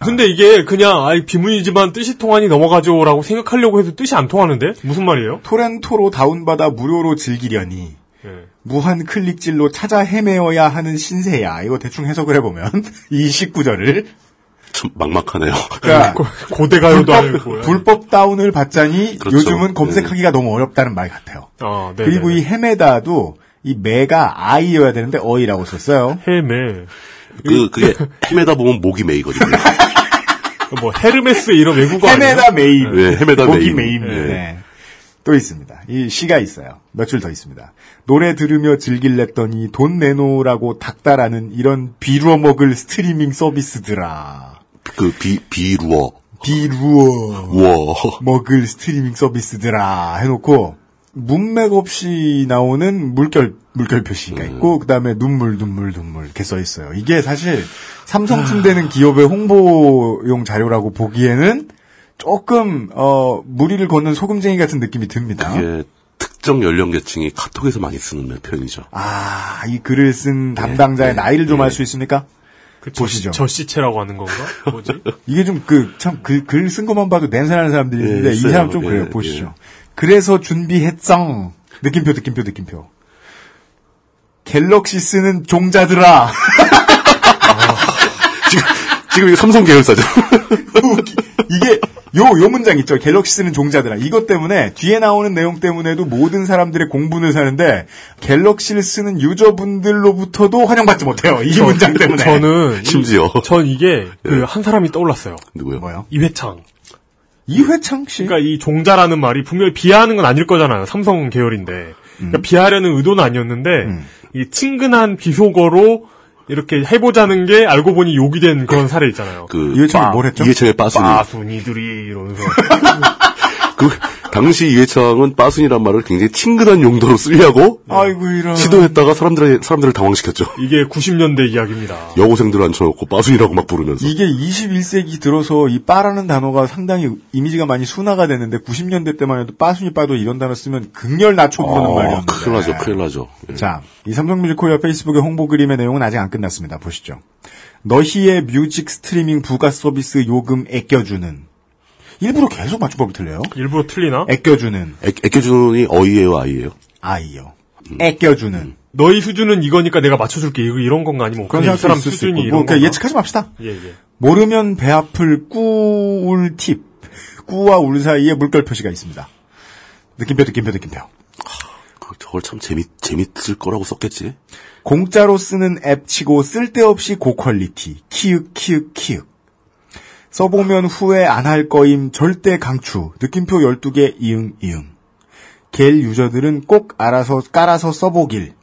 근데 이게 그냥 아이 비문이지만 뜻이 통하니 넘어가죠라고 생각하려고 해도 뜻이 안 통하는데 무슨 말이에요? 토렌토로 다운받아 무료로 즐기려니 예. 무한 클릭질로 찾아 헤매어야 하는 신세야. 이거 대충 해석을 해보면 이 19절을 참 막막하네요. 그러니까 고대가요도 불법, 아니고. 불법 다운을 받자니 그렇죠. 요즘은 검색하기가 너무 어렵다는 말 같아요. 아, 네. 그리고 이 헤메다도 이 매가 아이여야 되는데 어이라고 썼어요. 헤메. 그, 그게 헤매다 보면 목이 메이거든요. 뭐 헤르메스 이런 외국어 헤메다? 메임. 네, 헤메다 메임. 메임. 네. 네. 또 있습니다. 이 시가 있어요. 몇 줄 더 있습니다. 노래 들으며 즐길랬더니 돈 내놓으라고 닥달하는 이런 비루어 먹을 스트리밍 서비스들아. 그 비, 비루어. 비루어 우어. 먹을 스트리밍 서비스들아 해놓고 문맥 없이 나오는 물결 물결 표시가 있고 그다음에 눈물 눈물 눈물 이렇게 써 있어요. 이게 사실 삼성쯤 되는 기업의 홍보용 자료라고 보기에는 조금 어 무리를 걷는 소금쟁이 같은 느낌이 듭니다. 그게 특정 연령계층이 카톡에서 많이 쓰는 표현이죠. 아, 이 글을 쓴 담당자의 나이를 좀 알수 있습니까? 그 보시죠. 저시체라고 하는 건가? 뭐지? 이게 좀 그 참 글 쓴 것만 봐도 냄새나는 사람들이 있는데 예, 이. 사람 좀 그래요. 예, 보시죠. 그래서 준비했정. 느낌표 느낌표 느낌표. 갤럭시 쓰는 종자들아. 지금, 지금 이게 삼성 계열사죠. 이게 요, 요 문장 있죠. 갤럭시 쓰는 종자들아. 이것 때문에 뒤에 나오는 내용 때문에도 모든 사람들의 공분을 사는데 갤럭시를 쓰는 유저분들로부터도 환영받지 못해요. 이 저- 문장 때문에. 저는 심지어. 이, 전 이게 그 한 사람이 떠올랐어요. 누구요? 뭐요? 이회창. 이회창 씨. 그러니까 이 종자라는 말이 분명히 비하하는 건 아닐 거잖아요. 삼성 계열인데. 그러니까 비하려는 의도는 아니었는데 이 친근한 비속어로 이렇게 해보자는 게 알고 보니 욕이 된 그런 사례 있잖아요. 그, 빠- 뭘 했죠? 이회창의 빠순이. 빠순이들이 이러면서 그, 당시 이회창은 빠순이란 말을 굉장히 친근한 용도로 쓰려고 아이고 이런. 시도했다가 사람들의, 사람들을 당황시켰죠. 이게 90년대 이야기입니다. 여고생들 앉혀놓고 빠순이라고 막 부르면서. 이게 21세기 들어서 이 빠라는 단어가 상당히 이미지가 많이 순화가 됐는데 90년대 때만 해도 빠순이 빠도 이런 단어 쓰면 극렬 낮춰 부르는 아, 말이었는데. 큰일 나죠, 큰일 나죠. 예. 자, 이 삼성뮤직 코리아 페이스북의 홍보 그림의 내용은 아직 안 끝났습니다. 보시죠. 너희의 뮤직 스트리밍 부가 서비스 요금 애껴주는 일부러 계속 맞춤법이 틀려요. 일부러 틀리나? 애껴주는 애, 애껴주는이 어이예요, 아이예요? 아이요. 애껴주는 너희 수준은 이거니까 내가 맞춰줄게. 이거 이런 건가 아니면 그런 이 사람 수 수준이 있고 이런 뭐 건가? 예측하지 맙시다. 예, 예. 모르면 배 아플 꾸울 팁. 꾸와 울 사이에 물결 표시가 있습니다. 느낌표, 느낌표, 느낌표. 그, 저걸 참 재밌, 재밌을 거라고 썼겠지. 공짜로 쓰는 앱 치고 쓸데없이 고퀄리티. 키읔, 키읔, 키읔. 써보면 후회 안 할 거임 절대 강추. 느낌표 12개 이응, 이응. 겔 유저들은 꼭 알아서 깔아서 써보길.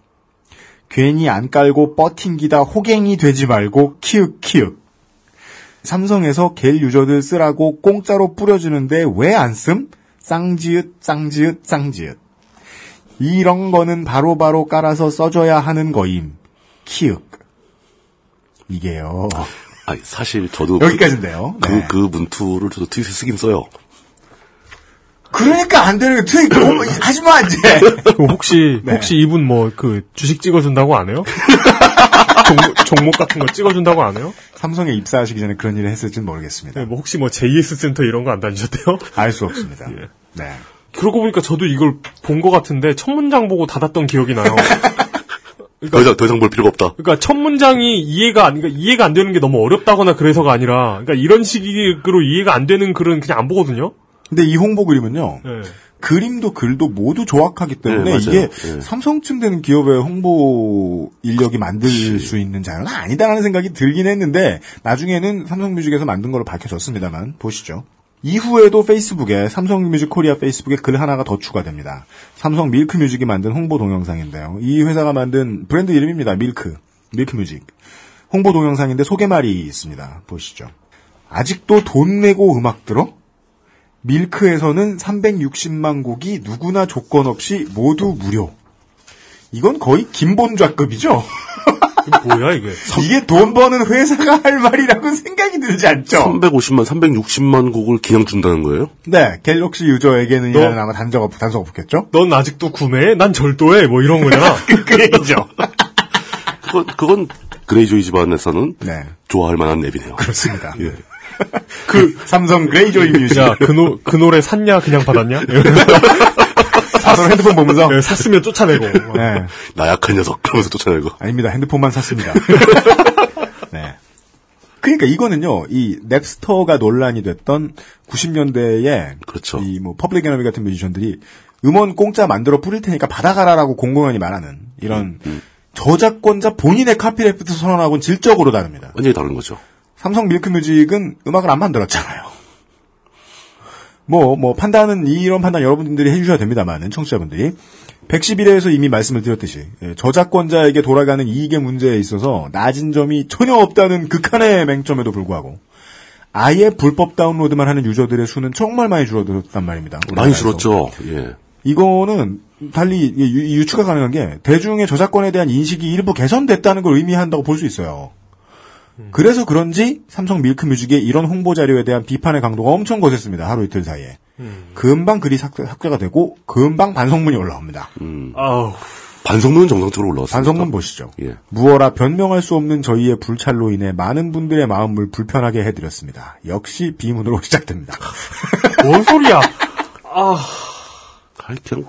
괜히 안 깔고 뻗팅기다 호갱이 되지 말고 키읔, 키읔. 삼성에서 겔 유저들 쓰라고 공짜로 뿌려주는데 왜 안 씀? 쌍지읒, 쌍지읒, 쌍지읒. 이런 거는 바로바로 깔아서 써줘야 하는 거임. 키읔. 이게요. 아니, 사실 저도. 여기까지인데요. 그, 네. 그, 그 문투를 저도 트윗에 쓰긴 써요. 그러니까 안 되는 거 트윗 어, 하지 마 이제. 그 혹시 네. 혹시 이분 뭐 그 주식 찍어준다고 안 해요? 종목, 종목 같은 거 찍어준다고 안 해요? 삼성에 입사하시기 전에 그런 일을 했을지는 모르겠습니다. 네, 뭐 혹시 뭐 JS 센터 이런 거 안 다니셨대요? 알 수 없습니다. 예. 네. 그러고 보니까 저도 이걸 본 것 같은데 첫 문장 보고 닫았던 기억이 나요. 더 이상, 더 이상 볼 필요가 없다. 그러니까 첫 문장이 이해가 안, 그러니까 이해가 안 되는 게 너무 어렵다거나 그래서가 아니라, 그러니까 이런 식으로 이해가 안 되는 글은 그냥 안 보거든요. 근데 이 홍보 그림은요. 네. 그림도 글도 모두 정확하기 때문에 네. 이게 네. 삼성쯤 되는 기업의 홍보 인력이 만들 수 있는 자료는 아니다라는 생각이 들긴 했는데 나중에는 삼성뮤직에서 만든 걸로 밝혀졌습니다만 보시죠. 이후에도 페이스북에 삼성뮤직 코리아 페이스북에 글 하나가 더 추가됩니다. 삼성 밀크뮤직이 만든 홍보 동영상인데요. 이 회사가 만든 브랜드 이름입니다. 밀크. 밀크뮤직. 홍보 동영상인데 소개말이 있습니다. 보시죠. 아직도 돈 내고 음악 들어? 밀크에서는 360만 곡이 누구나 조건 없이 모두 무료. 이건 거의 김본좌급이죠? 뭐야 이게? 이게 돈 버는 회사가 할 말이라고 생각이 들지 않죠? 350만, 360만 곡을 그냥 준다는 거예요? 네, 갤럭시 user에게는 너- 이라는 아마 단서가, 단서가 붙겠죠? 넌 아직도 구매해? 난 절도해? 뭐 이런 거잖아. 그 얘기죠. 그건, 그건 그레이조이 집안에서는 네. 좋아할 만한 앱이네요. 그렇습니다. 예. 그, 삼성 그레이조이 뮤직. 야, 그, 노, 그 노래 샀냐? 그냥 받았냐? 바로 핸드폰 보면서. 네, 샀으면 쫓아내고. 네. 나약한 녀석 그러면서 쫓아내고. 아닙니다. 핸드폰만 샀습니다. 네. 그러니까 이거는요, 이 넵스터가 논란이 됐던 90년대에 그렇죠. 이 뭐 퍼블릭 에너미 같은 뮤지션들이 음원 공짜 만들어 뿌릴 테니까 받아가라라고 공공연히 말하는 이런 저작권자 본인의 copyleft 선언하고는 질적으로 다릅니다. 완전히 다른 거죠. 삼성 밀크뮤직은 음악을 안 만들었잖아요. 뭐, 뭐, 판단은, 이런 판단 여러분들이 해주셔야 됩니다만은, 청취자분들이. 111회에서 이미 말씀을 드렸듯이, 예, 저작권자에게 돌아가는 이익의 문제에 있어서 낮은 점이 전혀 없다는 극한의 맹점에도 불구하고, 아예 불법 다운로드만 하는 유저들의 수는 정말 많이 줄어들었단 말입니다. 많이. 줄었죠. 예. 이거는 달리 유추가 가능한 게 대중의 저작권에 대한 인식이 일부 개선됐다는 걸 의미한다고 볼 수 있어요. 그래서 그런지 삼성 밀크뮤직의 이런 홍보 자료에 대한 비판의 강도가 엄청 거셌습니다. 하루 이틀 사이에. 금방 글이 삭- 삭제 가 되고 금방 반성문이 올라옵니다. 아우. 반성문은 정상적으로 올라왔습니다. 반성문 보시죠. 예. 무어라 변명할 수 없는 저희의 불찰로 인해 많은 분들의 마음을 불편하게 해드렸습니다. 역시 비문으로 시작됩니다. 뭔 소리야? 아. 하여튼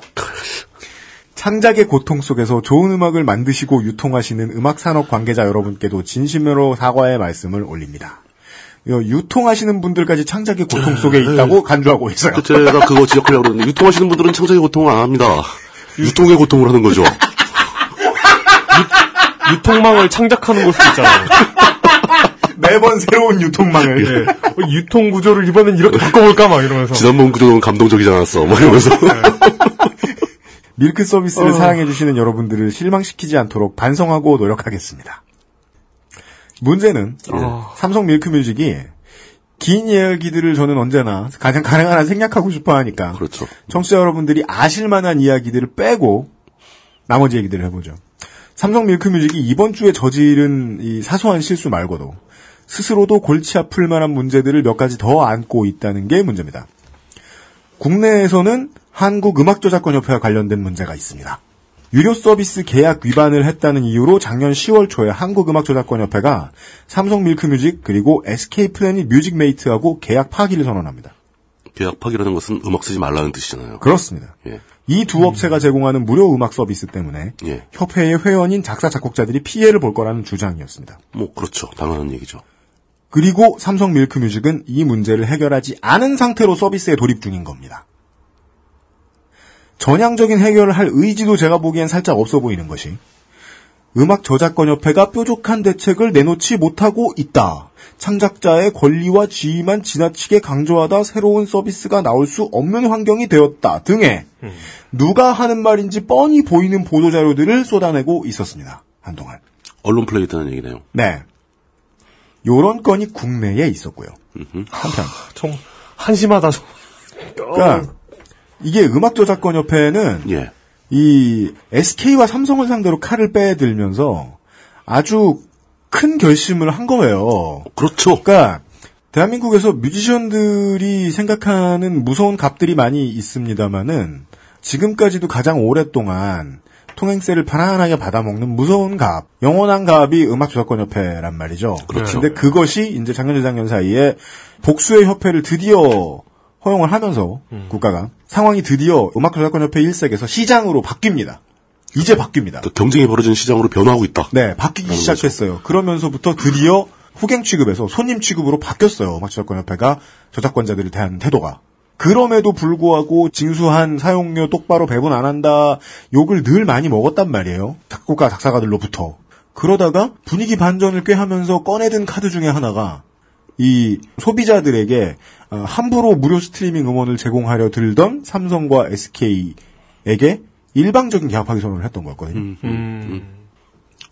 창작의 고통 속에서 좋은 음악을 만드시고 유통하시는 음악 산업 관계자 여러분께도 진심으로 사과의 말씀을 올립니다. 요 유통하시는 분들까지 창작의 고통 속에 있다고 간주하고 있어요. 그 제가 그거 지적하려고 그러는데 유통하시는 분들은 창작의 고통을 안 합니다. 유통의 고통을 하는 거죠. 유통망을 창작하는 걸 수도 있잖아요. 매번 새로운 유통망을. 예. 어, 유통 구조를 이번엔 이렇게 바꿔볼까 막 이러면서. 지난번 구조는 감동적이지 않았어. 막 이러면서. 밀크 서비스를 어. 사랑해주시는 여러분들을 실망시키지 않도록 반성하고 노력하겠습니다. 문제는 어. 삼성 밀크뮤직이 긴 이야기들을 저는 언제나 가장 가능한 한 생략하고 싶어 하니까 그렇죠. 청취자 여러분들이 아실 만한 이야기들을 빼고 나머지 얘기들을 해보죠. 삼성 밀크뮤직이 이번 주에 저지른 이 사소한 실수 말고도 스스로도 골치 아플 만한 문제들을 몇 가지 더 안고 있다는 게 문제입니다. 국내에서는 한국음악저작권협회와 관련된 문제가 있습니다. 유료 서비스 계약 위반을 했다는 이유로 작년 10월 초에 한국음악저작권협회가 삼성 밀크뮤직 그리고 SK 플래닛 뮤직메이트하고 계약 파기를 선언합니다. 계약 파기라는 것은 음악 쓰지 말라는 뜻이잖아요. 그렇습니다. 예. 이 두 업체가 제공하는 무료 음악 서비스 때문에 예. 협회의 회원인 작사 작곡자들이 피해를 볼 거라는 주장이었습니다. 뭐 그렇죠. 당연한 얘기죠. 그리고 삼성 밀크뮤직은 이 문제를 해결하지 않은 상태로 서비스에 돌입 중인 겁니다. 전향적인 해결을 할 의지도 제가 보기엔 살짝 없어 보이는 것이 음악 저작권 협회가 뾰족한 대책을 내놓지 못하고 있다. 창작자의 권리와 지위만 지나치게 강조하다 새로운 서비스가 나올 수 없는 환경이 되었다 등의 누가 하는 말인지 뻔히 보이는 보도 자료들을 쏟아내고 있었습니다. 한동안. 언론 플레이트는 얘기네요. 네. 요런 건이 국내에 있었고요. 한편. 좀 한심하다. 좀. 그러니까 이게 음악 저작권 협회는 예. 이 SK와 삼성을 상대로 칼을 빼들면서 아주 큰 결심을 한 거예요. 그렇죠. 그러니까 대한민국에서 뮤지션들이 생각하는 무서운 값들이 많이 있습니다만은 지금까지도 가장 오랫동안 통행세를 편안하게 받아먹는 무서운 값, 영원한 값이 음악저작권협회란 말이죠. 그렇죠. 근데 그것이 이제 작년 재작년 사이에 복수의 협회를 드디어 허용을 하면서 국가가 상황이 드디어 음악 저작권협회 일색에서 시장으로 바뀝니다. 이제 바뀝니다. 그 경쟁이 벌어진 시장으로 변화하고 있다. 네, 바뀌기 시작했어요. 그러면서부터 드디어 후갱 취급에서 손님 취급으로 바뀌었어요. 음악 저작권협회가 저작권자들에 대한 태도가. 그럼에도 불구하고 징수한 사용료 똑바로 배분 안 한다 욕을 늘 많이 먹었단 말이에요. 작곡가 작사가들로부터. 그러다가 분위기 반전을 꾀하면서 꺼내든 카드 중에 하나가 이 소비자들에게 어, 함부로 무료 스트리밍 음원을 제공하려 들던 삼성과 SK에게 일방적인 계약 파기 선언을 했던 거였거든요.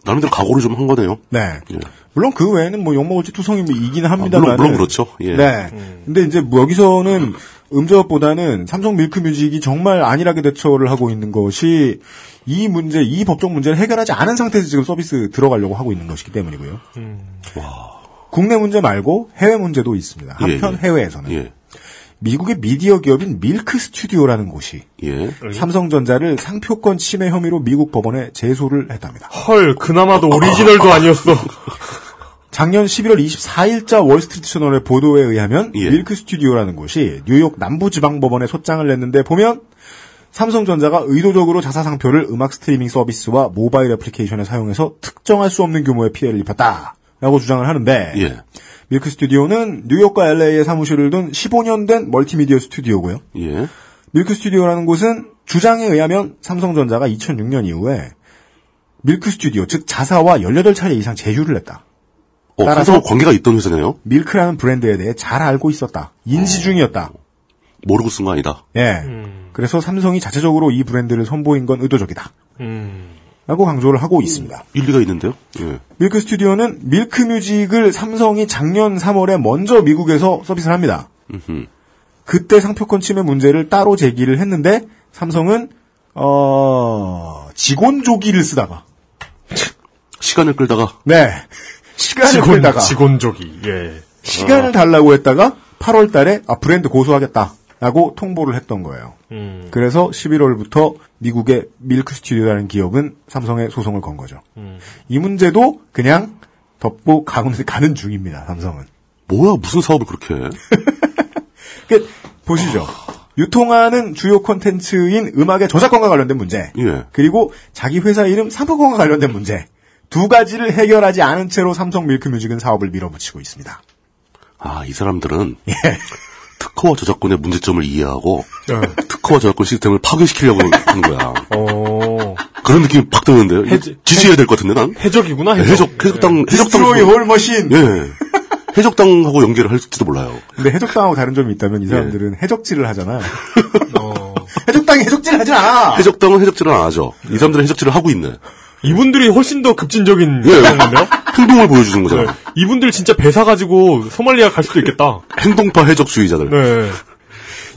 나름대로 각오를 좀 한 거네요. 네. 예. 물론 그 외에는 뭐 욕먹을지 투성이 뭐 이기는 합니다만. 물론- 물론 그렇죠. 예. 네. 근데 이제 뭐 여기서는 음저보다는 삼성 밀크뮤직이 정말 안일하게 대처를 하고 있는 것이 이 문제, 이 법적 문제를 해결하지 않은 상태에서 지금 서비스 들어가려고 하고 있는 것이기 때문이고요. 국내 문제 말고 해외 문제도 있습니다. 한편 예, 예. 해외에서는 예. 미국의 미디어 기업인 밀크 스튜디오라는 곳이 예. 삼성전자를 상표권 침해 혐의로 미국 법원에 제소를 했답니다. 헐, 그나마도 오리지널도 아니었어. 작년 11월 24일자 월스트리트 저널의 보도에 의하면 예. 밀크 스튜디오라는 곳이 뉴욕 남부지방법원에 소장을 냈는데 보면 삼성전자가 의도적으로 자사 상표를 음악 스트리밍 서비스와 모바일 애플리케이션에 사용해서 특정할 수 없는 규모의 피해를 입혔다. 라고 주장을 하는데 예. 밀크 스튜디오는 뉴욕과 LA에 사무실을 둔 15년 된 멀티미디어 스튜디오고요. 예. 밀크 스튜디오라는 곳은 주장에 의하면 삼성전자가 2006년 이후에 밀크 스튜디오 즉 자사와 18차례 이상 제휴를 했다. 어, 따라서 관계가 있던 회사네요. 밀크라는 브랜드에 대해 잘 알고 있었다. 인지 중이었다. 모르고 쓴 거 아니다. 예. 그래서 삼성이 자체적으로 이 브랜드를 선보인 건 의도적이다. 음. 라고 강조를 하고 있습니다. 일리가 있는데요. 예. 밀크 스튜디오는 밀크 뮤직을 삼성이 작년 3월에 먼저 미국에서 서비스를 합니다. 음흠. 그때 상표권 침해 문제를 따로 제기를 했는데 삼성은 어 직원 조기를 쓰다가 시간을 끌다가 네 시간을 직원, 끌다가 직원족이, 예. 시간을 달라고 했다가 8월 달에 아 브랜드 고소하겠다 라고 통보를 했던 거예요. 음. 그래서 11월부터 미국의 밀크 스튜디오라는 기업은 삼성에 소송을 건 거죠. 음. 이 문제도 그냥 덮고 가는, 가는 중입니다. 삼성은. 뭐야 무슨 사업을 그렇게 해? 그, 보시죠. 유통하는 주요 콘텐츠인 음악의 저작권과 관련된 문제. 예. 그리고 자기 회사 이름 상표권과 관련된 문제. 두 가지를 해결하지 않은 채로 삼성 밀크뮤직은 사업을 밀어붙이고 있습니다. 아, 이 사람들은 예. 특허와 저작권의 문제점을 이해하고 네. 특허와 저작권 시스템을 파괴시키려고 하는 거야. 어. 그런 느낌이 팍 드는데요. 해지- 지지해야 될 것 같은데 난. 해적이구나, 네, 해적. 해적 해적당 해적당 디스트로이 홀 머신. 예. 해적당하고 연계를 할지도 몰라요. 근데 해적당하고 다른 점이 있다면 이 사람들은 해적질을 하잖아. 해적당이 해적질을 하진 않아. 해적당은 해적질을 안 하죠. 이 사람들은 해적질을 하고 있네. 이분들이 훨씬 더 급진적인 예. 건데요? 행동을 보여주는 거잖아. 네. 이분들 진짜 배사 가지고 소말리아 갈 수도 있겠다. 행동파 해적주의자들. 네.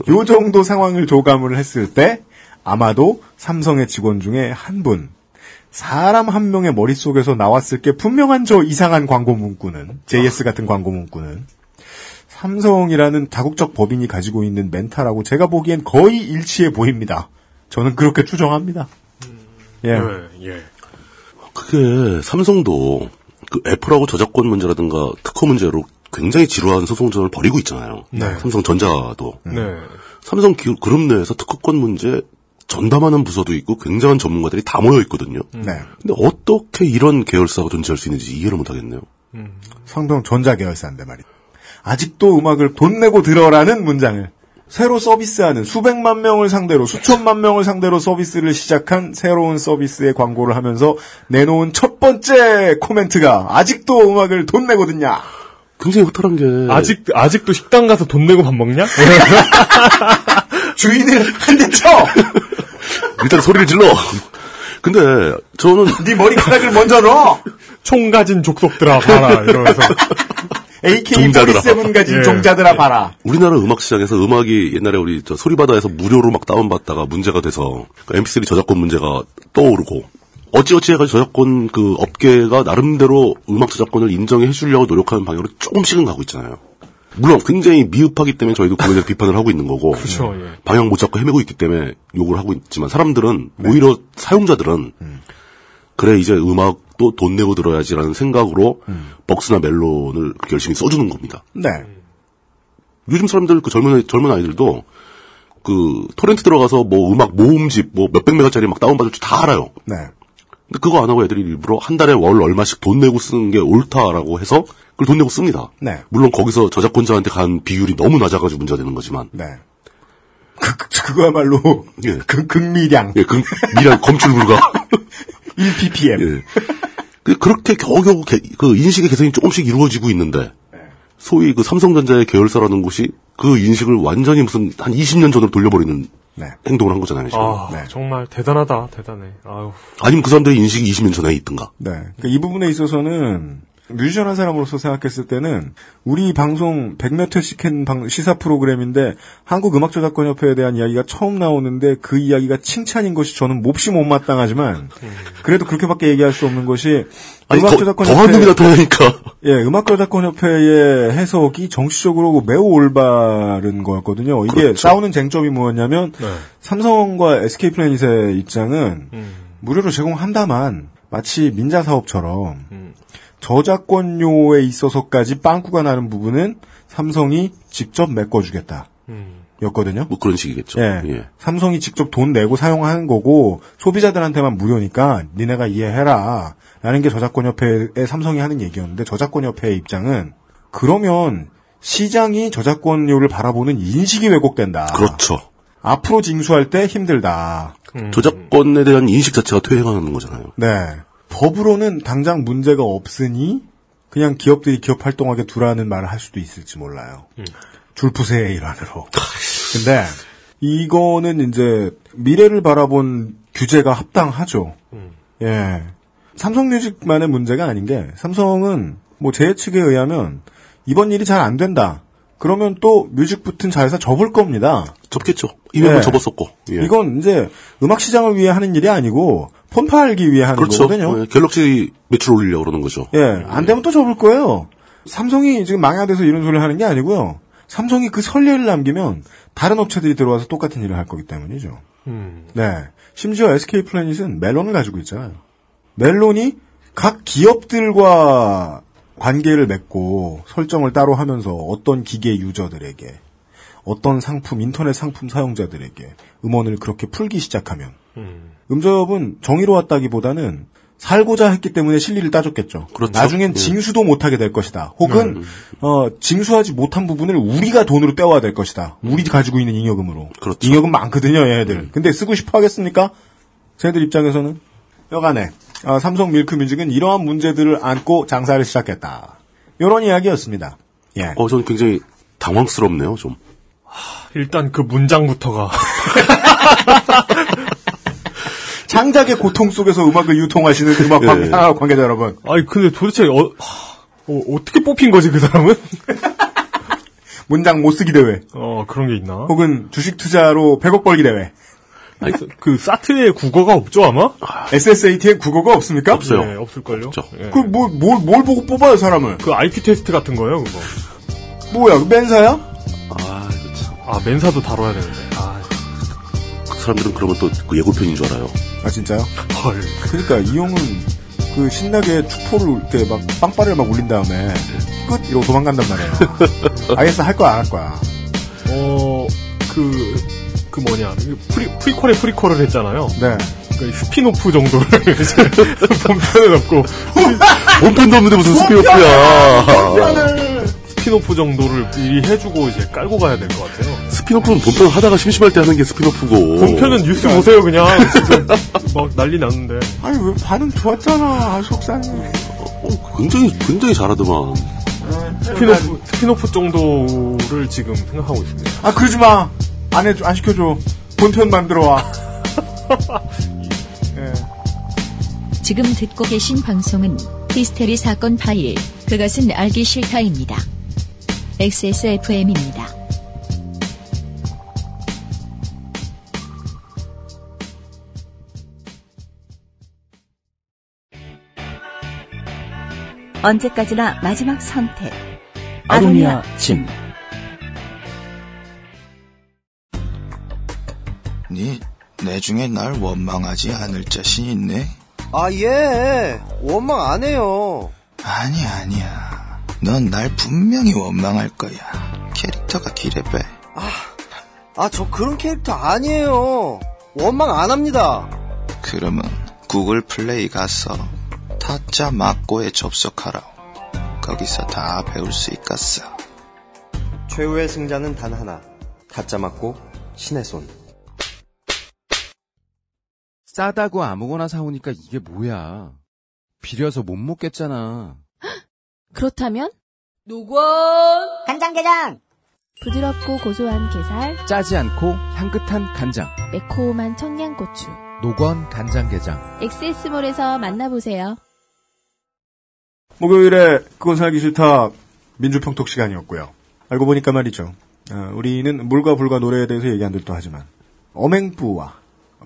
요 정도 상황을 조감을 했을 때 아마도 삼성의 직원 중에 한 분, 사람 한 명의 머릿속에서 나왔을 게 분명한 저 이상한 광고 문구는, JS 같은 광고 문구는, 삼성이라는 다국적 법인이 가지고 있는 멘탈하고 제가 보기엔 거의 일치해 보입니다. 저는 그렇게 추정합니다. 예. 네, 예. 그게 삼성도 그 애플하고 저작권 문제라든가 특허 문제로 굉장히 지루한 소송전을 벌이고 있잖아요. 네. 삼성전자도. 네. 삼성 기- 그룹 내에서 특허권 문제 전담하는 부서도 있고 굉장한 전문가들이 다 모여 있거든요. 네. 근데 어떻게 이런 계열사가 존재할 수 있는지 이해를 못 하겠네요. 성병 전자 계열사인데 말이야. 아직도 음악을 돈 내고 들어라는 문장을 새로 서비스하는 수백만 명을 상대로 수천만 명을 상대로 서비스를 시작한 새로운 서비스의 광고를 하면서 내놓은 첫 번째 코멘트가 아직도 음악을 돈 듣냐? 굉장히 허탈한 게 아직, 아직도 식당 가서 돈 내고 밥 먹냐? 주인을 한 대 쳐! 일단 소리를 질러. 근데 저는 네 머리카락을 먼저 넣어! 총 가진 족속들아, 봐라, 이러면서. AK-47 가진 예. 종자들아 봐라. 우리나라 음악 시장에서 음악이 옛날에 우리 저 소리바다에서 무료로 막 다운받다가 문제가 돼서 그 MP3 저작권 문제가 떠오르고 어찌어찌 해가지고 저작권 그 업계가 나름대로 음악 저작권을 인정해 주려고 노력하는 방향으로 조금씩은 가고 있잖아요. 물론 굉장히 미흡하기 때문에 저희도 그거에 대해서 비판을 하고 있는 거고 그쵸, 예. 방향 못 잡고 헤매고 있기 때문에 욕을 하고 있지만 사람들은 오히려 사용자들은 그래 이제 음악도 돈 내고 들어야지라는 생각으로 벅스나 멜론을 열심히 써주는 겁니다. 네. 요즘 사람들 그 젊은 젊은 아이들도 그 토렌트 들어가서 뭐 음악 모음집 뭐 몇백 메가짜리 막 다운받을 줄 다 알아요. 네. 근데 그거 안 하고 애들이 일부러 한 달에 월 얼마씩 돈 내고 쓰는 게 옳다라고 해서 그걸 돈 내고 씁니다. 네. 물론 거기서 저작권자한테 간 비율이 너무 낮아가지고 문제가 되는 거지만. 네. 그, 그, 그거야말로 예. 극, 극미량 예, 그 미란 검출 불가. 1ppm. 예. 그- 그렇게 겨우겨우 개- 그 인식의 개선이 조금씩 이루어지고 있는데 소위 그 삼성전자의 계열사라는 곳이 그 인식을 완전히 무슨 한 20년 전으로 돌려버리는 네. 행동을 한 거잖아요. 지금. 아, 정말 대단하다, 대단해. 아유. 아니면 그 사람들의 인식이 20년 전에 있던가. 네. 그러니까 이 부분에 있어서는 뮤지션 한 사람으로서 생각했을 때는 우리 방송 100몇 회씩 한 방- 시사 프로그램인데 한국 음악 저작권 협회에 대한 이야기가 처음 나오는데 그 이야기가 칭찬인 것이 저는 몹시 못마땅하지만 그래도 그렇게밖에 얘기할 수 없는 것이 아니, 더, 더한 놈이 나타나니까. 예, 음악 저작권 협회의 해석이 정치적으로 매우 올바른 거였거든요. 이게 그렇죠. 싸우는 쟁점이 뭐였냐면 삼성과 SK 플래닛의 입장은 무료로 제공한다만 마치 민자 사업처럼 저작권료에 있어서까지 빵꾸가 나는 부분은 삼성이 직접 메꿔주겠다. 였거든요. 뭐 그런 식이겠죠. 예. 예. 삼성이 직접 돈 내고 사용하는 거고 소비자들한테만 무료니까 니네가 이해해라. 라는 게 저작권협회의 삼성이 하는 얘기였는데 저작권협회의 입장은 그러면 시장이 저작권료를 바라보는 인식이 왜곡된다. 그렇죠. 앞으로 징수할 때 힘들다. 저작권에 대한 인식 자체가 퇴행하는 거잖아요. 네. 법으로는 당장 문제가 없으니 그냥 기업들이 기업 활동하게 두라는 말을 할 수도 있을지 몰라요. 줄푸세의 일환으로. 근데 이거는 이제 미래를 바라본 규제가 합당하죠. 예. 삼성뮤직만의 문제가 아닌 게 삼성은 뭐 제 측에 의하면 이번 일이 잘 안 된다. 그러면 또 뮤직 붙은 자회사 접을 겁니다. 접겠죠. 이미 뭐 접었었고. 예. 이건 이제 음악 시장을 위해 하는 일이 아니고 폰 팔기 위해 하는 그렇죠. 거거든요. 예, 갤럭시 매출 올리려고 그러는 거죠. 예, 안 되면 또 접을 거예요. 삼성이 지금 망야돼서 이런 소리를 하는 게 아니고요. 삼성이 그 선례를 남기면 다른 업체들이 들어와서 똑같은 일을 할 거기 때문이죠. 음. 네. 심지어 SK 플래닛은 멜론을 가지고 있잖아요. 멜론이 각 기업들과 관계를 맺고 설정을 따로 하면서 어떤 기계 유저들에게 어떤 상품, 인터넷 상품 사용자들에게 음원을 그렇게 풀기 시작하면 음접은 정의로웠다기보다는 살고자 했기 때문에 실리를 따졌겠죠. 그렇죠. 나중엔 예. 징수도 못하게 될 것이다. 혹은 어, 징수하지 못한 부분을 우리가 돈으로 떼와야 될 것이다. 우리 가지고 있는 잉여금으로. 그렇죠. 잉여금 많거든요, 얘네들. 근데 쓰고 싶어 하겠습니까? 쟤네들 입장에서는 여간에 어, 삼성 밀크뮤직은 이러한 문제들을 안고 장사를 시작했다. 이런 이야기였습니다. 예. 어, 저는 굉장히 당황스럽네요, 좀. 일단 그 문장부터가 장작의 고통 속에서 음악을 유통하시는 음악 관, 예. 아, 관계자 여러분. 아니 근데 도대체 어, 하, 어, 떻게 뽑힌 거지 그 사람은? 문장 못 쓰기 대회. 어 그런 게 있나? 혹은 주식 투자로 100억 벌기 대회. 아니, 그 사트에 국어가 없죠 아마? SSAT에 국어가 없습니까? 네, 없을걸요. 예. 그뭘 뭘, 뭘 보고 뽑아요 사람을? 그 IP 테스트 같은 거예요 그거. 뭐야 맨사야? 아, 그렇죠. 아 맨사도 다뤄야 되는데. 아, 그 사람들은 그러면 또 그 예고편인 줄 알아요. 아 진짜요? 헐. 그러니까 이 형은 그 신나게 축포를 이렇게 막 빵빠레를 막 울린 다음에 끝 이러고 도망간단 말이에요. 알겠어 할 거야 안 할 거야. 어, 그, 그 뭐냐. 프리, prequel에 prequel을 했잖아요. 네. 그 스피노프 정도를 본편에 넣고. 본편도 없는데 무슨 spin-off야. spin-off 정도를 미리 해주고 이제 깔고 가야 될 것 같아요. spin-off는 본편 하다가 심심할 때 하는 게 spin-off고. 본편은 뉴스 그러니까. 보세요, 그냥. 지금 막 난리 났는데. 아니 왜 반응 좋았잖아. 아, 속상해. 어, 굉장히, 굉장히 잘하더만. spin-off, spin-off 정도를 지금 생각하고 있습니다. 아 그러지 마. 안 해줘 안 시켜줘. 본편 만들어 와. 예. 지금 듣고 계신 방송은 히스테리 사건 파일, 그것은 알기 싫다입니다. XSFM입니다. 언제까지나 마지막 선택. 아로니아 침. 네, 내중에 날 원망하지 않을 자신 있네? 아, 예. 원망 안 해요. 아니야, 아니야. 넌 날 분명히 원망할 거야. 캐릭터가 기레배. 아, 저 그런 캐릭터 아니에요. 원망 안 합니다. 그러면 구글 플레이 가서 타짜 막고에 접속하라. 거기서 다 배울 수 있겠어. 최후의 승자는 단 하나. 가짜 맞고 신의 손. 싸다고 아무거나 사오니까 이게 뭐야. 비려서 못 먹겠잖아. 그렇다면 노건 간장게장 부드럽고 고소한 게살, 짜지 않고 향긋한 간장. 매콤한 청양고추. 노건 간장게장. 엑세스몰에서 만나보세요. 목요일에 그건 살기 싫다 민주평톡 시간이었고요. 알고 보니까 말이죠. 어, 우리는 물과 불과 노래에 대해서 얘기 한 듯도 하지만 엄행부와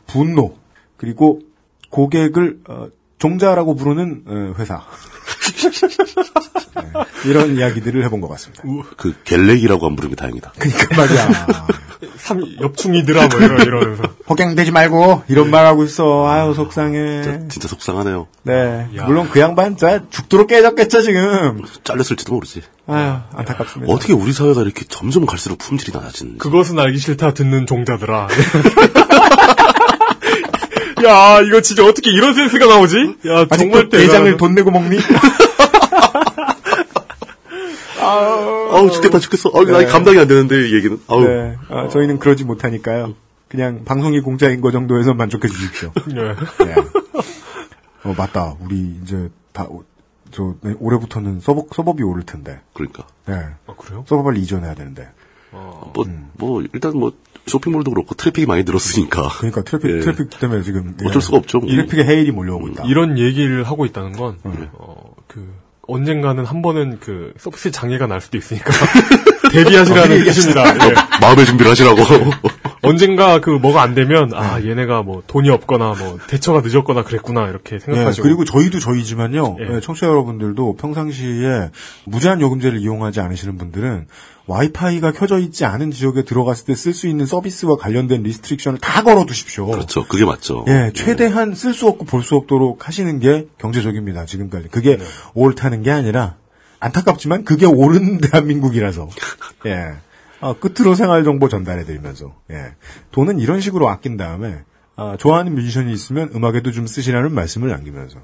분노 그리고 고객을 어, 종자라고 부르는 어, 회사 이런 이야기들을 해본 것 같습니다. 그 갤렉이라고 안 부르는 게 다행이다. 그러니까 말이야. 삼 옆충이들아 뭐 이러, 이러면서. 허갱되지 말고 이런 말 하고 있어. 아유 속상해. 진짜 속상하네요. 네. 물론 그 양반 진짜 죽도록 깨졌겠죠 지금. 잘렸을지도 모르지. 아유 안타깝습니다. 어떻게 우리 사회가 이렇게 점점 갈수록 품질이 낮아지는지. 그것은 알기 싫다 듣는 종자들아. 야, 이거 진짜 어떻게 이런 센스가 나오지? 야, 정말 대장을. 돈 내고 먹니? 아우 죽겠다 죽겠어. 아우 나 네. 감당이 안 되는데 이 얘기는. 아우. 네. 아, 저희는 그러지 못하니까요. 그냥 방송이 공짜인 거 정도에서 만족해 주십시오. 네. 네. 어, 맞다. 우리 이제 다, 오- 저, 네, 올해부터는 서버, 서버비 오를 텐데. 그러니까. 네. 아, 그래요? 서버 빨리 이전해야 되는데. 뭐, 뭐, 일단 뭐, 쇼핑몰도 그렇고 트래픽이 많이 늘었으니까. 그러니까 트래픽, 예. 트래픽 때문에 지금. 어쩔 수가 없죠. 뭐. 트래픽의 해일이 몰려오고 있다. 이런 얘기를 하고 있다는 건, 음. 어, 그, 언젠가는 한 번은 그, 서비스 장애가 날 수도 있으니까. 대비하시라는 뜻입니다. 예. 마음의 준비를 하시라고. 언젠가 그 뭐가 안 되면, 아, 네. 얘네가 뭐 돈이 없거나 뭐 대처가 늦었거나 그랬구나, 이렇게 예, 생각하시고. 그리고 저희도 저희지만요. 예. 예, 청취자 여러분들도 평상시에 무제한 요금제를 이용하지 않으시는 분들은 와이파이가 켜져 있지 않은 지역에 들어갔을 때 쓸 수 있는 서비스와 관련된 restriction을 다 걸어 두십시오. 그렇죠. 그게 맞죠. 예, 최대한 쓸 수 없고 볼 수 없도록 하시는 게 경제적입니다. 지금까지. 그게 옳다는 게 아니라 안타깝지만 그게 옳은 대한민국이라서. 예. 아, 끝으로 생활 정보 전달해 드리면서. 예. 돈은 이런 식으로 아낀 다음에 아, 좋아하는 뮤지션이 있으면 음악에도 좀 쓰시라는 말씀을 남기면서.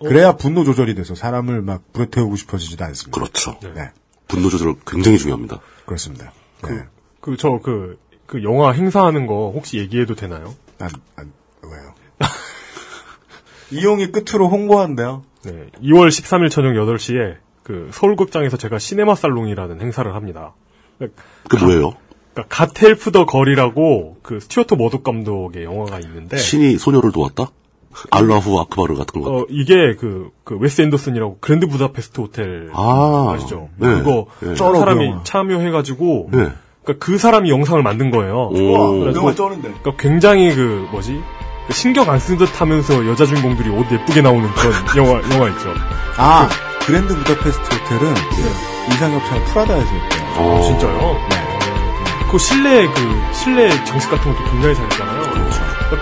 그래야 분노 조절이 돼서 사람을 막 불에 태우고 싶어지지도 않습니다. 그렇죠. 네. 분노 조절 굉장히 중요합니다. 그렇습니다. 네. 그, 저, 그, 그 영화 행사하는 거 혹시 얘기해도 되나요? 안, 안, 왜요? 이용이 끝으로 홍보한대요. 네. 2월 13일 저녁 8시에 그 서울극장에서 제가 시네마 살롱이라는 행사를 합니다. 그 뭐예요? 그러니까 God Help the Girl이라고 그 스튜어트 머독 감독의 영화가 있는데 신이 소녀를 도왔다? الله أكبر 같은 거. 어, 이게 그, 그, 웨스 앤더슨이라고 그랜드 부다페스트 호텔. 아, 아시죠? 네. 그거, 네. 그 사람이. 참여해가지고. 네. 그니까 그 사람이 영상을 만든 거예요. 오. 영화 쩌는데. 그러니까 굉장히 그, 뭐지? 그 신경 안 쓰는 듯 하면서 여자 주인공들이 옷 예쁘게 나오는 그런 영화, 영화 있죠. 아, 그 랜드 부다페스트 호텔은 이상엽차가 프라다에서 했대요. 어. 진짜요? 네. 그 실내 그 실내 장식 같은 것도 굉장히 잘했잖아요.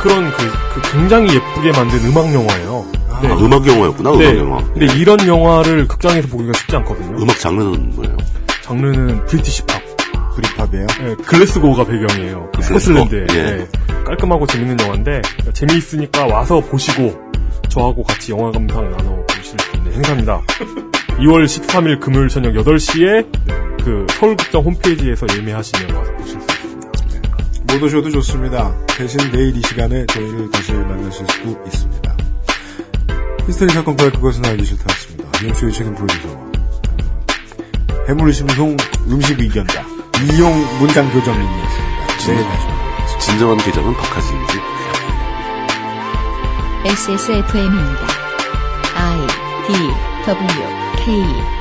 그런 그, 그 굉장히 예쁘게 만든 음악 영화예요. 네. 아, 음악 영화였구나, 네. 음악 영화. 근데 이런 영화를 극장에서 보기가 쉽지 않거든요. 음악 장르는 뭐예요? 장르는 브리티시 팝. 브리팝이에요? 네, 글래스고가 배경이에요. 그 글래스고? 스코틀랜드에. 예. 네, 깔끔하고 재밌는 영화인데 재미있으니까 와서 보시고 저하고 같이 영화 감상 나눠 행사입니다. 2월 13일 금요일 저녁 8시에 그 서울극장 홈페이지에서 예매하시면 와서 보실 수 있습니다. 못 오셔도 좋습니다. 대신 내일 이 시간에 저희를 다시 만나실 수도 있습니다. 히스테리 사건 파일 그것은 알기 싫다였습니다. 이영수의 책임 프로듀서. 해물심송 음식 의견자. 이용 문장 교정인이었습니다. 내일 다시 만나겠습니다. 진정한 계장은 박하진이지. XSFM입니다. I D W K